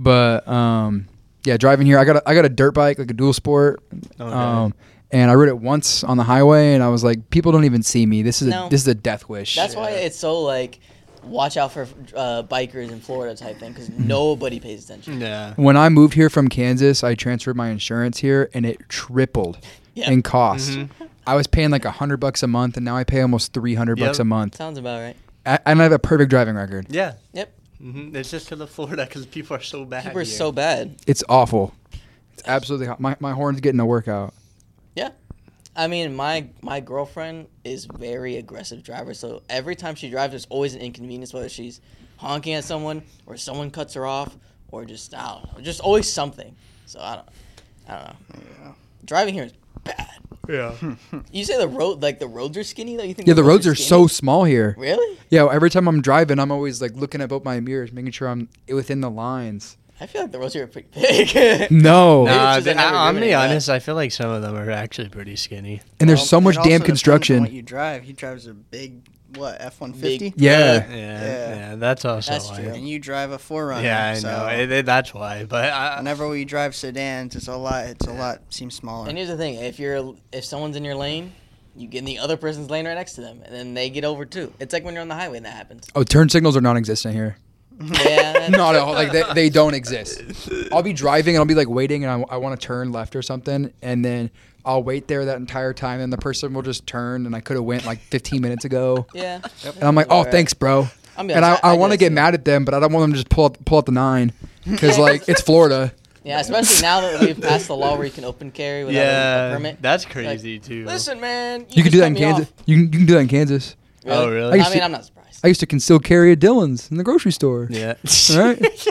But um, yeah, driving here, I got a, I got a dirt bike, like a dual sport. Okay. Um, and I rode it once on the highway, and I was like, people don't even see me. This is No. a, this is a death wish. That's why it's so like, watch out for uh, bikers in Florida type thing, because nobody pays attention. yeah. when I moved here from Kansas, I transferred my insurance here, and it tripled Yeah. in cost. Mhm. I was paying like a hundred bucks a month, and now I pay almost three hundred bucks a month. Sounds about right. I, and I have a perfect driving record. Yeah. Yep. hmm It's just to the Florida because people are so bad. People are here. so bad. It's awful. It's absolutely hot. My my horn's getting a workout. Yeah. I mean, my my girlfriend is very aggressive driver, so every time she drives, there's always an inconvenience, whether she's honking at someone or someone cuts her off or just I don't know, just always something. So I don't, I don't know. Driving here is bad. Yeah. You say the road, like the roads are skinny, though. You think Yeah, the roads are so skinny? small here. Really? Yeah, every time I'm driving, I'm always like looking at both my mirrors, making sure I'm within the lines. I feel like the roads here are pretty big. No, Nah, just I've never I, am driven be in that. honest. I feel like some of them are actually pretty skinny. and there's Well, so much it damn depends on construction. What you drive? He drives a big what F one fifty, Yeah. Yeah. Yeah. Yeah. That's also That's why. true. and you drive a 4Runner. Yeah, I so know. It, it- that's why. But I, Whenever we drive sedans, it's a lot. It's a lot. Seems smaller. And here's the thing: if you're if someone's in your lane, you get in the other person's lane right next to them, and then they get over too. It's like when you're on the highway and that happens. Oh, turn signals are non-existent here. Yeah. that's- Not at all. Like they, they don't exist. I'll be driving and I'll be like waiting and I, I want to turn left or something, and then I'll wait there that entire time, and the person will just turn, and I could have went like 15 minutes ago, Yeah. and I'm like, oh, thanks, bro. I'm And I, honest, I want to get too. mad at them, but I don't want them to just pull out, pull out the nine, because like it's Florida. Yeah, especially now that we've passed the law where you can open carry without a- a, yeah, permit. that's crazy too. Listen, man. You, can do that in Kansas. off. You can, you can do that in Kansas. Oh, really? I I, mean, to- I'm not surprised. I used to conceal carry at Dillon's in the grocery store. Yeah. All right.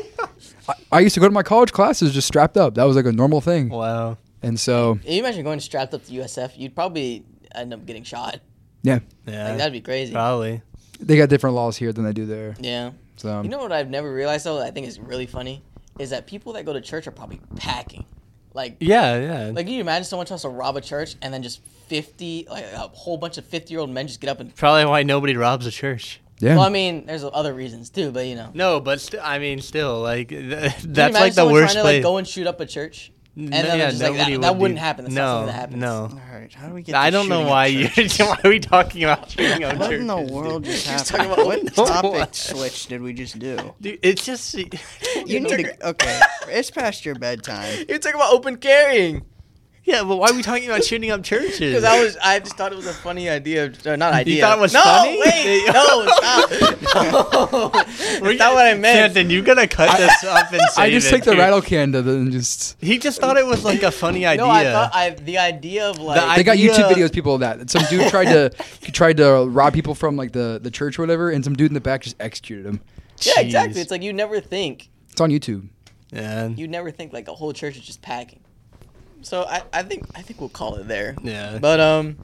I, I used to go to my college classes just strapped up. That was like a normal thing. wow. And so, If you imagine going strapped up to USF, you'd probably end up getting shot. yeah, Yeah. Like that'd be crazy. Probably. they got different laws here than they do there. Yeah. So, You know what I've never realized though? that I think is really funny is that people that go to church are probably packing. Like, Yeah, yeah. like can you imagine someone tries to rob a church and then just fifty, like a whole bunch of fifty-year-old men just get up and. Probably why nobody robs a church. Yeah. Well, I mean, there's other reasons too, but you know. No, but st- I mean, still, like th- Can you that's imagine like the someone worst trying to, like, place. go and shoot up a church. N- then yeah, just like, ah, that- nobody that would wouldn't do- happen. That's no, not something that happens. No, All right, how do we get? I don't know why up you. churches? why are we talking about shooting up What in the world dude? just Just happened? talking about- what No, topic what? switch did we just do? Dude, it's just You need to. Okay, it's past your bedtime. You're talking about open carrying. Yeah, but why are we talking about shooting up churches? Because I was, I just thought it was a funny idea. Or not idea. You thought it was no, funny? wait, no, stop. No, that's not what I meant. Canton, you gotta cut this up and save I just it, took the rattle can to and just. He just thought it was like a funny idea. No, I thought I the idea of like They got YouTube videos, people of that. Some dude tried to tried to rob people from like the, the church or whatever, and some dude in the back just executed him. yeah, exactly. It's like you never think It's on YouTube. yeah, you never think like a whole church is just packing. So I, I think I think we'll call it there. yeah. But um,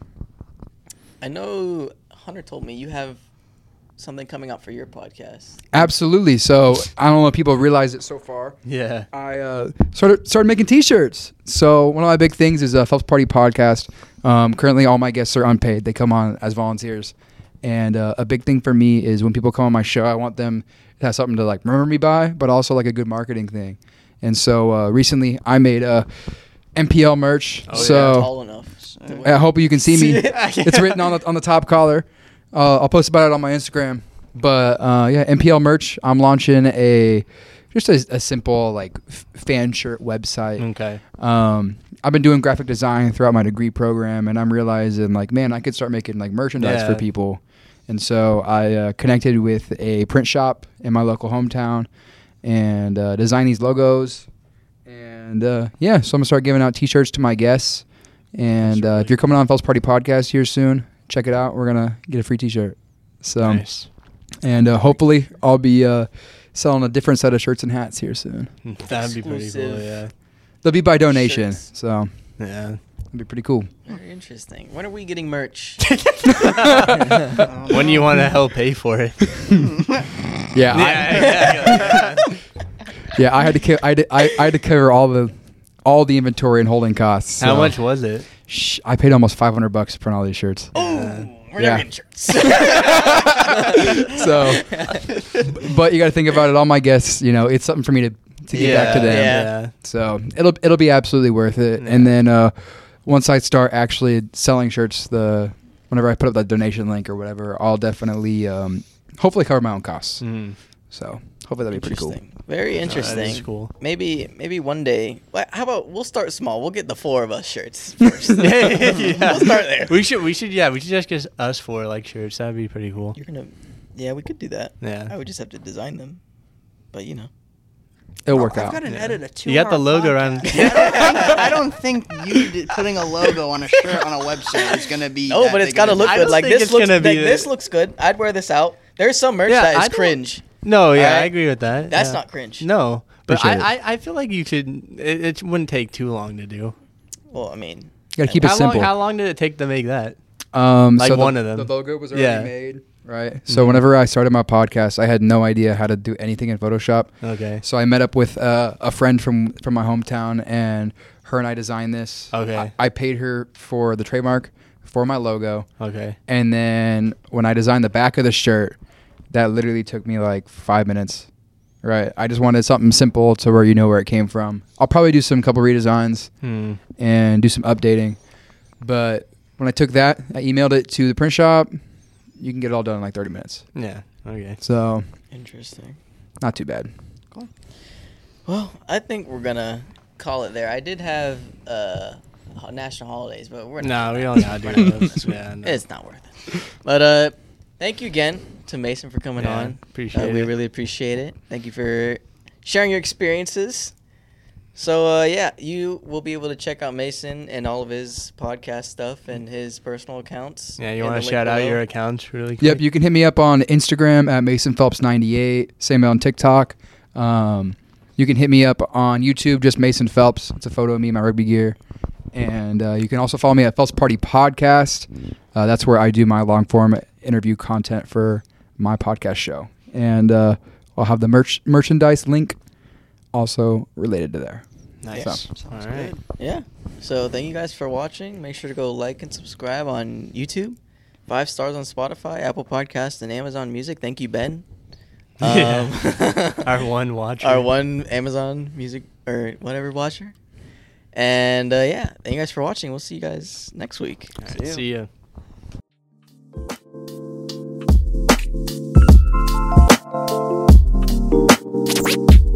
I know Hunter told me you have something coming up for your podcast. Absolutely. So I don't know if people realize it so far. yeah. I uh, started started making T-shirts. So one of my big things is a Phelps Party podcast. Um, currently, all my guests are unpaid; they come on as volunteers. And uh, a big thing for me is when people come on my show, I want them to have something to like remember me by, but also like a good marketing thing. And so uh, recently, I made a MPL merch. Oh, yeah. so Tall enough. to- I hope you can see me. See it's written on the on the top collar. Uh, I'll post about it on my Instagram. But uh, yeah, MPL merch. I'm launching a just a, a simple like f- fan shirt website. Okay. Um, I've been doing graphic design throughout my degree program, and I'm realizing like, man, I could start making like merchandise for Yeah. people. And so I uh, connected with a print shop in my local hometown and uh, designed these logos. And uh, yeah, so I'm gonna start giving out T-shirts to my guests. And uh, if you're coming on Phelps Party Podcast here soon, check it out. We're gonna get a free T-shirt. So nice. and uh, hopefully I'll be uh, selling a different set of shirts and hats here soon. That'd be pretty cool. Yeah. They'll be by donation, Shirts. so Yeah. it'd be pretty cool. Very interesting. When are we getting merch? when do you want to help pay for it? Yeah, I, yeah. I had to ca- I, had to, I, I had to cover all the all the inventory and holding costs. How so- much was it? Shh, I paid almost 500 bucks to print all these shirts. oh, we're Yeah. never getting shirts. so, but you got to think about it. All my guests, you know, it's something for me to to give back to them. Yeah. So it'll it'll be absolutely worth it. Yeah. And then uh, once I start actually selling shirts, the whenever I put up that donation link or whatever, I'll definitely um, hopefully cover my own costs. Mm. So hopefully that'll be pretty cool. Interesting. Very interesting. that is cool. Maybe maybe one day. wha- How about we'll start small. We'll get the four of us shirts first. yeah. We'll start there. We should. We should. Yeah. We should just get us four like shirts. That'd be pretty cool. You're gonna. Yeah, we could do that. Yeah. I would just have to design them. But you know. It'll work I've out. got an Yeah. edit of two. You got the logo around- I don't think you did, putting a logo on a shirt on a website is gonna be. No, that but it's big gotta a look I good. don't Like think this it's looks. gonna be like, the- this looks good. I'd wear this out. There's some merch Yeah, that I is don't- cringe. No. Yeah. I agree with that. That's yeah. not cringe. No. But I, Appreciate it. I, I feel like you should. It, it wouldn't take too long to do. Well, I mean, You gotta keep it how simple. long? How long did it take to make that? Um, Like so the- one of them. The logo was already Yeah. made, right? So Mhm. whenever I started my podcast, I had no idea how to do anything in Photoshop. Okay. So I met up with uh, a friend from from my hometown, and her and I designed this. Okay. I, I paid her for the trademark for my logo, Okay. and then when I designed the back of the shirt, that literally took me like five minutes. Right. I just wanted something simple to where you know where it came from. I'll probably do some couple redesigns Hmm. and do some updating. But when I took that, I emailed it to the print shop. You can get it all done in like 30 minutes. Yeah. Okay. So interesting. not too bad. Cool. Well, I think we're gonna call it there. I did have uh, national holidays, but we're No, not. we we're don't not gotta do those. Yeah, no. It's not worth it. But uh, thank you again to Mason for coming Yeah, on. appreciate Uh, we it. really appreciate it. Thank you for sharing your experiences. So uh, yeah, you will be able to check out Mason and all of his podcast stuff and his personal accounts. Yeah, you want to link shout out your accounts really quick? Yep, you can hit me up on Instagram at Mason Phelps 98. Same on TikTok. Um, you can hit me up on YouTube, just Mason Phelps. It's a photo of me in my rugby gear. And uh, you can also follow me at Phelps Party Podcast. Uh, that's where I do my long form interview content for my podcast show. And uh, I'll have the merch merchandise link also related to there. Nice. So. Sounds All right. good. Yeah. So thank you guys for watching. Make sure to go like and subscribe on YouTube. Five stars on Spotify, Apple Podcast, and Amazon Music. Thank you, Ben. Yeah. Um, Our one watcher. Our one Amazon Music or whatever watcher. And uh, yeah, thank you guys for watching. We'll see you guys next week. All right, See ya. Thank you